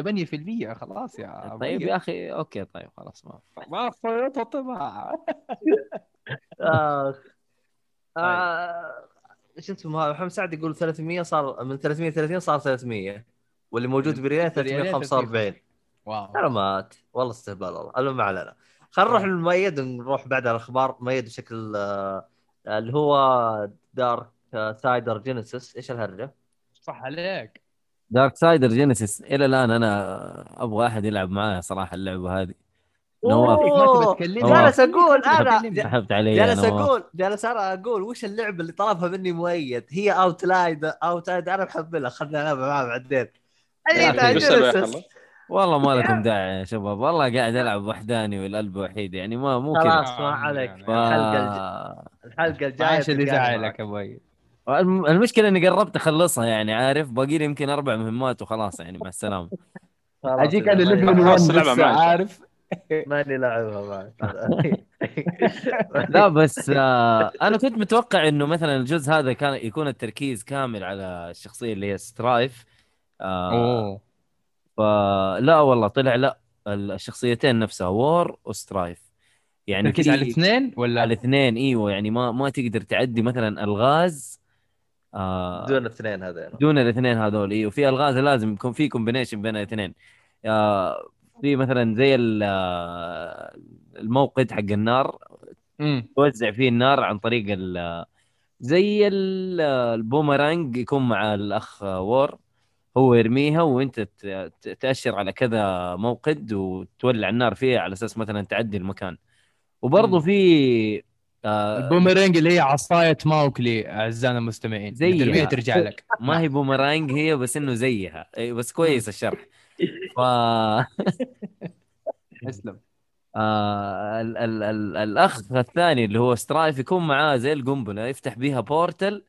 8% خلاص يا طيب. يا أخي أوكي طيب خلاص ما ما خيط طبعا آخ. آه، شو اسمه محمد سعد يقول 300 صار من 330 صار 300 واللي موجود بريال 345 wow. معلومات والله استهبال والله. المهم ما علينا. خلينا نروح للمؤيد ونروح بعد على الأخبار. مؤيد بشكل آه، اللي هو Darksiders Genesis. إيش الهرجة؟ صح عليك. Darksiders Genesis. إلى الآن أنا أبغى أحد يلعب معايا صراحة اللعبة هذه. نواف. جالس أقول أنا. سحبت علي جالس أقول جالس أنا أقول وش اللعبة اللي طلبها مني مؤيد هي Outriders Outriders أنا محملها خلنا نلعبها معاه بعدين. والله ما لكم داعي يا شباب. والله قاعد ألعب وحداني والقلب وحيد يعني ما مو كذا. خلاص ما عليك. ف... الحلقة الج- الحلقة الجاية عاش اللي زعلك أبوي. الم- المشكلة إني قربت أخلصها يعني عارف باقي لي يمكن أربع مهمات وخلاص يعني مع السلامة. أجيك أنا level 1 خلاص لعبة لسه. عارف. ماني لاعبها معك. لا بس آه أنا كنت متوقع إنه مثلا الجزء هذا كان يكون التركيز كامل على الشخصية اللي هي سترايف آه أوه. فلا والله طلع لا الشخصيتين نفسها وور وسترايف. يعني تركيز في- على الاثنين ولا؟ على الاثنين إيوه يعني ما ما تقدر تعدي مثلا الغاز آه دون الاثنين هذين دون الاثنين هذول إيوه. في الغاز لازم يكون في combination بين الاثنين. آه في مثلا زي ال- آه، الموقد حق النار توزع فيه النار عن طريق ال- زي ال- البومرانج يكون مع الأخ وور. هو يرميها وانت تأشر على كذا موقد وتولع النار فيه على أساس مثلا تعدي المكان. وبرضه. في آه البوميرانج اللي هي عصاية موكلي أعزائنا المستمعين زيها. ترميها ترجع لك. ما هي بومرانج هي بس إنه زيها. إي، بس كويس الشرح. ف اسلم آه ال ال ال الأخ الثاني اللي هو سترايف يكون معاه زي القنبلة يفتح بيها portal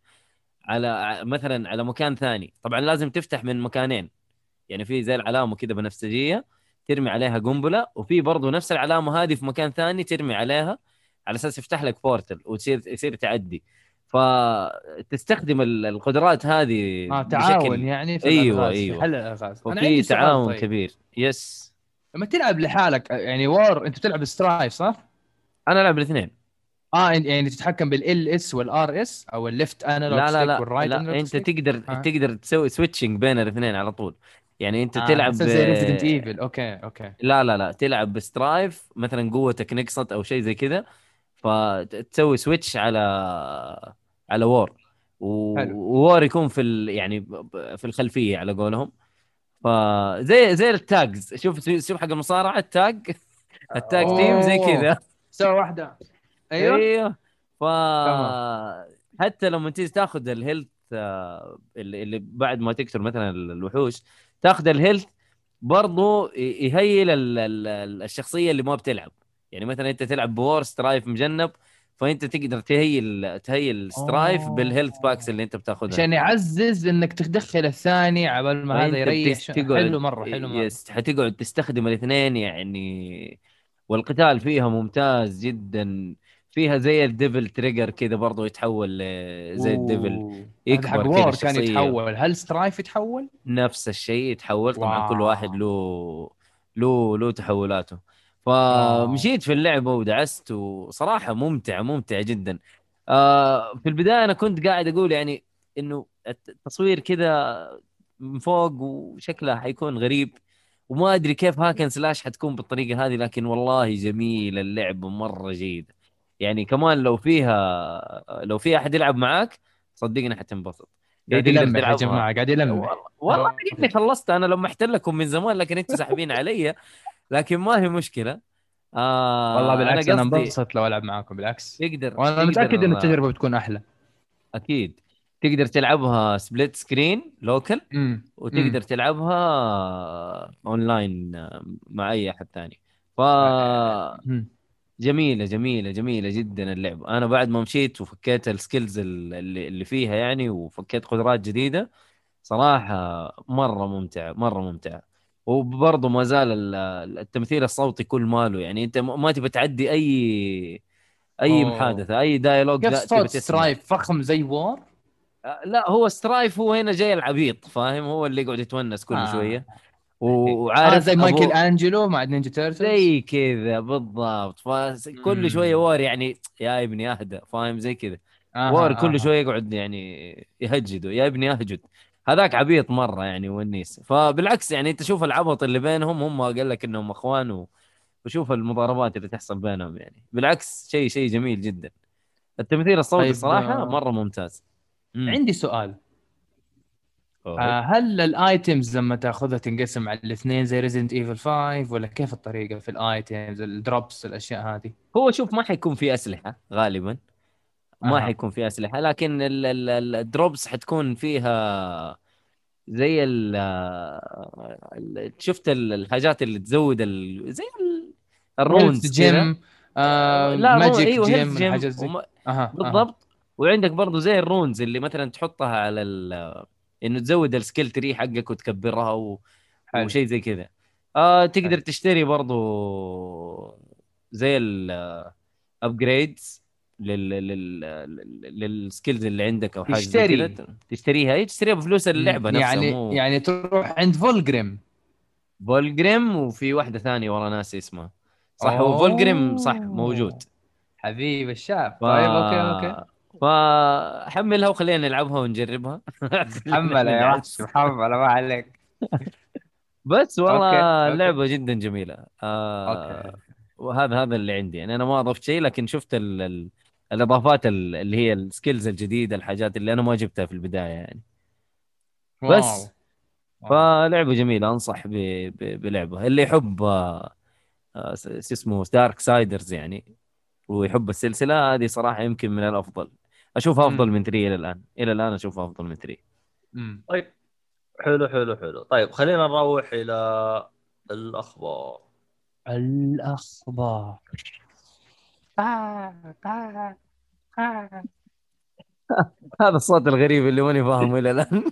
على مثلا على مكان ثاني. طبعا لازم تفتح من مكانين. يعني في زي العلامة كده بنفسجية ترمي عليها قنبلة وفي برضه نفس العلامة هذه في مكان ثاني ترمي عليها على أساس يفتح لك portal وتصير يصير تعدي. فتستخدم ال- القدرات هذه آه تعاون بشكل يعني في أيوة، الألغاز، في. حل الألغاز. أنا عندي تعاون طيب. كبير. yes لما تلعب لحالك يعني وور أنت بتلعب سترايف صح؟ أنا ألعب الاثنين. آه يعني تتحكم بال LS وال RS أو ال left analog لا لا لا, وال right لا analog أنت تقدر آه. تقدر تسوي switching بين الاثنين على طول. يعني أنت آه تلعب زي Resident Evil okay okay. لا لا لا. تلعب بسترايف مثلا قوتك نقصت أو شيء زي كذا فتسوي switch على على وور. وور يكون في ال... يعني في الخلفية على قولهم. فزي زي ال tags شوف شوف حق المصارعة ال tag ال tag team زي. كذا. سوى واحدة. أيوه. أيوه. ف. حتى لما تيجي تاخذ ال health آه، اللي بعد ما تقتل مثلا الوحوش تاخذ ال health برضو ي- ي heal ال- ال- ال- الشخصية اللي ما بتلعب. يعني مثلا أنت تلعب بوور سترايف مجنب فأنت تقدر ت heal ت heal سترايف. بال health packs اللي أنت بتاخذها. عشان يعزز إنك تدخل الثاني على ما هذا يريح. حلو مرة حلو مرة. yes حتقعد تستخدم الاثنين يعني والقتال فيها ممتاز جدا. فيها زي ال devil trigger كذا برضو يتحول زي ال devil. يكبر كان. يتحول هل سترايف يتحول؟ نفس الشيء يتحول طبعا wow. كل واحد له له له تحولاته. فمشيت في اللعبة ودعست وصراحة ممتعه ممتعه جدا آه في البداية أنا كنت قاعد أقول يعني إنه التصوير كذا من فوق وشكلها حيكون غريب وما أدري كيف هاكن سلاش حتكون بالطريقة هذه لكن والله جميل اللعبه مرة جيده يعني كمان لو فيها لو في أحد يلعب معاك صدقني حتنبسط قاعد يلمح يا. جماعة قاعد يلمح. والله لي خلصت. أنا لمحت لكم من زمان لكن أنتم ساحبين علي. لكن ما هي مشكلة. آه والله بالعكس أنا انبسط لو ألعب معاكم بالعكس. تقدر وأنا تقدر- متأكد إن التجربة بتكون أحلى. أكيد. تقدر تلعبها split screen local وتقدر تلعبها اونلاين مع أي أحد ثاني. ف. جميلة جميلة جميلة جدا اللعبه أنا بعد ما مشيت وفكيت ال skills اللي, اللي فيها يعني وفكيت قدرات جديدة صراحة مرة ممتعه مرة ممتعه وبرضه ما زال ال- التمثيل الصوتي كل ماله يعني. أنت ما تبي تعدي أي أي أوه. محادثة أي dialogue لا تبي. سترايف فخم زي وور آه، لا هو سترايف هو هنا جاي العبيط فاهم؟ هو اللي يقعد يتونس كل آه. شوية. وعارف آه زي مايكل أبو- أنجلو مع Ninja Turtles؟ زي كذا بالضبط. فكل. شوية وار يعني يا ابني أهدى فاهم؟ زي كذا. آه وار آه كل آه. شوية يقعد يعني يهجده يا ابني أهجد. هذاك عبيط مرة يعني ونيس. فبالعكس يعني أنت شوف العبط اللي بينهم هم قال لك إنهم إخوان و... وشوف المضاربات اللي تحصل بينهم يعني. بالعكس شيء شيء جميل جدا. التمثيل الصوتي طيب، صراحة آه، مرة ممتاز. مم. عندي سؤال. آه هل ال items لما تأخذها تنقسم على الاثنين زي Resident Evil 5 ولا كيف الطريقة في ال items ال drops الأشياء هذه؟ هو شوف ما حيكون في أسلحة غالبا. ما أها. حيكون في أسلحة لكن ال- ال- ال- ال drops حتكون فيها زي ال shift ال- الحاجات اللي تزود ال... زي ال- ال runes. gem آه لا رو- magic أيوه gem gem زي وما... أها. بالضبط. وعندك برضو زي ال runes اللي مثلا تحطها على ال... إنه تزود ال skill tree حقك وتكبرها و... وشيء زي كذا. آه تقدر حلو. تشتري برضو زي ال upgrades لل لل لل- لل skills اللي عندك أو حاجة تشتري. تشتريها. اي تشتريها بفلوس اللعبة نفسها يعني مو يعني تروح عند فولجريم فولجريم وفي واحدة ثانية ورا ناسي اسمها. صح هو أوه. فولجريم صح موجود. حبيب الشاب. ف... طيب okay okay. فحملها وخلينا نلعبها ونجربها محمله يا وحش محمله ما عليك بس والله okay، okay. اللعبة جدا جميلة آه okay وهذا هذا اللي عندي يعني أنا ما أضفت شيء لكن شفت ال... ال... الإضافات ال- اللي هي ال skills الجديدة الحاجات اللي أنا ما جبتها في البداية يعني بس. wow. wow. فلعبة جميلة أنصح ب... ب... بلعبه اللي يحب آه، آه، اسمه Darksiders يعني ويحب السلسلة هذه صراحة يمكن من الأفضل اشوفها أفضل. من 3 إلى الآن. إلى الآن اشوفها أفضل من 3 مم. طيب. حلو حلو حلو. طيب خلينا نروح إلى الأخبار. الأخبار. هذا الصوت الغريب اللي ماني فاهمه إلى الآن.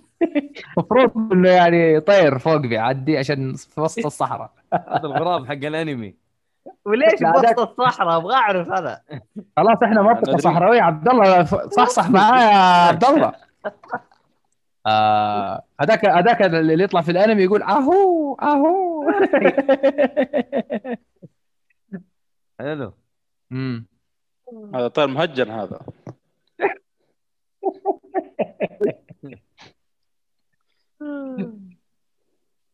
المفروض إنه يعني طير فوق بيعدي عشان في وسط الصحراء. هذا الغراب حق الأنمي. وليش بوسط الصحراء؟ أبغى أعرف أنا خلاص إحنا منطقه. صحراويه عبد الله صح صح معايا يا عبد الله. آه، هذاك هذاك اللي يطلع في الأنمي يقول أهو أهو. حلو. امم هذا طير مهجن هذا.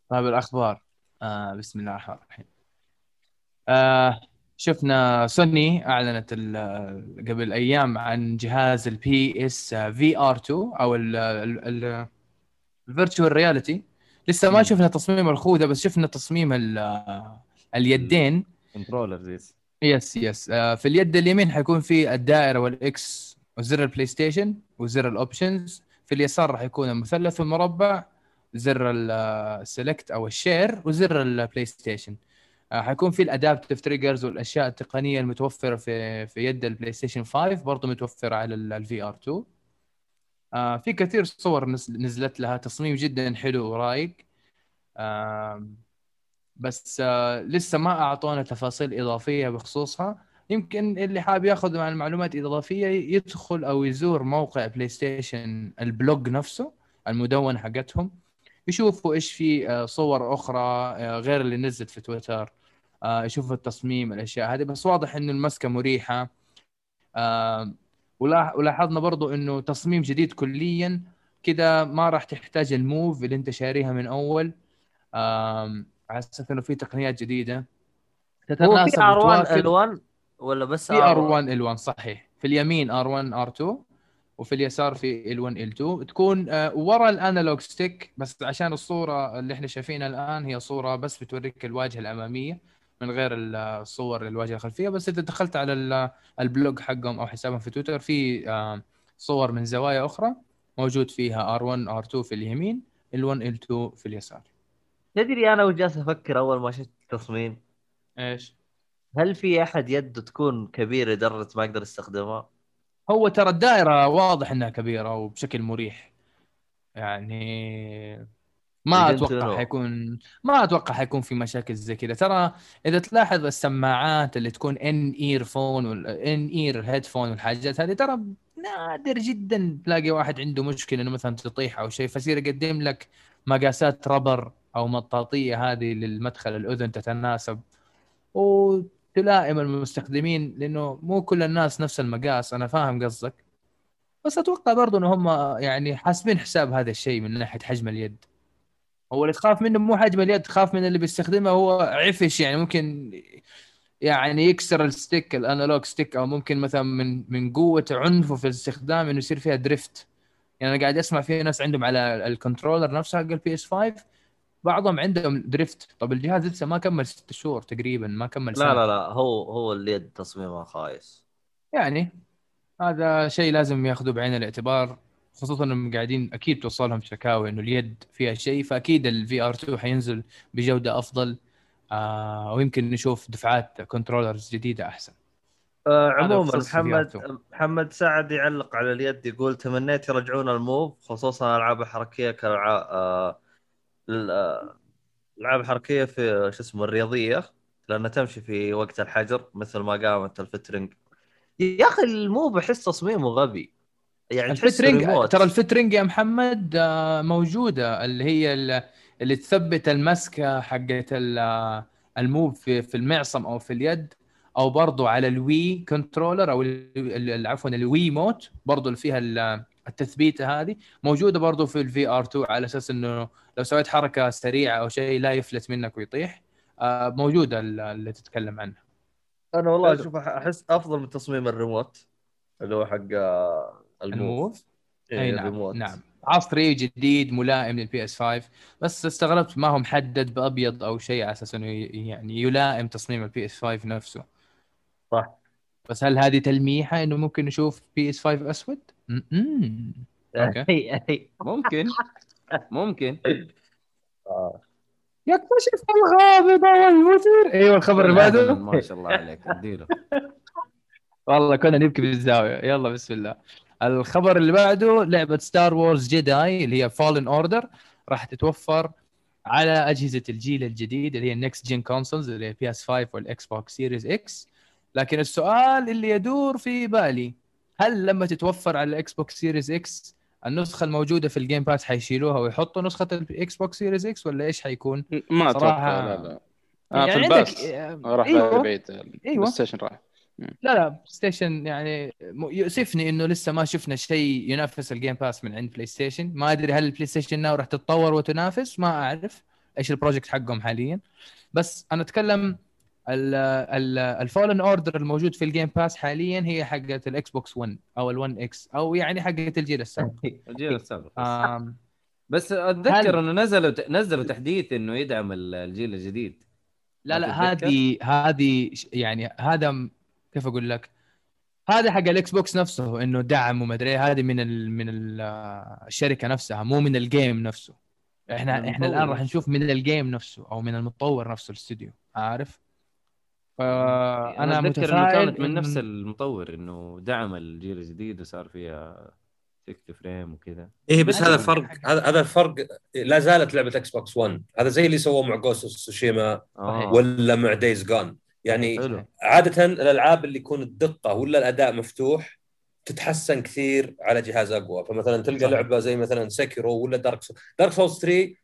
طيب الأخبار. آه بسم الله الرحمن الرحيم. آه شفنا سوني أعلنت قبل أيام عن جهاز ال PS VR 2 أو ال virtual reality لسه ما. شفنا تصميم الخوذة بس شفنا تصميم ال- اليدين. controllers yes yes آه، في اليد اليمين حيكون في الدائرة وال X وزر ال PlayStation وزر ال options في اليسار راح يكون المثلث والمربع زر ال select أو ال share وزر ال PlayStation آه، حيكون في ال adaptive triggers والأشياء التقنية المتوفرة في في يد ال PlayStation 5 برضه متوفرة على ال VR 2 آه، في كثير صور نز- نزلت لها تصميم جدا حلو ورايق آم، بس آه، لسه ما أعطونا تفاصيل إضافية بخصوصها. يمكن اللي حاب ياخذ عن معلومات إضافية يدخل أو يزور موقع PlayStation ال blog نفسه المدون حقتهم يشوفوا إيش في آه، صور أخرى آه، غير اللي نزلت في تويتر. آه، يشوفوا التصميم الأشياء هذه. بس واضح إنه المسكة مريحة. آه، ولا- ولاحظنا برضو إنه تصميم جديد كليا كذا ما راح تحتاج ال Move اللي أنت شاريها من أول. على أساس إنه في تقنيات جديدة. تتناسب في R1 وتواكب L1 ولا بس في R1 L1 صحيح. في اليمين R1 R2 وفي اليسار في L1 L2 تكون آه، ورا ال analog stick بس عشان الصورة اللي إحنا شايفينها الآن هي صورة بس بتوريك الواجهة الأمامية. من غير الصور الواجهه الخلفية بس إذا دخلت على ال- blog حقهم أو حسابهم في تويتر في صور من زوايا أخرى موجود فيها R1 R2 في اليمين L1 L2 في اليسار. تدري أنا وجالس أفكر أول ما شفت التصميم؟ إيش؟ هل في أحد يده تكون كبيرة لدرجة ما أقدر أستخدمها؟ هو ترى الدائرة واضح إنها كبيرة وبشكل مريح. يعني ما أتوقع. حيكون ما أتوقع حيكون في مشاكل زي كذا. ترى إذا تلاحظ السماعات اللي تكون in-ear phone in-ear headphone والحاجات هذه ترى نادر جدا تلاقي واحد عنده مشكلة إنه مثلا تطيح أو شيء فيصير يقدم لك مقاسات rubber أو مطاطية هذه للمدخل الأذن تتناسب. وتلائم المستخدمين لإنه مو كل الناس نفس المقاس أنا فاهم قصدك. بس أتوقع برضو ان هم يعني حاسبين حساب هذا الشيء من ناحية حجم اليد. هو اللي تخاف منه مو حجم اليد تخاف من اللي بيستخدمه هو عفش يعني ممكن يعني يكسر ال stick ال analog stick أو ممكن مثلا من من قوة عنفه في الاستخدام إنه يصير فيها drift يعني أنا قاعد أسمع في ناس عندهم على ال controller نفسه حق ال PS 5 بعضهم عندهم drift طب الجهاز لسه ما كمل ست شهور تقريبا ما كمل سنة. لا لا لا هو هو اليد تصميمها خايس. يعني هذا شيء لازم ياخذوه بعين الاعتبار. خصوصا إنهم قاعدين أكيد توصلهم شكاوي إنه اليد فيها شيء فأكيد ال VR 2 حينزل بجودة أفضل آه ويمكن نشوف دفعات controllers جديدة أحسن. آه عموما محمد VR2. محمد سعد يعلق على اليد يقول تمنيت يرجعون ال Move خصوصا الالعاب الحركيه كالالعاب آه آه، الالعاب الحركيه في شو اسمه الرياضية لأنها تمشي في وقت الحجر مثل ما قامت الفترنج. يا أخي ال Move أحس تصميمه غبي. يعني الفترنج. ترى الفترنج يا محمد آه، موجودة اللي هي ال- اللي تثبت المسكه حقت آه، ال Move في في المعصم أو في اليد أو برضو على ال Wii controller أو ال- ال- عفوا ال Wiimote برضو اللي فيها ال- التثبيته هذه موجودة برضو في ال VR 2 على أساس إنه لو سويت حركة سريعة أو شيء لا يفلت منك ويطيح آه، موجودة ال- اللي تتكلم عنها أنا والله. أشوف أحس أفضل من تصميم الريموت اللي هو حق ال Move. إيه، أي نعم الريموت. نعم. عصري جديد ملائم لل PS 5 بس استغربت ما هو محدد بأبيض أو شيء على أساس إنه يعني يلائم تصميم ال PS 5 نفسه. صح. بس هل هذه تلميحة إنه ممكن نشوف PS 5 أسود؟ okay. اي اي ممكن. ممكن. آه. يكتشف الغامض والمثير أيوه الخبر اللي بعده. ما شاء الله عليك. اديله. والله كنا نبكي بالزاوية. يلا بسم الله. الخبر اللي بعده لعبة Star Wars Jedi اللي هي Fallen Order راح تتوفر على أجهزة الجيل الجديد اللي هي ال next gen consoles اللي هي PS 5 وال Xbox Series X لكن السؤال اللي يدور في بالي هل لما تتوفر على ال Xbox Series X النسخة الموجودة في ال Game Pass حيشيلوها ويحطوا نسخة ال Xbox Series X ولا إيش حيكون؟ ما أتوقع صراحة- لا لا آه في يعني ال Pass عندك- راح أيوة. بعيد ال PlayStation راح لا لا PlayStation يعني يؤسفني إنه لسه ما شفنا شيء ينافس ال Game Pass من عند PlayStation ما أدري هل ال PlayStation Now راح تتطور وتنافس ما أعرف إيش ال project حقهم حاليا. بس أنا أتكلم ال Fallen Order الموجود في ال Game Pass حاليا هي حقت الاكس بوكس 1 أو ال1 X أو يعني حقت الجيل السابق. الجيل السابق بس. أتذكر هل- إنه نزلوا نزلوا تحديث إنه يدعم ال- الجيل الجديد. لا لا؟ هذه هذه يعني هذا كيف أقول لك؟ هذا حق الإكس بوكس نفسه إنه دعم وما أدري هذه من ال من ال الشركة نفسها مو من ال game نفسه. إحنا من إحنا الآن المطور راح نشوف من ال game نفسه أو من المطور نفسه الاستوديو. عارف؟ فانا أنا أتذكر إنه متفائل كانت من نفس المطور إنه دعم الجيل الجديد وصار فيها 60 frame وكذا. إيه بس هذا. الفرق هذا هذا الفرق لا زالت لعبة إكس بوكس 1 هذا زي اللي سووه مع Ghost Tsushima آه. ولا مع Days Gone يعني حلو. عادة الألعاب اللي يكون الدقة ولا الأداء مفتوح تتحسن كثير على جهاز أقوى. فمثلا تلقى صحيح. لعبة زي مثلا Sekiro ولا Dark Soul Dark Souls 3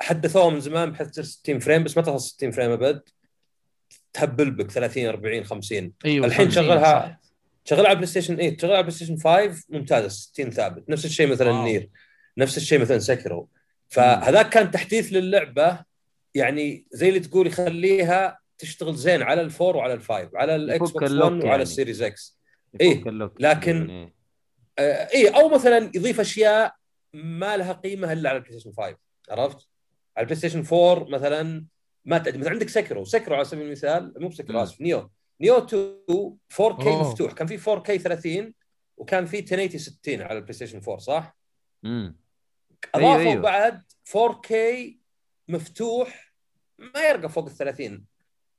حدثوها من زمان بحيث تصير 60 فريم بس ما توصل 60 فريم أبد. تهبل بك 30 40 50 أيوه الحين 50 شغلها- صح. شغال على بلاي ستيشن 8 شغال على بلاي ستيشن 5 ممتازة 60 ثابت. نفس الشيء مثلا واو. نير نفس الشيء مثلا سكرو فهذاك كان تحديث للعبة يعني زي اللي تقول يخليها تشتغل زين على الفور وعلى الفايف على الاكس بوكس اللوك 1 وعلى يعني. السيريز إكس اللوك لكن- إيه. آه اي أو مثلا يضيف أشياء ما لها قيمة إلا على البلاي ستيشن 5 عرفت؟ على البلاي ستيشن 4 مثلا ما تأدي مثلا عندك Sekiro Sekiro على سبيل المثال مو ب Sekiro. آسف Nioh Nioh 2 4K أوه. مفتوح كان في 4K 30 وكان في 1080 60 على البلاي ستيشن 4 صح؟ امم أضافوا أيوة، أيوة. بعد 4K مفتوح ما يرقى فوق ال 30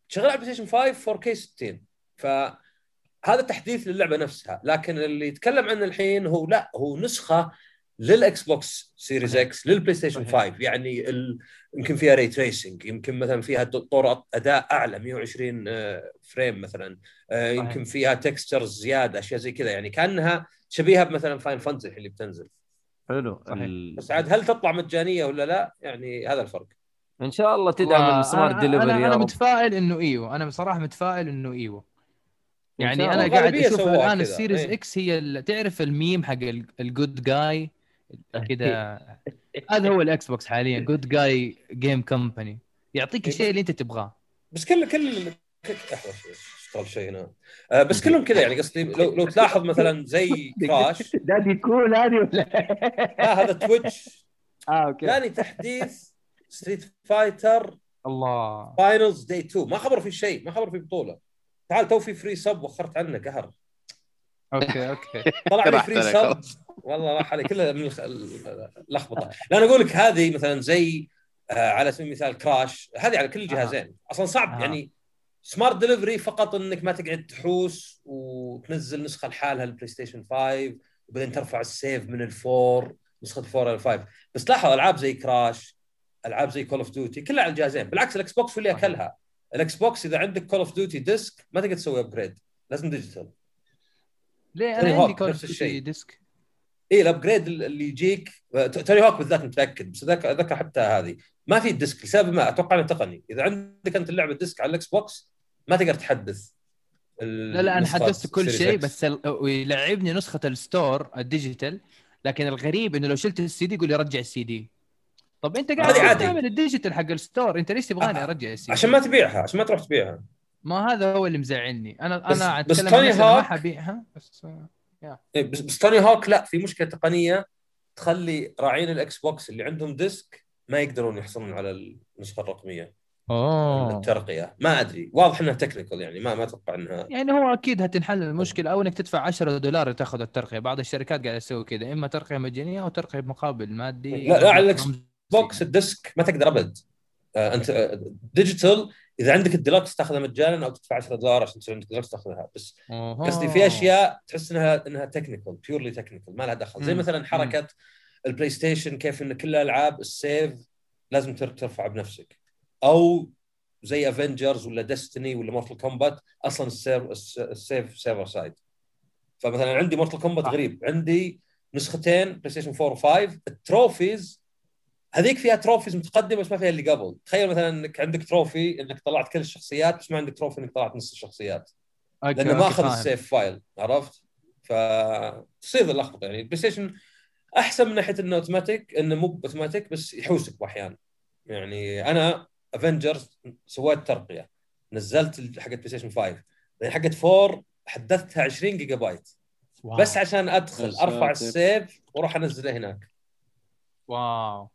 شغال على البلاي ستيشن 5 4K 60 فهذا تحديث للعبة نفسها. لكن اللي يتكلم عنه الحين هو لا هو نسخة للإكس بوكس Series X للبلاي ستيشن صحيح. 5 يعني ال... يمكن فيها ray tracing يمكن مثلا فيها طور أداء أعلى 120 آه، frame مثلا. آه، يمكن فيها textures زيادة أشياء زي كذا. يعني كأنها شبيهة بمثلا Final Fantasy اللي بتنزل. حلو. بس عاد هل تطلع مجانية ولا لا؟ يعني هذا الفرق. إن شاء الله تدعم ال Smart أنا- ديليفري أنا رب. متفائل إنه إيوه. أنا بصراحة متفائل إنه إيوه. يعني أنا. قاعد أشوف الآن ال Series إيه. X هي ال- تعرف الميم حق الجود جاي كذا. هذا هو الإكس بوكس حاليا. جود جاي جيم كومباني يعطيك إيه، الشيء اللي أنت تبغاه. بس كل كل اشتغل شيء هنا. آه، بس كلهم كذا يعني قصدي لو لو تلاحظ مثلا زي كراش دادي كول هذه ولا لا هذا تويتش آه أوكي. ثاني تحديث ستريت فايتر الله. فاينلز داي 2 ما خبروا في شيء ما خبروا في بطولة. تعال تو في فري سب وخرت عنه قهر. okay okay. طلع لي free sub. والله راح علي كلها من اللخبطة. لا أنا أقول لك هذه مثلا زي آه، على سبيل المثال Crash هذه على كل الجهازين. أصلا صعب أها. يعني Smart Delivery فقط إنك ما تقعد تحوس وتنزل نسخة لحالها البلاي ستيشن 5 وبعدين ترفع ال save من ال four نسخة 4 إلى 5 بس لاحظ ألعاب زي Crash ألعاب زي Call of Duty كلها على الجهازين بالعكس الاكس بوكس هو اللي اكلها الاكس بوكس إذا عندك Call of Duty disc ما تقدر تسوي upgrade لازم digital ليه؟ أنا عندي Call نفس الشيء. disc اي ال upgrade اللي يجيك Tony Hawk بالذات متأكد بس ذاك ذكر حتى هذه. ما في disc لسبب ما أتوقع إنه تقني. إذا عندك أنت اللعبة disc على الاكس بوكس ما تقدر تحدث لا لا أنا حدثت كل شيء بس ويلعبني نسخة ال store ال digital لكن الغريب إنه لو شلت السي دي يقول لي رجع السي دي طب أنت قاعد. تعمل ال digital حق ال store. أنت ليش تبغاني آه، أرجع ال C عشان ما تبيعها عشان ما تروح تبيعها. ما هذا هو اللي مزعلني. أنا بس- أنا بس Tony ما Hawk- حبيعها بس آه، إيه، بس, بس Tony Hawk لا في مشكلة تقنية تخلي راعين الاكس بوكس اللي عندهم disc ما يقدرون يحصلون على النسخة الرقمية. أوه. الترقية. ما أدري. واضح إنها technical يعني ما ما أتوقع انها يعني هو أكيد هتنحل المشكلة أو إنك تدفع 10 دولار تاخذ الترقية. بعض الشركات قاعدة تسوي كذا. إما ترقية مجانية أو ترقية بمقابل مادي. لا لا على الاكس. بوكس ال disc ما تقدر أبد. آه، أنت آه، digital إذا عندك الديلكس تاخذها مجانا أو تدفع 10 دولار عشان تصير عندك ديلكس تاخذها. بس. قصدي في أشياء تحس إنها إنها technical purely technical ما لها دخل. زي. مثلا حركة البلاي ستيشن كيف إن كل الألعاب ال save لازم تر- ترفع بنفسك. أو زي Avengers ولا Destiny ولا Mortal Kombat أصلا ال save الس- ال save server side فمثلا عندي Mortal Kombat صح. غريب. عندي نسختين بلاي ستيشن 4 و5 ال trophies هذيك فيها trophies متقدمة بس ما فيها اللي قبل. تخيل مثلا إنك عندك trophy إنك طلعت كل الشخصيات بس ما عندك trophy إنك طلعت نص الشخصيات. okay، لأنه ما أخذ. ال save file عرفت؟ فتصير اللخبطة يعني. البلاي ستيشن أحسن من ناحية إنه اوتوماتيك إنه مو اوتوماتيك بس يحوسك بأحيان. يعني أنا Avengers سويت ترقية. نزلت حقت بلاي ستيشن 5 بعدين حقت 4 حدثتها 20 جيجا بايت wow. بس عشان أدخل أرفع. ال save وأروح أنزله هناك. wow.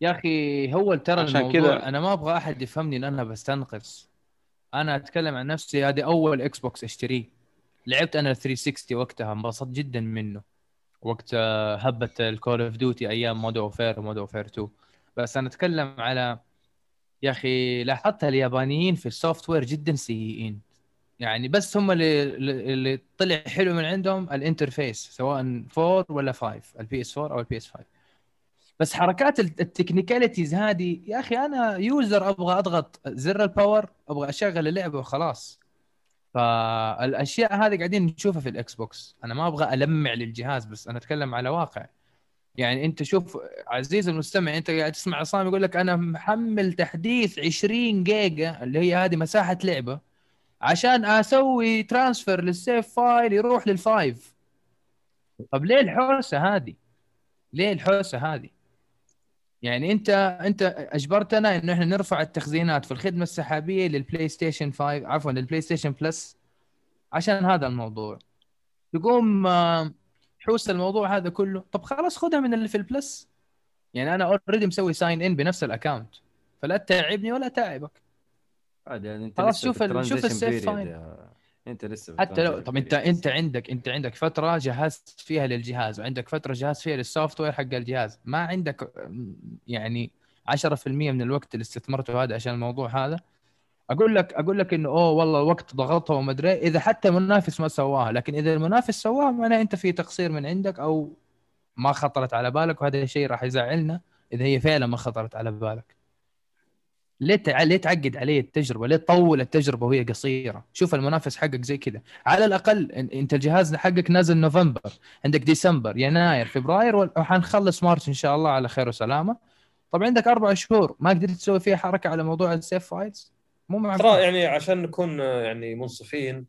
يا أخي هو ترى عشان كذا- أنا ما أبغى أحد يفهمني ان أنا بستنقص. أنا أتكلم عن نفسي هذه أول إكس بوكس أشتريه. لعبت أنا 360 وقتها انبسطت جدا منه. وقت هبه ال Call of Duty أيام Modern Warfare و Modern Warfare 2 بس أنا أتكلم على يا أخي لاحظت اليابانيين في ال software جدا سيئين. يعني بس هم اللي اللي طلع حلو من عندهم ال interface سواء 4 ولا 5 ال PS 4 أو ال PS 5 بس حركات الت- ال technicalities هذه يا أخي أنا user أبغى أضغط زر ال power أبغى أشغل اللعبة وخلاص فالأشياء هذه قاعدين نشوفها في الإكس بوكس أنا ما أبغى ألمع للجهاز بس أنا أتكلم على واقع يعني أنت شوف عزيز المستمع أنت قاعد تسمع عصام يقول لك أنا محمل تحديث 20 جيجا اللي هي هذه مساحة لعبة عشان أسوي transfer لل save file يروح لل five طب ليه الحوسة هذه؟ ليه الحوسة هذه؟ يعني انت انت اجبرتنا انه إحنا نرفع التخزينات في الخدمة السحابية للبلاي ستيشن 5 عفوا للبلاي ستيشن بلس عشان هذا الموضوع. تقوم آه، تحوس الموضوع هذا كله. طب خلاص خذها من اللي في البلس يعني أنا already مسوي sign in بنفس ال account فلا تتعبني ولا تعبك. عادي يعني أنت خلاص شوف شوف ال save file. انت لسه حتى لو طب انت. انت عندك انت عندك فترة جهزت فيها للجهاز وعندك فترة جهزت فيها لل software حق الجهاز. ما عندك يعني 10% من الوقت اللي استثمرته هذا عشان الموضوع هذا. أقول لك أقول لك إنه أوه والله الوقت ضغطها وما أدري إيه، إذا حتى المنافس ما سواها لكن إذا المنافس سواها معناه أنت في تقصير من عندك أو ما خطرت على بالك وهذا الشيء راح يزعلنا إذا هي فعلا ما خطرت على بالك. ليه. ليه تعقد عليه التجربة؟ ليه تطول التجربة وهي قصيرة؟ شوف المنافس حقك زي كذا، على الأقل إنت الجهاز حقك نازل نوفمبر، عندك ديسمبر، يناير، فبراير وحنخلص مارس إن شاء الله على خير وسلامة. طب عندك أربع شهور ما قدرت تسوي فيها حركة على موضوع ال save files؟ مو معقول ترى يعني عشان نكون يعني منصفين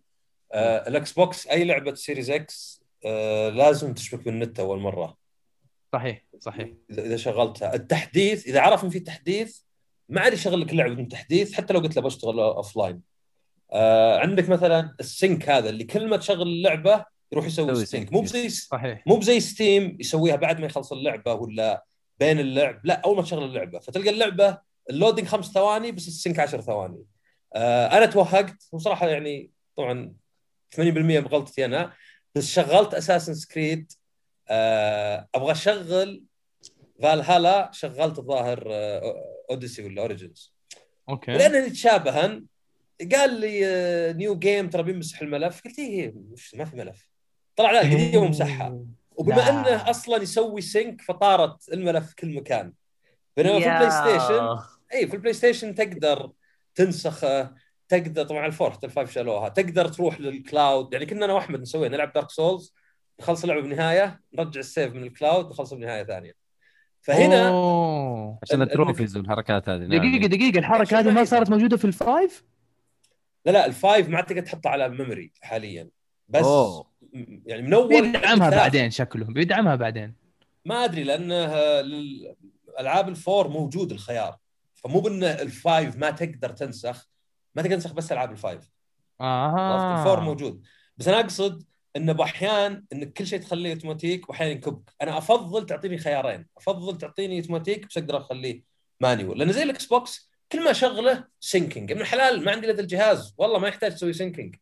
آه الإكس بوكس أي لعبة Series X آه لازم تشبك بالنت أول مرة صحيح صحيح اذا شغلتها التحديث إذا عرف ان في تحديث ما عاد يشغل لك اللعبه بدون تحديث حتى لو قلت له بشتغل offline آه عندك مثلا ال sync هذا اللي كل ما تشغل اللعبة يروح يسوي يسوي sync. sync، مو يس. زي صحيح. مو بزي ستيم يسويها بعد ما يخلص اللعبة ولا بين اللعب. لا أول ما تشغل اللعبة. فتلقى اللعبة ال loading خمس ثواني بس ال sync 10 ثواني. آه أنا توهقت وصراحة يعني طبعا 80% بغلطتي أنا بس شغلت Assassin's Creed آه أبغى أشغل فالهالا شغلت الظاهر Odyssey ولا Origins أوكي. لانني تشابها قال لي آه، new game ترى بيمسح الملف. قلت إيه ما في ملف. طلع لا قديم ومسحها وبما لا. إنه أصلا يسوي sync فطارت الملف في كل مكان. بينما في البلاي ستيشن اي في البلاي ستيشن تقدر تنسخه تقدر طبعا ال four ال five شالوها. تقدر تروح لل cloud يعني كنا أنا وأحمد نسويها نلعب Dark Souls نخلص اللعبة بنهاية نرجع ال save من ال cloud نخلصها بنهاية ثانية. فهنا أوه. عشان ال- ال trophies والحركات هذه نعم. دقيقة دقيقة الحركة هذه ما صارت موجودة في ال five؟ لا لا ال five ما عاد تقدر تحطها على ال memory حاليا بس أوه. يعني من اول بيدعمها. بعدين شكله بيدعمها بعدين ما أدري لأنه الالعاب ال four موجود الخيار فمو بأن ال five ما تقدر تنسخ ما تقدر تنسخ بس ألعاب ال five؟ أها ال four موجود بس أنا أقصد إنه باحيان إنك كل شيء تخليه أوتوماتيك وأحيانا ينكبك. أنا أفضل تعطيني خيارين. أفضل تعطيني أوتوماتيك بس أقدر أخليه manual لأن زي الإكس بوكس كل ما شغله syncing ابن الحلال ما عندي إلا الجهاز. والله ما يحتاج تسوي syncing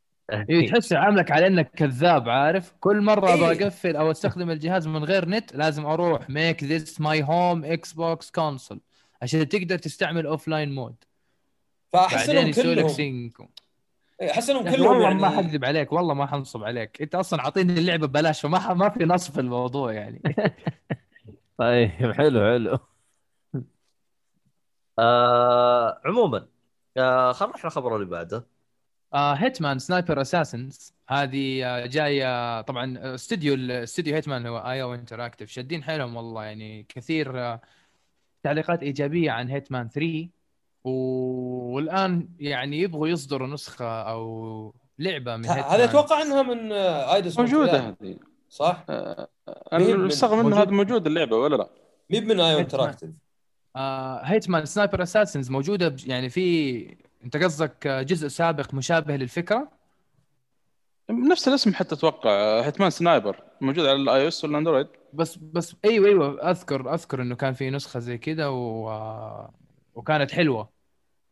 إيه تحس عاملك على إنك كذاب عارف؟ كل مرة إيه. أبغى أقفل أو أستخدم الجهاز من غير نت لازم أروح make this my home Xbox console عشان تقدر تستعمل offline mode فاحس بعدين انهم يسوي لك كلهم. أحس إنهم أخي كلهم والله يعني ما حكذب عليك والله ما حنصب عليك. أنت أصلا عاطيني اللعبة ببلاش فما ما في نصب في الموضوع يعني. طيب حلو حلو. آه عموما آه خلينا نروح للخبر اللي بعده. آه هيتمان سنايبر اساسنز هذه آه جاية طبعا آه، استوديو الاستوديو هيتمان هو اي أو انتراكتيف شادين حيلهم والله يعني كثير آه تعليقات إيجابية عن هيتمان 3 و- والآن يعني يبغوا يصدروا نسخة أو لعبة من هذا أتوقع إنها من آه، ايدس موجودة مونتريال، هذه. صح؟ آه، مين- أنا مستغرب انه موجود؟ هذا موجود اللعبة ولا لا؟ مي من IO. Interactive آه Hitman Sniper Assassins موجودة ب- يعني في أنت قصدك آه، جزء سابق مشابه للفكرة؟ نفس الاسم حتى أتوقع Hitman Sniper موجود على ال iOS والاندرويد بس بس أيوه أيوه أذكر أذكر إنه كان في نسخة زي كذا و... وكانت حلوة.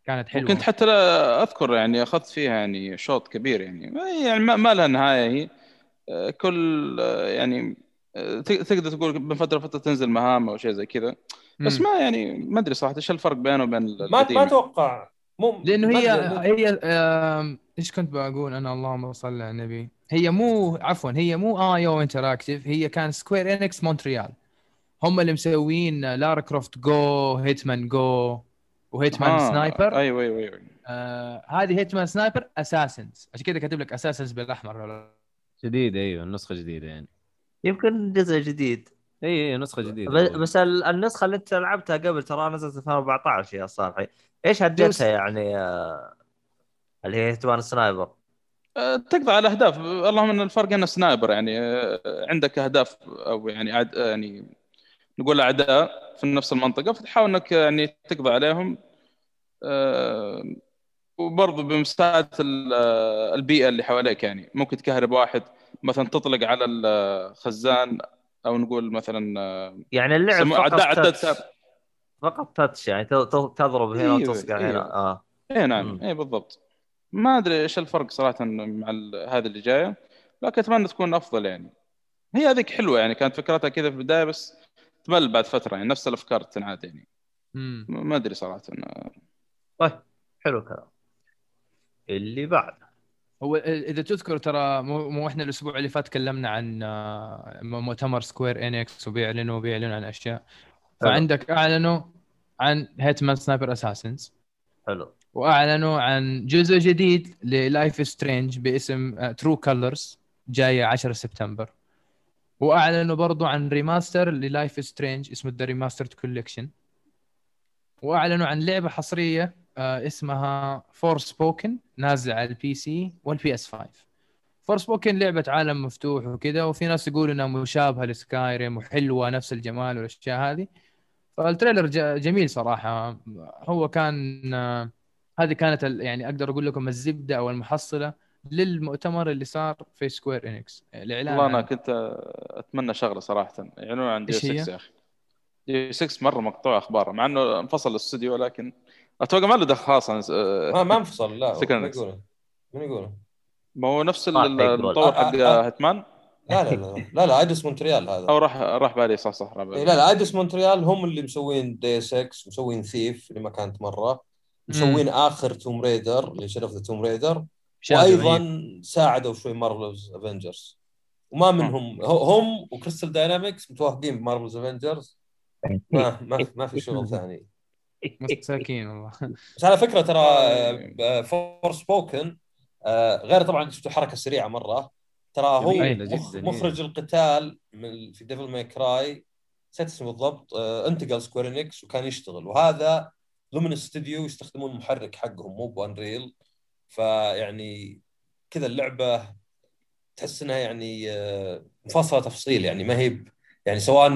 كانت حلوة. وكنت حتى لا أذكر يعني أخذت فيها يعني شوط كبير يعني. يعني ما, ما لها نهاية هي. آه، كل آه، يعني آه، ت- تقدر تقول من فترة لفترة تنزل مهام أو شيء زي كذا. بس. ما يعني ما أدري صراحة إيش الفرق بينه وبين ما ما أتوقع. مو لأنه هي. هي إيش كنت بقول؟ أنا اللهم صل على النبي. هي مو عفوا هي مو IO Interactive هي كان Square Enix مونتريال هم اللي مسوين Lara Croft Go Hitman Go و Hitman آه، Sniper أيوه أيوه أيوه. آه هذه Hitman Sniper Assassins عشان كذا كاتب لك Assassins بالأحمر. جديدة أيوه النسخه جديدة يعني. يمكن جزء جديد. إي إي نسخة جديدة بس ال- النسخة اللي أنت لعبتها قبل ترى نزلت 2014 يا صالحي. إيش هديتها يعني آه، اللي هي Hitman Sniper تقضي على اهداف اللهم إن الفرق إنه sniper يعني آه، عندك أهداف أو يعني عد يعني نقول أعداء في نفس المنطقة فتحاول إنك يعني تقضي عليهم آه، وبرضه بمساعدة آه، البيئة اللي حواليك يعني ممكن تكهرب واحد مثلا تطلق على الخزان أو نقول مثلا آه، يعني اللعب سمو- فقط عداد تاتش. فقط تاتش يعني تضرب هنا أيوه، وتصقع أيوه. هنا آه اي نعم. اي بالضبط ما أدري إيش الفرق صراحة مع هذه اللي جاية لكن أتمنى تكون أفضل يعني هي هذيك حلوة يعني كانت فكرتها كذا في البداية بس تمل بعد فترة يعني نفس الأفكار تنعاد يعني مم. ما أدري صراحة. طيب حلو الكلام. اللي بعد. هو إذا تذكر ترى مو مو إحنا الأسبوع اللي فات تكلمنا عن آه، مؤتمر Square Enix وبيعلنوا وبيعلنوا عن أشياء. فعندك أعلنوا عن Hitman Sniper Assassins حلو. وأعلنوا عن جزء جديد لل Life is Strange باسم True Colors جاية 10 سبتمبر. وأعلنوا برضو عن remaster لل Life is Strange اسمه The Remastered Collection وأعلنوا عن لعبة حصرية آه، اسمها Forspoken نازلة على ال PC وال PS 5 Forspoken لعبة عالم مفتوح وكذا وفي ناس يقولوا إنها مشابهة ل Skyrim وحلوة نفس الجمال والأشياء هذه. فال trailer جميل صراحة. هو كان آه، هذه كانت يعني أقدر أقول لكم الزبدة أو المحصلة للمؤتمر اللي صار في سكوير انكس الإعلان والله أنا كنت أتمنى شغلة صراحة يعلنون عن دي إيش هي؟ 6 يا أخي دي 6 مرة مقطوع أخبار مع إنه انفصل الاستوديو لكن أتوقع ما له دخل خاص عن ما ما انفصل لا من X. يقوله من يقوله ما هو نفس ال- صح يقول. المطور حق آه، آه. هيتمان لا لا لا لا لا ايدس مونتريال هذا أو راح راح بالي صح صح راح بالي. إيه لا لا ايدس مونتريال هم اللي مسوين دي 6 مسوين ثيف اللي ما كانت مرة مسوين آخر Tomb Raider اللي Shadow of the Tomb Raider وأيضا إيه. ساعدوا شوي Marvel's Avengers وما منهم هو- هم و Crystal Dynamics متوهقين ب Marvel's Avengers ما ما ما في شغل ثاني. مساكين والله. بس على فكرة ترى Forspoken غير طبعا شفتوا حركة سريعة مرة. ترى هو جداً، مخرج القتال من في Devil May Cry نسيت اسمه بالضبط. آه، انتقل Square Enix وكان يشتغل. وهذا ضمن استوديو يستخدمون المحرك حقهم مو ب Unreal فيعني كذا اللعبة تحس إنها يعني آه، مفصله تفصيل يعني ما هي يعني سواء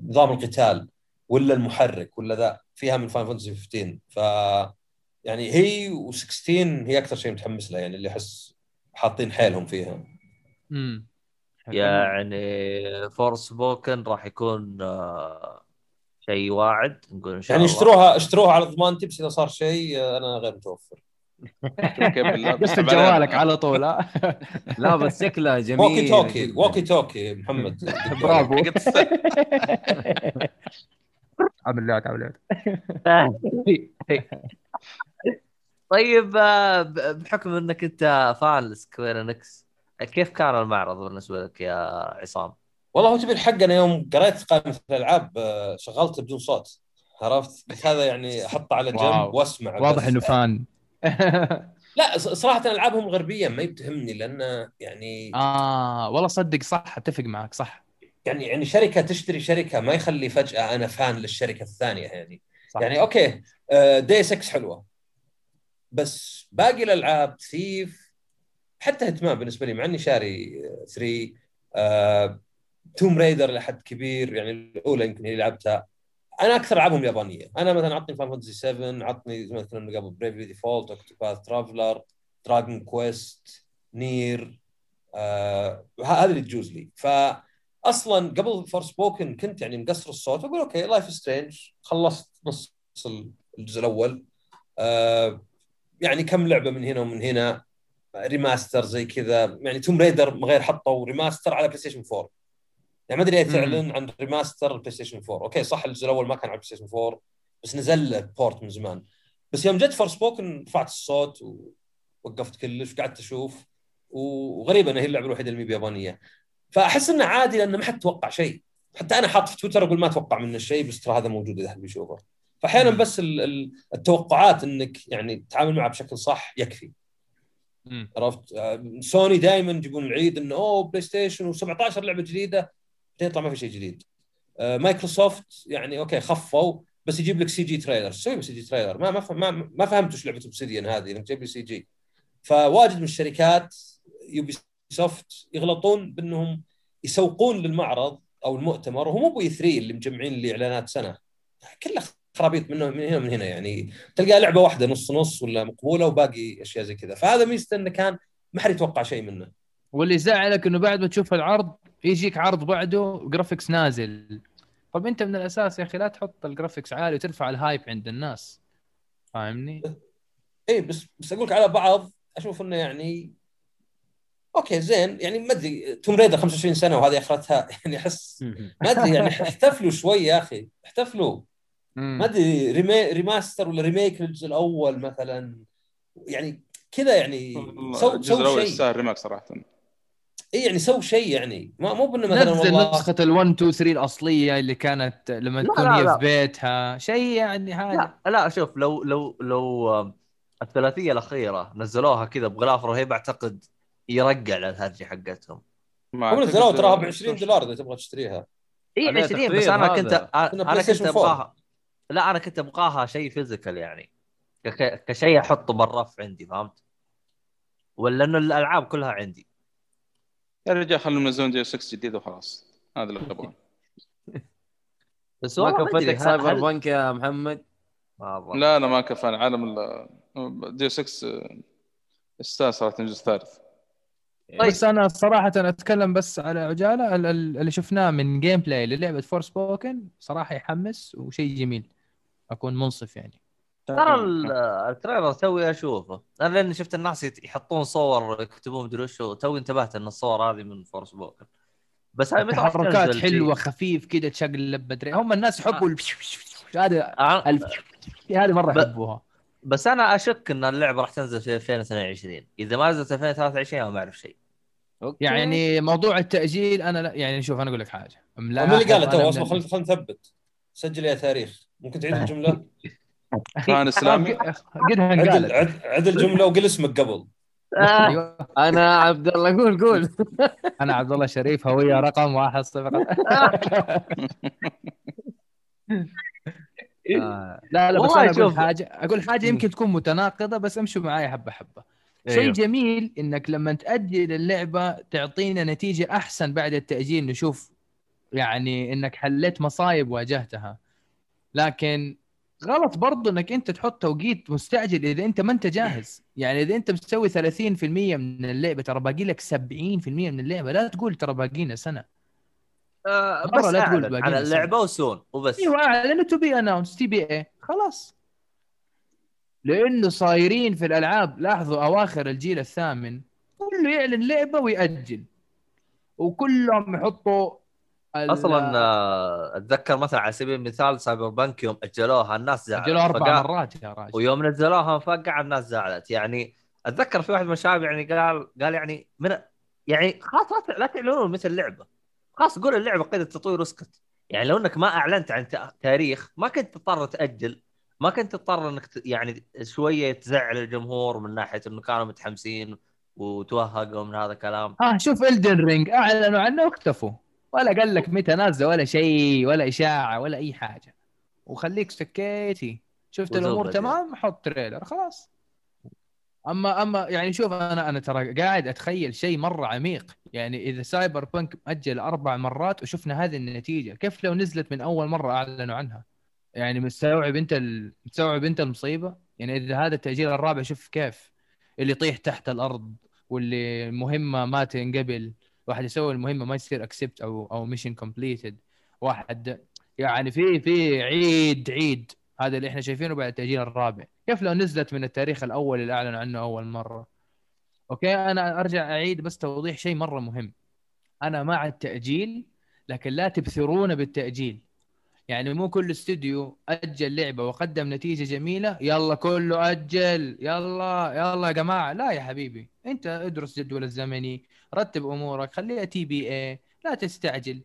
نظام القتال ولا المحرك ولا ذا فيها من Final Fantasy 15 ف يعني هي و16 هي أكثر شيء متحمس له يعني اللي أحس حاطين حيلهم فيها. امم يعني فورس بوكن راح يكون آه، شيء واعد نقول إن شاء يعني الله. اشتروها اشتروها على ضمانتي بس إذا صار شيء آه، أنا غير متوفر. قفل جوالك على طول ها لا بس شكلها جميل ووكي توكي. ووكي توكي محمد برافو. عامل لك عامل طيب آه، بحكم إنك أنت fan Square Enix كيف كان المعرض بالنسبة لك يا عصام؟ والله هو تبي الحق أنا يوم قريت قائمة الألعاب آه، شغلته بدون صوت عرفت هذا يعني أحطه على جنب. وأسمع واضح بس. إنه fan لا صراحة ألعابهم غربية ما يتهمني لأن يعني آه والله صدق صح أتفق معك صح. يعني يعني شركة تشتري شركة ما يخلي فجأة أنا fan للشركة الثانية يعني صح. يعني okay Deus Ex حلوة بس باقي الألعاب Thief حتى Hitman بالنسبة لي مع إني شاري 3 Tomb Raider لحد كبير يعني الأولى يمكن اللي لعبتها. أنا أكثر ألعابهم يابانية. أنا مثلا عطني Final Fantasy 7 عطني زي ما كنا قبل Bravely Default Octopath Traveler Dragon Quest Nier آه هذا اللي تجوز لي. فاصلا قبل Forspoken كنت يعني مقصر الصوت أقول okay Life is Strange خلصت نص الجزء الأول. آه يعني كم لعبة من هنا ومن هنا remaster زي كذا. يعني Tomb Raider غير حطوا remaster على PlayStation 4 يعني ما أدري مم. تعلن عن remaster ال PlayStation 4 okay صح الجزء الأول ما كان على ال PlayStation 4 بس نزل له port من زمان. بس يوم جت Forspoken رفعت الصوت ووقفت كلش وقعدت أشوف وغريبة انها هي اللعبة الوحيدة اللي مي بيابانية. فأحس إنه عادي لأنه ما حد توقع شيء. حتى أنا حاط في تويتر أقول ما أتوقع منه شيء بس ترى هذا موجود إذا حد بيشوفه فاحيانا. بس ال- ال- التوقعات إنك يعني تتعامل معها بشكل صح يكفي. عرفت؟ آه، سوني دائما يجيبون العيد إنه أوه PlayStation و17 لعبة جديدة. يطلع ما في شيء جديد. آه، مايكروسوفت يعني okay خفوا بس يجيب لك CG trailer. سوي ب CG trailer. ما ما فهمت وش لعبة Obsidian هذه إنك تجيب لي CG. فواجد من الشركات Ubisoft يغلطون بأنهم يسوقون للمعرض أو المؤتمر وهو مو E3 اللي مجمعين لي إعلانات سنة. كلها خرابيط منه من هنا ومن هنا يعني. تلقى لعبة واحدة نص نص ولا مقبولة وباقي أشياء زي كذا. فهذا ميزته إنه كان ما حد يتوقع شيء منه. واللي يزعلك إنه بعد ما تشوف العرض يجيك عرض بعده graphics نازل. طب أنت من الأساس يا أخي لا تحط ال graphics عالي وترفع ال hype عند الناس. فاهمني؟ اي إيه، بس بس أقول لك على بعض أشوف إنه يعني okay زين. يعني ما أدري Tomb Raider 25 سنة وهذه أخرتها يعني أحس ما أدري يعني احتفلوا شوي يا أخي احتفلوا. ما أدري rema- remaster ولا remake للجزء الأول مثلا. يعني كذا يعني سو الجزء سو الأول شيء. يستاهل remake صراحة. اي يعني سو شيء يعني ما مو بإنه مثلا نزل والله نسخة ال 1 2 3 الأصلية اللي كانت لما لا، تكون لا، هي لا. في بيتها شيء يعني هذا لا لا شوف لو لو لو الثلاثية الأخيرة نزلوها كذا بغلاف رهيب أعتقد يرقع للهرجة حقتهم هم نزلوها تراها ب 20 دولار إذا تبغى تشتريها اي عليها 20 بس أنا هذا. كنت أنا كنت. ابغاها لا أنا كنت أبغاها شيء فيزيكال يعني كشيء أحطه بالرف عندي فهمت؟ ولا إنه الألعاب كلها عندي يا رجال خلوا ينزلون دي 6 جديد وخلاص. هذا اللي أبغاه. بس ما كفتك Cyberpunk يا محمد. لا لا ما كفى عالم ال- دي 6 يستاهل صراحة الجزء الثالث طيب. بس أنا صراحة أتكلم بس على عجالة. ال- ال- اللي شفناه من gameplay للعبة Forspoken صراحة يحمس وشيء جميل. أكون منصف يعني. ترى ال- ال trailer توي اشوفه. أنا لأني شفت الناس يحطون صور يكتبون مدري وشو توي انتبهت إن الصور هذه من Forspoken بس هاي تحركات حلوة؟ خفيف كذا تشقلب بدري هم الناس يحبوا ال- هذا آه، هذه مرة يحبوها. بس أنا أشك إن اللعبة راح تنزل في 2022 إذا ما نزلت 2023 أنا ما أعرف شيء. أوكي. يعني موضوع التأجيل أنا لا يعني شوف أنا أقول لك حاجة. من اللي قاله تو أصبر خلينا نثبت. سجل يا تاريخ. ممكن تعيد الجملة؟ كان إسلامي؟ قدها عد انقالت عد, عد الجمله وقل اسمك قبل. أيوه. أنا عبد الله قول قول. أنا عبد الله شريف هوية رقم واحد صفر. آه. لا لا بس والله أنا أقول. حاجة أقول حاجة يمكن تكون متناقضة بس امشوا معايا حبة حبة. شيء أيوه. جميل إنك لما تاجل اللعبه تعطينا نتيجة أحسن بعد التأجيل نشوف يعني إنك حليت مصايب واجهتها. لكن غلط برضو إنك أنت تحط توقيت مستعجل إذا أنت ما أنت جاهز. يعني إذا أنت مسوي 30% من اللعبة ترى باقي لك 70% من اللعبة. لا تقول ترى باقينا سنة. آه، بس لا تقول أعلن باقي على اللعبة و soon وبس. أيوه اعلنوا to be announced TBA خلاص. لأنه صايرين في الألعاب لاحظوا أواخر الجيل الثامن كله يعلن لعبة ويأجل. وكلهم يحطوا أصلا آه، أتذكر مثلا على سبيل المثال Cyberpunk يوم أجلوها الناس زعلت اجلوا أربع مرات يا راجل. ويوم نزلوها مفقعه الناس زعلت. يعني أتذكر في واحد من الشباب يعني قال قال يعني من يعني خلاص لا تعلنون مثل لعبة. خلاص قول اللعبة قيد التطوير واسكت. يعني لو إنك ما أعلنت عن تا- تاريخ ما كنت تضطر تأجل. ما كنت تضطر إنك يعني شوية تزعل الجمهور من ناحية إنه كانوا متحمسين وتوهقوا من هذا الكلام. ها شوف Elden Ring أعلنوا عنه واختفوا ولا قال لك متى نازلة ولا شيء ولا إشاعة ولا أي حاجة. وخليك سكيتي. شفت الأمور يعني. تمام حط trailer خلاص. أما أما يعني شوف أنا أنا ترى قاعد أتخيل شيء مرة عميق. يعني إذا Cyberpunk مأجل أربع مرات وشفنا هذه النتيجة كيف لو نزلت من أول مرة أعلنوا عنها؟ يعني مستوعب أنت ال... مستوعب أنت المصيبة؟ يعني إذا هذا التأجيل الرابع شوف كيف؟ اللي يطيح تحت الأرض واللي مهمة ما تنقبل. واحد يسوي المهمة ما يصير accept أو أو mission completed واحد يعني في في عيد عيد. هذا اللي إحنا شايفينه بعد التأجيل الرابع. كيف لو نزلت من التاريخ الأول اللي أعلنوا عنه أول مرة؟ أوكي أنا أرجع أعيد بس توضيح شيء مرة مهم. أنا مع التأجيل لكن لا تبثرونا بالتأجيل. يعني مو كل استوديو أجل لعبة وقدم نتيجة جميلة يلا كله أجل يلا يلا يا جماعة. لا يا حبيبي أنت ادرس جدول الزمني رتب أمورك خليها TBA لا تستعجل.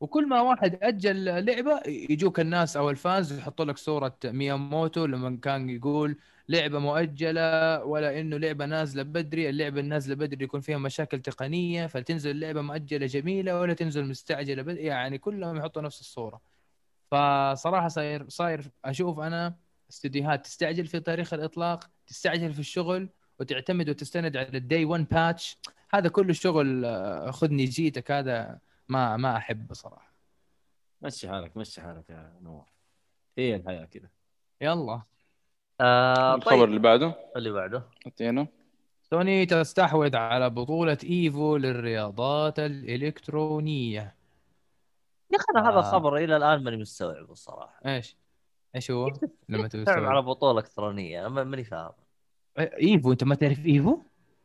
وكل ما واحد أجل لعبة يجوك الناس أو ال fans يحطوا لك صورة مياموتو لما كان يقول لعبة مؤجلة ولا انه لعبة نازلة بدري اللعبة النازلة بدري يكون فيها مشاكل تقنية فتنزل اللعبة مؤجلة جميلة ولا تنزل مستعجلة بدري يعني كلهم يحطوا نفس الصورة. فصراحة صاير صاير أشوف أنا استديوهات تستعجل في تاريخ الإطلاق تستعجل في الشغل وتعتمد وتستند على ال day 1 patch هذا كله شغل آه، خذني جيتك هذا ما ما أحبه صراحة. مشي حالك مشي حالك يا نواف. هي الحياة كذا. يلا. آه الخبر طيب اللي بعده اللي بعده انتهينا سوني تستحوذ على بطولة إيفو للرياضات الإلكترونية يا أخي أنا هذا آه. الخبر إلى الآن ماني مستوعب الصراحه إيش؟ إيش هو؟ لما تعب على تستوعب؟ بطولة إلكترونية أنا ما- ماني فاهم Evo أنت ما تعرف Evo؟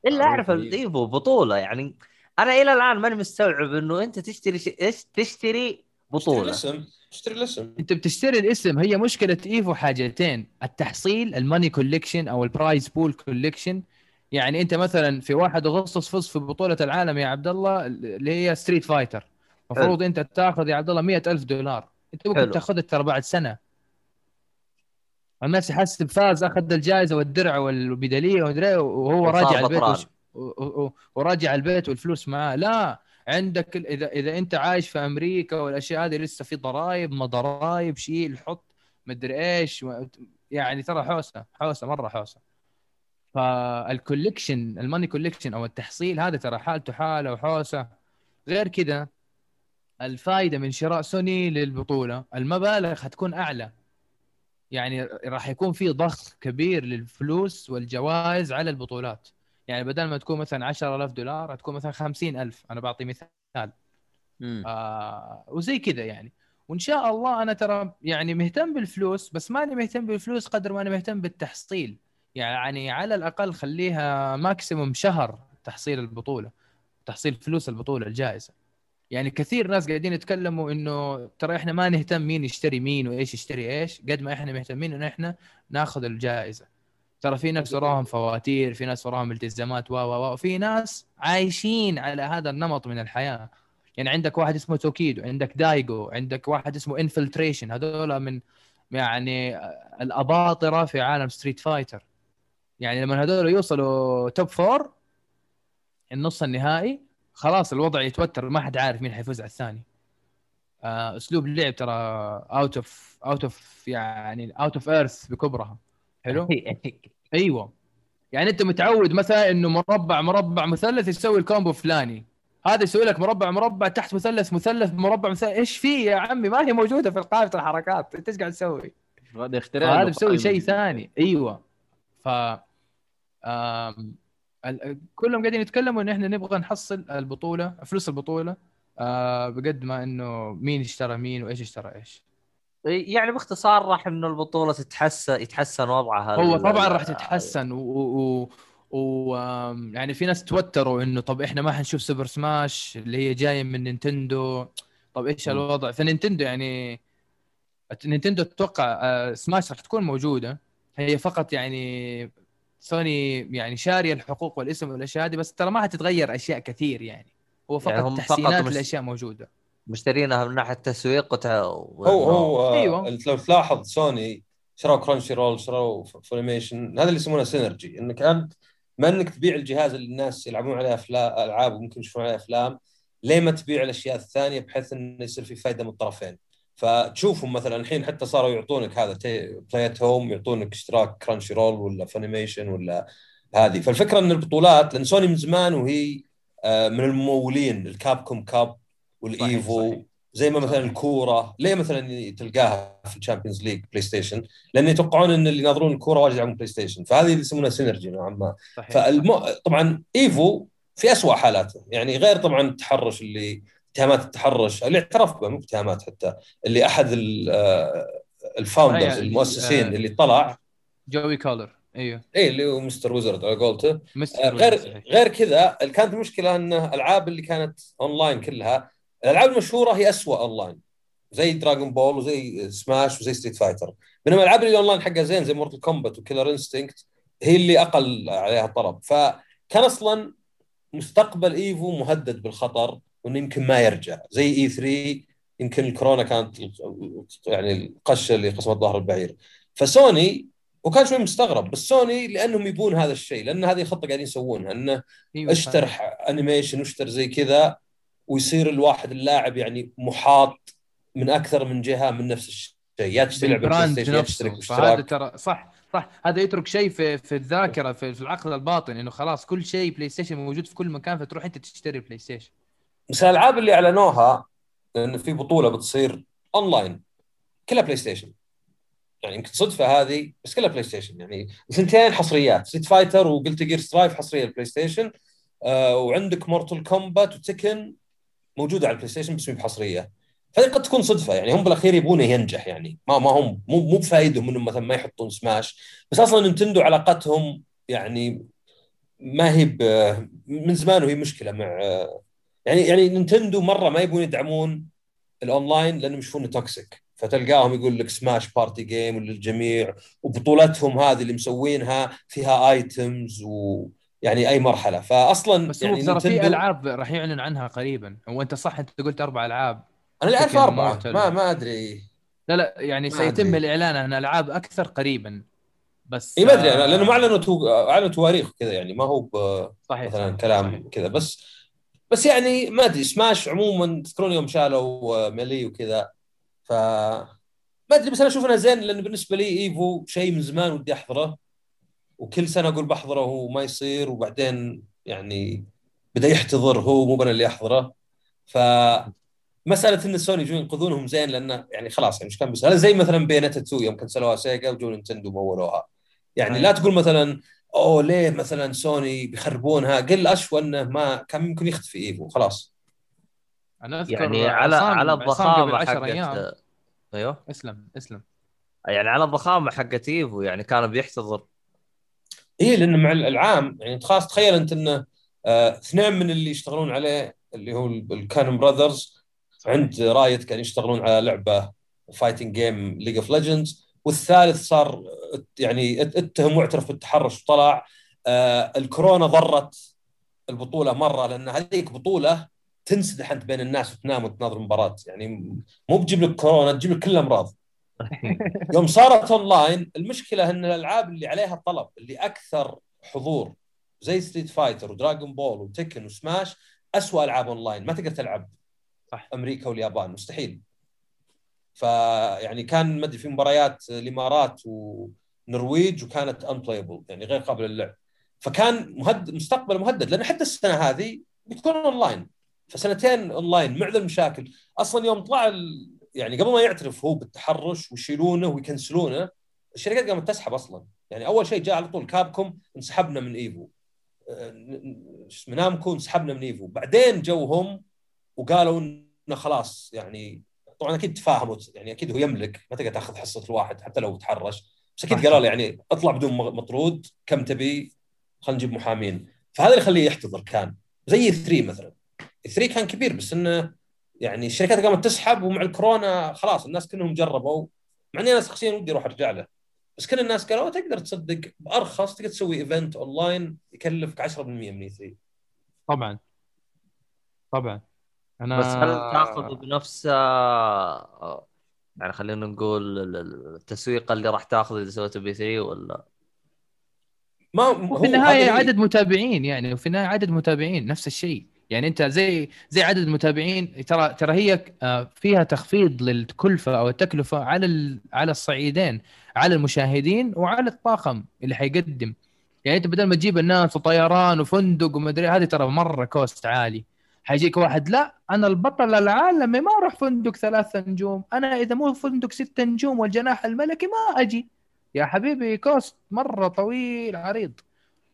إلا أعرف. ال Evo بطولة يعني أنا إلى الآن ماني مستوعب إنه أنت تشتري ش... إيش تشتري بطولة. الاسم اشتري الاسم. انت بتشتري الاسم هي مشكلة Evo حاجتين التحصيل ال money collection أو ال prize pool collection يعني أنت مثلا في 1 أغسطس فزت في بطولة العالم يا عبد الله اللي هي Street Fighter المفروض أنت تاخذ يا عبد الله 100000 دولار. أنت ممكن حلو. تاخذها ترى بعد سنة. الناس يحسب فاز أخذ الجائزة والدرع والميداليه ومدري إيه، وهو راجع البيت. وش... و- و- وراجع البيت والفلوس معاه. لا عندك اذا إذا أنت عايش في أمريكا والأشياء هذه لسه في ضرائب ما ضرائب شيل حط مدري إيش يعني ترى حوسة حوسة مرة حوسة. فال collection ال money collection أو التحصيل هذا ترى حالته حالة وحوسة. غير كذا الفائده من شراء سوني للبطولة المبالغ حتكون أعلى. يعني راح يكون في ضخ كبير للفلوس والجوائز على البطولات. يعني بدل ما تكون مثلا 10000 دولار هتكون مثلا 50000 أنا بعطي مثال. مم. آه وزي كذا يعني. وإن شاء الله أنا ترى يعني مهتم بالفلوس بس ماني مهتم بالفلوس قدر ما أنا مهتم بالتحصيل. يعني على الأقل خليها ماكسيموم شهر تحصيل البطولة تحصيل فلوس البطولة الجائزة. يعني كثير ناس قاعدين يتكلموا إنه ترى إحنا ما نهتم مين يشتري مين وإيش يشتري إيش قد ما إحنا مهتمين انه إحنا ناخذ الجائزة. ترى في ناس وراهم فواتير في ناس وراهم التزامات و و في ناس عايشين على هذا النمط من الحياة. يعني عندك واحد اسمه توكيدو عندك دايجو عندك واحد اسمه Infiltration. هذول من يعني الأباطرة في عالم Street Fighter. يعني لما هذول يوصلوا top four النص النهائي خلاص الوضع يتوتر ما حد عارف مين حيفوز على الثاني. آه، أسلوب اللعب ترى out of out of يعني out of earth بكبرها. حلو؟ أيوه. يعني أنت متعود مثلا إنه مربع مربع مثلث يسوي ال combo فلاني. هذا يسوي لك مربع مربع تحت مثلث مثلث مربع مثلث. إيش في يا عمي؟ ما هي موجودة في قائمه الحركات. إنت إيش قاعد تسوي؟ هذا اختراع هذا قائم. شيء ثاني. أيوه. ف آم... ال- كلهم قاعدين يتكلموا إن إحنا نبغى نحصل البطولة فلوس البطولة. آه بقد ما إنه مين اشترى مين وإيش اشترى إيش. يعني باختصار راح إنه البطولة تتحسن يتحسن وضعها هو طبعا راح تتحسن و, و... و... يعني في ناس توتروا إنه طب إحنا ما حنشوف Super Smash اللي هي جاية من نينتندو. طب إيش. الوضع؟ فنينتندو يعني نينتندو أتوقع آه، سماش راح تكون موجودة. هي فقط يعني سوني يعني شارية الحقوق والاسم والأشياء هذه بس ترى ما حتتغير أشياء كثير يعني. هو فقط يعني هم فقط تحسينات مس- الاشياء موجودة. مشترينها من ناحية تسويق وتع... هو هو آه، أيوة. انت لو تلاحظ سوني شروا Crunchyroll شروا Funimation هذا اللي يسمونه synergy إنك أنت ما إنك تبيع الجهاز اللي الناس يلعبون عليه افلام ألعاب وممكن يشوفون عليه أفلام ليه ما تبيع الأشياء الثانية بحيث انه يصير في فائده من الطرفين فتشوفهم مثلا الحين حتى صاروا يعطونك هذا Play At Home يعطونك اشتراك Crunchyroll ولا Funimation ولا هذه فالفكرة إن البطولات لأن سوني من زمان وهي آه، من الممولين ال Capcom Cup وال Evo صحيح. زي ما مثلا. الكورة ليه مثلا تلقاها في ال Champions League بلاي ستيشن لأن يتوقعون إن اللي يناظرون الكورة واجد يلعبون بلاي ستيشن فهذه اللي يسمونها synergy نوعا ما فالمو... طبعا Evo في أسوأ حالاته يعني غير طبعا التحرش اللي اتهامات التحرش اللي اعترف به مو اتهامات حتى اللي أحد ال- آه، ال founders أي- المؤسسين آه، اللي طلع Joey Cuellar أيوه اي اللي هو Mr. Wizard على قولته آه، غير. غير كذا كانت المشكلة إن الالعاب اللي كانت اونلاين كلها الألعاب المشهورة هي أسوأ اونلاين زي Dragon Ball وزي سماش وزي Street Fighter بينما الألعاب اللي اونلاين حقها زين زي Mortal Kombat و Killer Instinct هي اللي أقل عليها طلب فكان أصلا مستقبل Evo مهدد بالخطر وإنه يمكن ما يرجع. زي E3 يمكن الكورونا كانت يعني القشة اللي قسمت ظهر البعير. فسوني وكان شوي مستغرب بس سوني لأنهم يبون هذا الشيء لأن هذه خطه قاعدين يسوونها إنه أيوة اشتر Funimation واشتر زي كذا. ويصير الواحد اللاعب يعني محاط من أكثر من جهة من نفس الشيء. يا تشتري لعبة بلاي بالبلاي ستيشن يا تشترك فهذا ترى صح صح. هذا يترك شيء في في الذاكرة في, في العقل الباطن إنه خلاص كل شيء بلاي ستيشن موجود في كل مكان فتروح أنت تشتري بلاي ستيشن بس الألعاب اللي أعلنوها إن في بطولة بتصير أونلاين كلها بلاي ستيشن يعني يمكن صدفة هذه بس كلها بلاي ستيشن يعني ثنتين حصريات Street Fighter و Guilty Gear Strive حصرية البلاي ستيشن آه وعندك Mortal Kombat و Tekken موجودة على البلاي ستيشن بس بحصرية. فهذه قد تكون صدفة يعني هم بالأخير يبونه ينجح يعني. ما ما هم مو مو بفايدهم إنهم مثلا ما يحطون سماش. بس أصلا نينتندو علاقتهم يعني ما هي من زمان وهي مشكلة مع يعني يعني نينتندو مرة ما يبون يدعمون الأونلاين لأنهم يشوفونه toxic فتلقاهم يقول لك Smash party game للجميع وبطولتهم هذه اللي مسوينها فيها items ويعني أي مرحلة. فاصلا بس يعني ترى في ألعاب راح يعلن عنها قريبا. هو أنت صح أنت قلت أربع ألعاب. أنا اللي أعرف أربعة. ما ما أدري. لا لا يعني سيتم أدري. الإعلان عن ألعاب أكثر قريبا. بس إي ما أدري. آه، لأنه ما أعلنوا تو... أعلنوا تواريخ كذا يعني. ما هو ب... صحيح مثلا صحيح، كلام. كذا. بس بس يعني ما أدري. سماش عموما تذكرون يوم شالوا آه، Melee وكذا. ف ما أدري بس أنا أشوف انها زين. لأن بالنسبة لي Evo شيء من زمان ودي أحضره. وكل سنة أقول بحضره وما يصير وبعدين يعني بدأ يحتضر هو مو أنا اللي أحضره. ف مساله إن سوني يجون ينقذونهم زين لأنه يعني خلاص يعني مش كان بس هذا زي مثلا Bayonetta 2 يوم كنسلوها سيجا وجو نينتندو مولوها يعني. لا تقول مثلا أوه ليه مثلا سوني بيخربونها؟ قل أشوى إنه ما كان ممكن يختفي Evo خلاص. أنا أذكر يعني على عصام- على الضخامه قبل 10 أيام. حقت أيوه. أسلم أسلم. يعني على الضخامة حقت Evo يعني كان بيحتضر. اي لأن مع الألعاب يعني خلاص تخيل أنت إنه آه، اثنين من اللي يشتغلون عليه اللي هو ال Cannon Brothers عند Riot كانوا يشتغلون على لعبة fighting game League of Legends والثالث صار يعني ات- اتهم واعترف بالتحرش وطلع. آه، الكورونا ضرت البطولة مرة لأن هذيك بطولة تنسدح أنت بين الناس وتنام وتناظر المباراه يعني مو بتجيب لك كورونا تجيب لك كل الأمراض. يوم صارت اونلاين المشكلة إن الألعاب اللي عليها طلب اللي أكثر حضور زي Street Fighter و Dragon Ball و Tekken و Smash اسوء ألعاب اونلاين ما تقدر تلعب صح. أمريكا واليابان مستحيل. فيعني كان ما أدري في مباريات الإمارات ونرويج وكانت unplayable يعني غير قابلة للعب. فكان مهدد مستقبل مهدد لأن حتى السنة هذه بتكون اونلاين فسنتين اونلاين مع المشاكل أصلا يوم طلع. يعني قبل ما يعترف هو بالتحرش ويشيلونه ويكنسلونه الشركات قامت تسحب أصلا. يعني أول شيء جاء على طول Capcom انسحبنا من Evo. آه، اسمه نامكو انسحبنا من إيفو. بعدين جو هم وقالوا إنه خلاص يعني طبعا أكيد تفاهموا يعني أكيد هو يملك ما تقدر تأخذ حصة الواحد حتى لو تحرش. بس أكيد. قالوا له يعني اطلع بدون مطرود كم تبي خلينا نجيب محامين. فهذا اللي يخليه يحتضر كان. زي 3 مثلا. 3 كان كبير بس إنه يعني الشركات قامت تسحب ومع الكورونا خلاص الناس كلهم جربوا مع إني أنا شخصيا ودي أروح أرجع له. بس كل الناس قالوا تقدر تصدق بأرخص تقدر تسوي event online يكلفك 10% من E3 طبعا. طبعا. أنا بس هل تأخذ بنفس يعني خلينا نقول ال- ال- التسويق اللي راح تاخذ إذا سويته ب E3 ولا؟ ما وفي النهاية عدد متابعين يعني وفي النهاية عدد متابعين نفس الشيء. يعني انت زي زي عدد المتابعين ترى ترى هي آه، فيها تخفيض للكلفة أو التكلفة على على الصعيدين على المشاهدين وعلى الطاقم اللي حيقدم. يعني انت بدل ما تجيب الناس وطيران وفندق ومدري هذه ترى مرة cost عالي. حيجيك واحد لا أنا البطل العالمي ما أروح فندق ثلاثة نجوم. أنا إذا مو فندق ستة نجوم والجناح الملكي ما أجي. يا حبيبي cost مرة طويل عريض.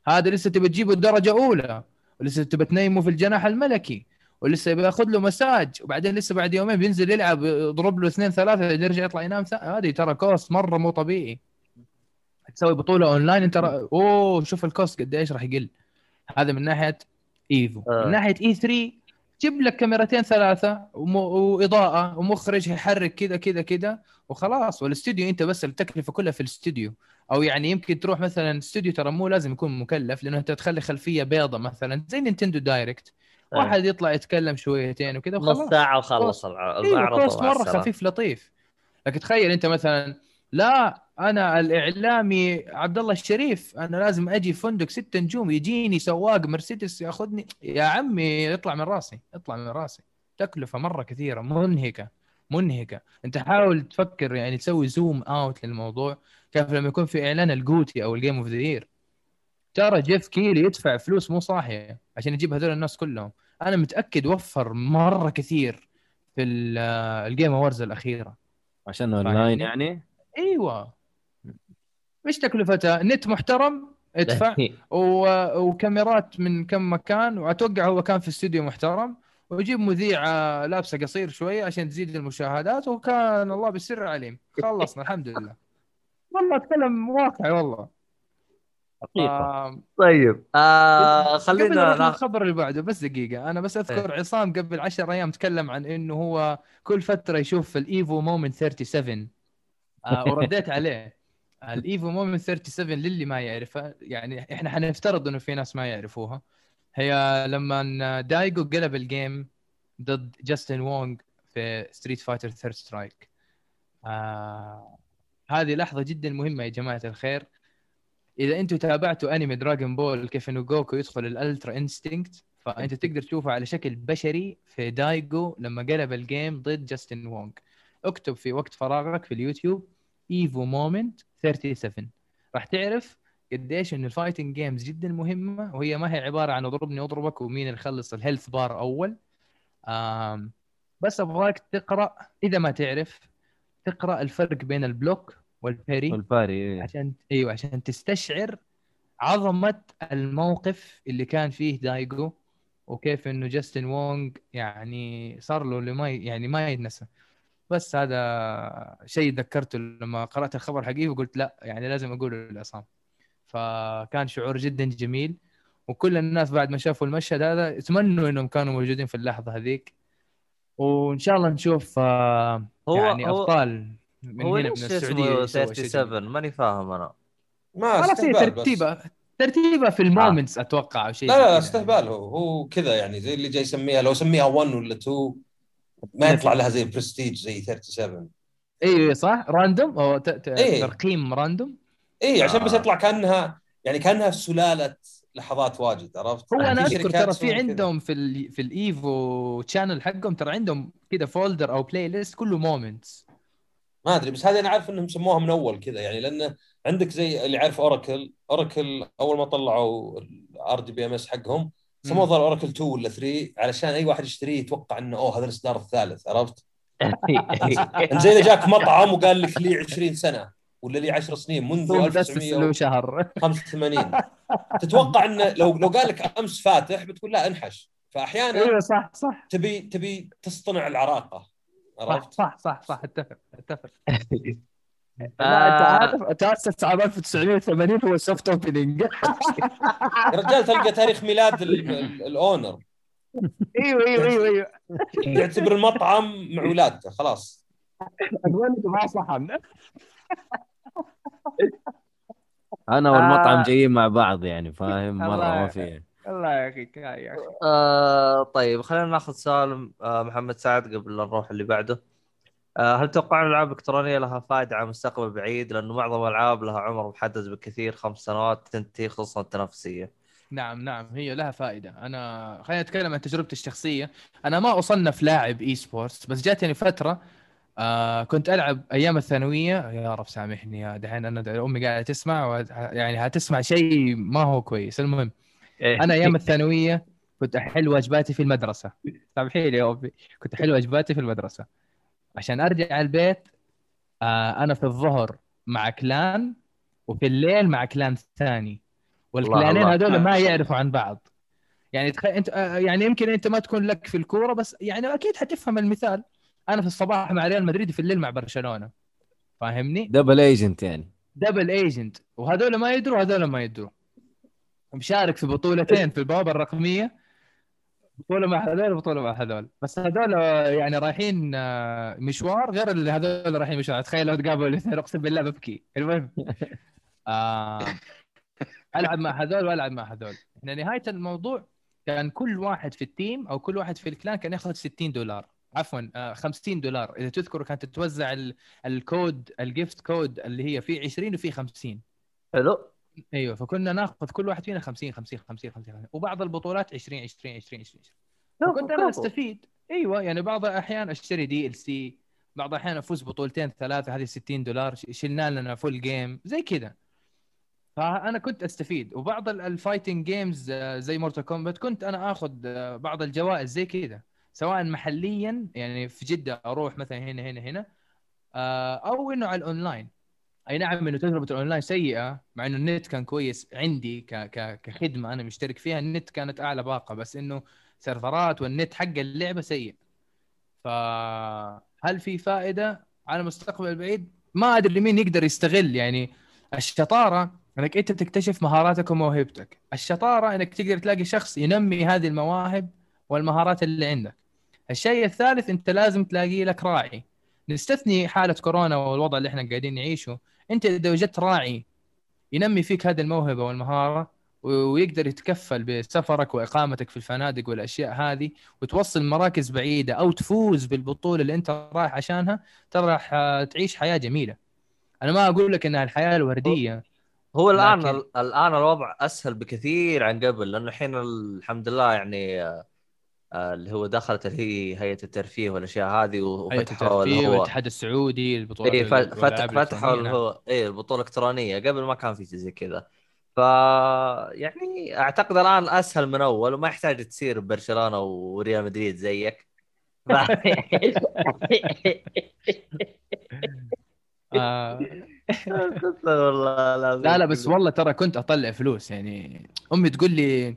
هذا لسه تبى تجيبه درجه اولى ولسه تبى تنيمه في الجناح الملكي ولسه بياخذ له مساج وبعدين لسه بعد يومين بينزل يلعب يضرب له اثنين ثلاثة يرجع يطلع ينام هذه ترى cost مرة مو طبيعي. تسوي بطولة اونلاين انت را... أوه شوف ال cost قد إيش راح يقل. هذا من ناحية إيفو. آه. من ناحية إي 3 جيب لك كاميرتين ثلاثة وم... وإضاءة ومخرج يحرك كذا كذا كذا وخلاص. والاستوديو أنت بس التكلفه كلها في الاستوديو أو يعني يمكن تروح مثلا استوديو ترى مو لازم يكون مكلف لأنه أنت تخلي خلفية بيضة مثلا زي Nintendo Direct. إيه. واحد يطلع يتكلم شويتين وكذا نص وخلاص. ساعة وخلص الع- المعرض cost ومع مرة. خفيف لطيف. لكن تخيل أنت مثلا لا أنا الإعلامي عبد الله الشريف أنا لازم أجي فندق ستة نجوم يجيني سواق مرسيدس ياخذني. يا عمي اطلع من راسي اطلع من راسي. تكلفة مرة كثيرة منهكة منهكة. أنت حاول تفكر يعني تسوي zoom out للموضوع. كيف لما يكون في إعلان ال GOTY أو ال Game of the Year ترى جيف كيلي يدفع فلوس مو صاحية عشان يجيب هذول الناس كلهم. أنا متأكد وفر مرة كثير في ال- ال Game Awards الأخيرة. عشان أونلاين؟ يعني؟ إيوه. إيش تكلفتها؟ نت محترم ادفع. و... وكاميرات من كم مكان وأتوقع هو كان في استوديو محترم. ويجيب مذيعه لابسه قصير شوية عشان تزيد المشاهدات وكان الله بالسر عليم. خلصنا الحمد لله. والله أتكلم واقعي والله. آه، طيب. آه قبل خلينا. للخبر اللي بعده بس دقيقة. أنا بس أذكر عصام قبل 10 أيام تكلم عن إنه هو كل فترة يشوف ال Evo Moment 37 آه ورديت عليه. ال Evo Moment 37 للي ما يعرفها يعني إحنا حنفترض إنه في ناس ما يعرفوها. هي لما دايجو قلب ال game ضد جاستن وونغ في Street Fighter Third Strike آه هذه لحظة جدا مهمة يا جماعة الخير. إذا أنتم تابعتوا أنمي Dragon Ball كيف انه جوكو يدخل ال Ultra Instinct فأنت تقدر تشوفه على شكل بشري في دايجو لما قلب ال game ضد جاستن وونغ. اكتب في وقت فراغك في اليوتيوب Evo Moment 37 راح تعرف قديش انه ال fighting games جدا مهمة وهي ما هي عبارة عن اضربني اضربك ومين اللي يخلص ال health bar أول. بس أبغاك تقرأ إذا ما تعرف تقرأ الفرق بين ال block وال parry وال parry إيه. عشان أيوه عشان تستشعر عظمة الموقف اللي كان فيه دايجو وكيف إنه جاستن وونغ يعني صار له اللي ما يعني ما يتنسى. بس هذا شيء ذكرته لما قرأت الخبر حقيقي وقلت لا يعني لازم اقوله للعصام فكان شعور جدا جميل. وكل الناس بعد ما شافوا المشهد هذا يتمنوا إنهم كانوا موجودين في اللحظة هذيك. وإن شاء الله نشوف آه، هو- يعني هو- أبطال من هو هنا من السعودية اسمه يسووا شيء جميل. 37 ماني فاهم أنا ما خلاص هي استهبال بس. ترتيبة ترتيبة في المومنتس أتوقع أو شيء لا لا. استهبال هو هو كذا يعني زي اللي جاي يسميها لو سميها 1 ولا 2 ما يطلع لها زي برستيج زي 37 أيوه صح random أو ت- ت- إيه. ترقيم random اي عشان بس آه. يطلع كأنها يعني كأنها سلالة لحظات واجد عرفت؟ هو أنا في أذكر ترى في. عندهم في ال في ال Evo channel حقهم ترى عندهم كذا folder أو playlist كله moments ما أدري بس هذه أنا عارف إنهم سموها من أول كذا يعني لأن عندك زي اللي عارف Oracle Oracle أول ما طلعوا ال RDBMS حقهم سموه ظل Oracle 2 ولا 3 علشان أي واحد يشتريه يتوقع إنه أوه هذا الاصدار الثالث عرفت؟ زي اذا جاك مطعم وقال لك لي 20 سنة ولا لي 10 سنين منذ بس له 1985 شهر. تتوقع انه لو لو قال لك أمس فاتح بتقول لا انحش. فأحيانا أيوه صح صح. تبي تبي تصطنع العراقة. عرفت؟ صح صح صح اتفق اتفق. لا أنت. عارف تأسس عام 1980 هو soft opening يا رجال تلقى تاريخ ميلاد ال- ال- الاونر إيوه إيوه إيوه إيوه. يعتبر المطعم مع ولادته خلاص. الولد ما صحن. أنا والمطعم آه. جايين مع بعض يعني فاهم؟ مرة ما في الله يا أخي كان يا أخي. آه طيب خلينا ناخذ سؤال آه محمد سعد قبل لا نروح اللي بعده. آه هل تتوقعون الالعاب الالكترونيه لها فائدة على المستقبل البعيد لأنه معظم الألعاب لها عمر محدد بالكثير خمس سنوات تنتهي خصوصا التنافسية. نعم نعم هي لها فائدة. أنا خلينا نتكلم عن تجربتي الشخصية. أنا ما أصنف لاعب اي سبورتس بس جاتني فترة آه كنت ألعب أيام الثانوية. يا رب سامحني يا دحين أنا أمي قاعدة تسمع وه- يعني هتسمع شيء ما هو كويس. المهم أنا أيام الثانوية كنت أحل واجباتي في المدرسة. سامحي لي يا امي كنت أحل واجباتي في المدرسة. عشان أرجع البيت آه أنا في الظهر مع clan وفي الليل مع clan ثاني. والكلانين. هذول ما يعرفوا عن بعض. يعني تخيل أنت آه، يعني يمكن أنت ما تكون لك في الكورة بس يعني أكيد حتفهم المثال. أنا في الصباح مع ريال مدريد في الليل مع برشلونة. فاهمني؟ double agent يعني. double agent وهذول ما يدروا هذول ما يدروا. مشارك في بطولتين في البوابة الرقمية. بطولة مع هذول وبطوله مع هذول. بس هذول يعني رايحين آه، مشوار غير اللي هذول رايحين مشوار. تخيل لو تقابلوا الاثنين اقسم بالله ببكي. المهم. آه ألعب مع هذول وألعب مع هذول. إحنا نهاية الموضوع كان كل واحد في ال team أو كل واحد في ال clan كان ياخذ 60 دولار. عفوا آه 50 دولار. إذا تذكروا كانت تتوزع ال- ال code ال gift code اللي هي في 20 وفي 50 حلو. أيوه فكنا ناخذ كل واحد فينا 50 50 50 50 وبعض البطولات 20 20 20 20 فكنت أنا أستفيد. أيوه يعني بعض الاحيان أشتري DLC بعض الاحيان أفوز بطولتين ثلاثة هذه 60 دولار. شلنا لنا full game زي كذا. فأنا كنت أستفيد. وبعض ال- ال fighting games آه، زي Mortal Kombat كنت أنا آخذ آه، بعض الجوائز زي كذا. سواء محليا يعني في جدة أروح مثلا هنا هنا هنا آه، أو إنه على الأونلاين. أي نعم إنه تجربه الأونلاين سيئة مع إنه النت كان كويس عندي. كخدمة أنا مشترك فيها النت كانت أعلى باقة بس إنه سيرفرات والنت حق اللعبة سيء. فهل في فائدة؟ على المستقبل البعيد ما أدري مين يقدر يستغل. يعني الشطارة إنك أنت تكتشف مهاراتك وموهبتك. الشطارة إنك تقدر تلاقي شخص ينمي هذه المواهب والمهارات اللي عندك. الشيء الثالث انت لازم تلاقي لك راعي. نستثني حالة كورونا والوضع اللي إحنا قاعدين نعيشه. انت إذا وجدت راعي ينمي فيك هذه الموهبة والمهارة ويقدر يتكفل بسفرك وإقامتك في الفنادق والأشياء هذه وتوصل مراكز بعيدة أو تفوز بالبطولة اللي أنت رايح عشانها ترى راح تعيش حياة جميلة. أنا ما أقول لك إنها الحياة الوردية هو الآن لكن- الآن الوضع أسهل بكثير عن قبل لأنه الحين الحمد لله يعني آه، آه، اللي هو دخلت اللي هي هيئة الترفيه والأشياء هذه وفتحوا اللي الترفيه هو والاتحاد السعودي اي ف- والألعاب فتح فتحوا اللي. هو اي البطولة الإلكترونية. قبل ما كان في زي كذا. ف يعني أعتقد الآن أسهل من أول وما يحتاج تصير برشلونة وريال مدريد زيك. ف... آه. والله لا لا بس والله ترى كنت أطلع فلوس يعني أمي تقول لي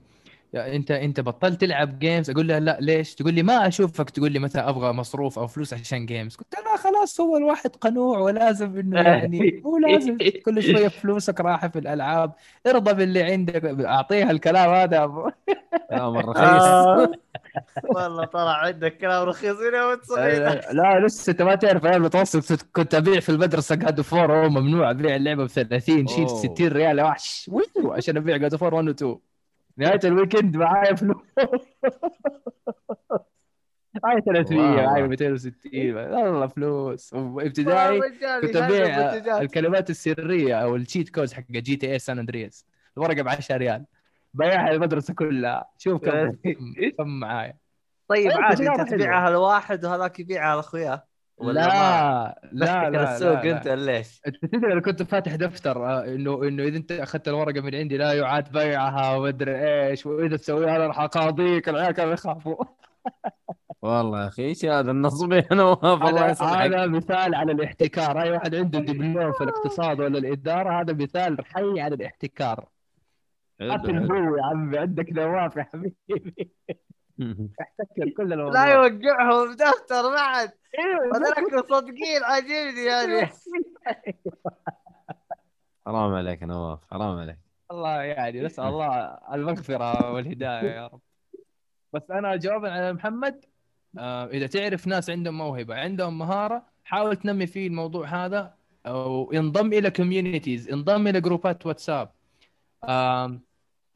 يا انت انت بطلت تلعب games أقول لها لا ليش؟ تقول لي ما اشوفك تقول لي مثلا أبغى مصروف أو فلوس عشان games قلت لها خلاص هو الواحد قنوع ولازم إنه يعني مو لازم كل شوية فلوسك رايحه في الألعاب. ارضى باللي عندك. أعطيها الكلام هذا لا مرة رخيص. والله طلع عندك كلام رخيص هنا لا لسه أنت ما تعرف أيام المتوسط كنت أبيع في المدرسة God of War ممنوع أبيع اللعبة ب 30 شيل أوه. 60 ريال. يا وحش عشان أبيع God of War 1 و 2 نهاية ال weekend معايا فلوس. معايا 300 والله. معايا 260 والله فلوس. وابتدائي كنت أبيع الكلمات السرية أو ال cheat codes حق GTA San Andreas الورقة ب 10 ريال. بيعها المدرسة كلها. شوف كم كم معايا. طيب أيوة، عادي انت. تبيعها لواحد وهذاك يبيعها لاخوياه لا لا لا, لا, السوق لا. انت ليش؟ انت تدري أنا كنت فاتح دفتر آه، إنه إنه إذا أنت أخذت الورقة من عندي لا يعاد بيعها ومدري إيش وإذا تسويها أنا راح أقاضيك العيال كانوا يخافوا والله يا أخي إيش هذا النصب يا نواف الله هذا مثال على الاحتكار أي واحد عنده دبلوم في الاقتصاد ولا الإدارة هذا مثال حي على الاحتكار قتل. هو يا عمي عندك نواف يا حبيبي احتكر كل الموضوع لا يوقعهم دفتر بعد. أيوه هذاك صدقين عاجبني يعني. حرام عليك يا نواف حرام عليك. الله يعني نسأل الله المغفرة والهداية يا رب. بس أنا جوابا على محمد آه إذا تعرف ناس عندهم موهبة عندهم مهارة حاول تنمي فيه الموضوع هذا أو انضم إلى communities انضم إلى جروبات واتساب.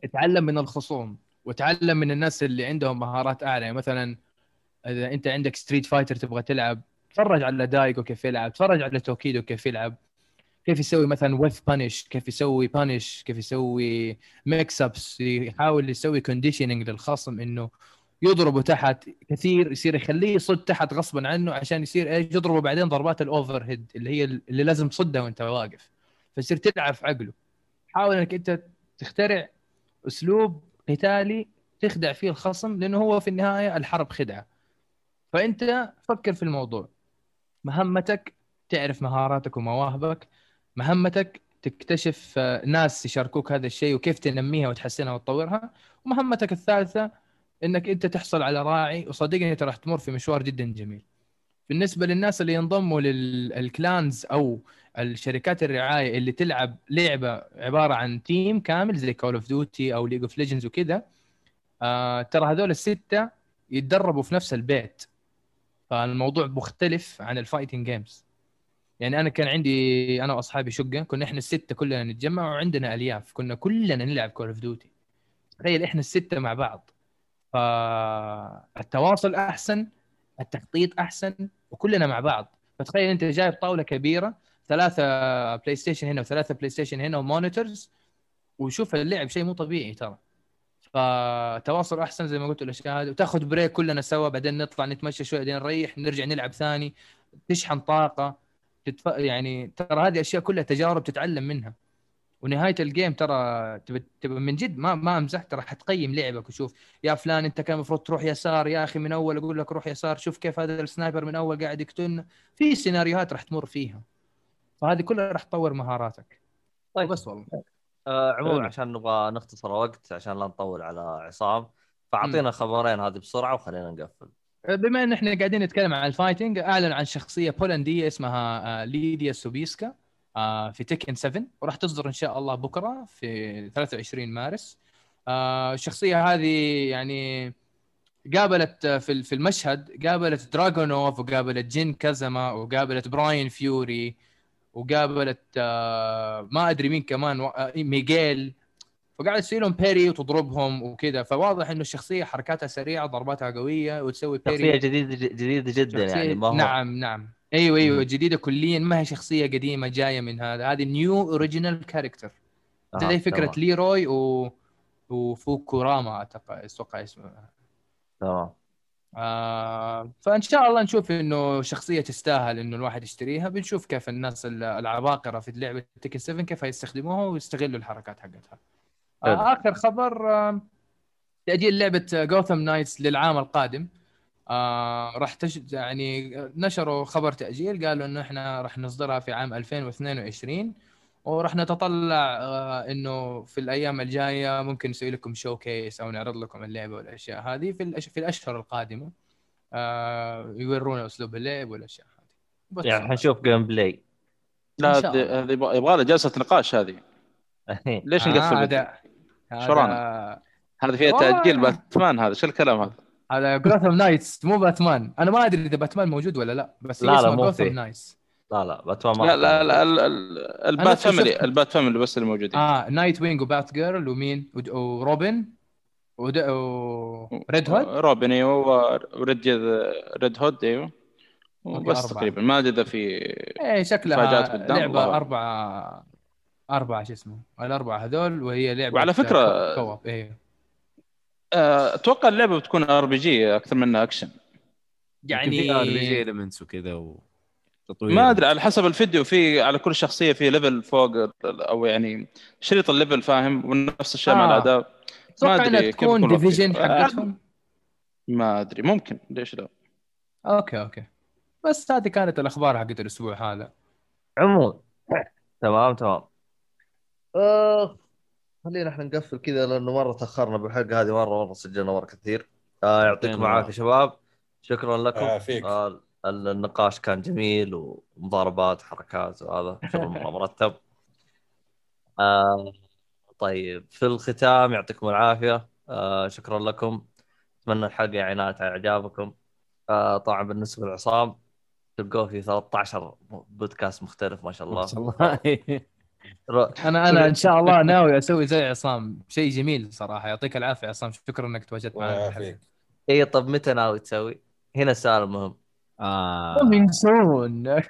اتعلم من الخصوم. وتعلم من الناس اللي عندهم مهارات أعلى. يعني مثلا إذا أنت عندك Street Fighter تبغى تلعب تفرج على دايجو كيف يلعب تفرج على توكيدو كيف يلعب كيف يسوي مثلا whiff punish كيف يسوي punish كيف يسوي mix ups يحاول يسوي conditioning للخصم إنه يضربه تحت كثير يصير يخليه يصد تحت غصبا عنه عشان يصير إيش يضربه بعدين ضربات ال overhead اللي هي اللي لازم تصدها وأنت واقف. فيصير تلعب في عقله. حاول إنك أنت تخترع أسلوب قتالي تخدع فيه الخصم لأنه هو في النهاية الحرب خدعة. فأنت فكر في الموضوع. مهمتك تعرف مهاراتك ومواهبك. مهمتك تكتشف آه، ناس يشاركوك هذا الشيء وكيف تنميها وتحسنها وتطورها. ومهمتك الثالثة إنك أنت تحصل على راعي. وصدقني انت راح تمر في مشوار جدا جميل. بالنسبة للناس اللي ينضموا لل clans أو الشركات الرعاية اللي تلعب لعبة عبارة عن team كامل زي Call of Duty أو League of Legends وكذا آه ترى هذول الستة يتدربوا في نفس البيت. فالموضوع مختلف عن ال fighting games يعني أنا كان عندي أنا وأصحابي شقة كنا إحنا الستة كلنا نتجمع وعندنا ألياف كنا كلنا نلعب Call of Duty تخيل إحنا الستة مع بعض. فالتواصل أحسن التخطيط أحسن وكلنا مع بعض. فتخيل أنت جايب طاولة كبيرة ثلاثة PlayStation هنا وثلاثة PlayStation هنا و monitors وشوف اللعب شيء مو طبيعي ترى. فتواصل أحسن زي ما قلت الأشياء هذه. وتاخذ break كلنا سوا بعدين نطلع نتمشى شوي بعدين نريح نرجع نلعب ثاني. تشحن طاقة تتف... يعني ترى هذه اشياء كلها تجارب تتعلم منها. ونهاية ال game ترى تبى تبى من جد ما ما امزح ترى حتقيم لعبك وشوف يا فلان انت كان المفروض تروح يسار يا أخي من أول أقول لك روح يسار شوف كيف هذا ال sniper من أول قاعد يقتلنا. في سيناريوهات راح تمر فيها. فهذه كلها راح تطور مهاراتك. طيب. بس والله. آه عموما حلو. عشان نبغى نختصر الوقت عشان لا نطول على عصام فأعطينا خبرين هذه بسرعة وخلينا نقفل. بما إن إحنا قاعدين نتكلم عن ال fighting أعلن عن شخصية بولندية اسمها آه، ليديا سوبيسكا. في Tekken 7 وراح تصدر إن شاء الله بكرة في 23 مارس. آه، الشخصية هذه يعني قابلت آه، في في المشهد قابلت دراغونوف وقابلت جين كازاما وقابلت براين فيوري وقابلت آه، ما أدري مين كمان آه، ميغيل. فقاعد تسوي لهم parry وتضربهم وكذا. فواضح إنه الشخصية حركاتها سريعة ضرباتها قوية وتسوي parry شخصية جديدة جديدة جدا شخصية- يعني ما هو نعم نعم. أيوه أيوه. جديدة كليا ما هي شخصية قديمة جاية من هذا. هذه new original character زي فكرة تمام. ليروي و وفوكومرام اعتقد أتوقع اسمه. تمام. آه فإن شاء الله نشوف إنه شخصية تستاهل إنه الواحد يشتريها. بنشوف كيف الناس ال- العباقرة في لعبه Tekken 7 كيف يستخدموها ويستغلوا الحركات حقتها. آه آخر خبر آه تأجيل لعبة Gotham Knights للعام القادم. آه راح تش... يعني نشروا خبر تأجيل قالوا إنه إحنا راح نصدرها في عام 2022 وراح نتطلع آه إنه في الأيام الجاية ممكن نسوي لكم showcase أو نعرض لكم اللعبة والأشياء هذه في الأش... في الأشهر القادمة آه يورونا أسلوب اللعب والأشياء هذه يعني حنشوف gameplay لا هذه يبغى لها جلسة نقاش هذه ليش نقفل؟ شو رانا؟ هذا فيها. تأجيل باتمان هذا شو الكلام هذا؟ هذا Gotham Knights مو باتمان أنا ما أدري إذا باتمان موجود ولا لا بس لا، لا، مو جوثام فيه. نايتس لا لا باتمان ما لا لا لا ال- ال- أنا ال Bat Family ال Bat Family بس اللي موجودين. آه Nightwing و Batgirl ومين ود- وروبن ود... و Red Hood Robin أيوه و Red Red Hood أيوه. وبس أربعة. تقريبا. ما أدري إذا في إيه شكلها لعبة الله. اربعه أربعة شو اسمه؟ الأربعة هذول وهي لعبة وعلى فكرة- co-op آه، أتوقع اللعبة بتكون ار بي جي أكثر منها أكشن. يعني ار بي جي elements وكذا وتطوير ما أدري على حسب الفيديو في على كل شخصية في level فوق أو يعني شريط ال level فاهم؟ ونفس الشيء مع آه. ما أتوقع أدري إنها كيف تكون. Division آه. حقتهم. ما أدري ممكن ليش لا؟ أوكي أوكي. بس هذه كانت الأخبار حقت الأسبوع هذا. عموما. تمام تمام. آه. خلينا إحنا نقفل كذا لأنه مرة تأخرنا بالحلقة هذه مرة مرة سجلنا مرة كثير. آه يعطيكم العافية شباب. شكرا لكم. يعافيك. آه النقاش كان جميل ومضاربات حركات وهذا شغل مرة مرتب. آه طيب في الختام يعطيكم العافية. آه شكرا لكم. أتمنى الحلقة يعني نالت على إعجابكم. آه طبعا بالنسبة لعصام تلقوه في 13 بودكاست مختلف ما شاء الله. ما شاء الله. أنا أنا إن شاء الله ناوي أسوي زي عصام. شيء جميل صراحة. يعطيك العافية عصام. شكرا إنك تواجدت معنا إي طب متى ناوي تسوي؟ هنا السؤال المهم آه. coming soon.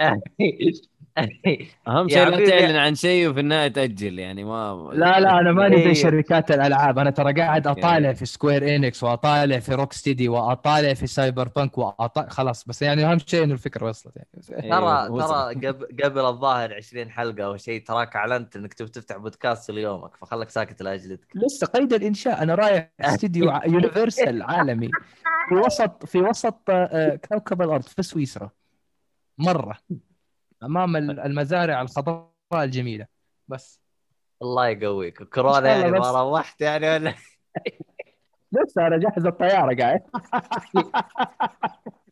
اهم شيء لا. تعلن عن شيء وفي النهاية تأجل يعني ما لا لا أنا ماني إيه. زي شركات الألعاب أنا ترى قاعد أطالع. في Square Enix وأطالع في Rocksteady وأطالع في Cyberpunk وأطالع خلاص بس يعني أهم شيء إنه الفكرة وصلت يعني ترى أيوه، وصل. ترى قبل قبل الظاهر 20 حلقة أو شيء تراك أعلنت إنك تبي تفتح بودكاست ليومك فخلك ساكت لاجلتك لسه قيد الإنشاء أنا رايح استديو Universal عالمي في وسط في وسط آه، كوكب الأرض في سويسرا مرة أمام ال- المزارع الخضراء الجميلة. بس. الله يقويك. كورونا يعني. ما روحت يعني ولا؟ لسه أنا جاهز الطيارة قاعد.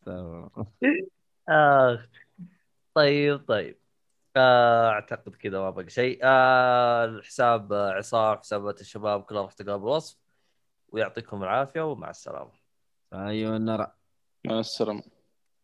آه. طيب طيب. آه، أعتقد كذا ما بقى شيء. آه، الحساب آه، عصام حسابات الشباب كلها راح تلقاها بالوصف. ويعطيكم العافية ومع السلامة. أيوه نرى مع السلامة.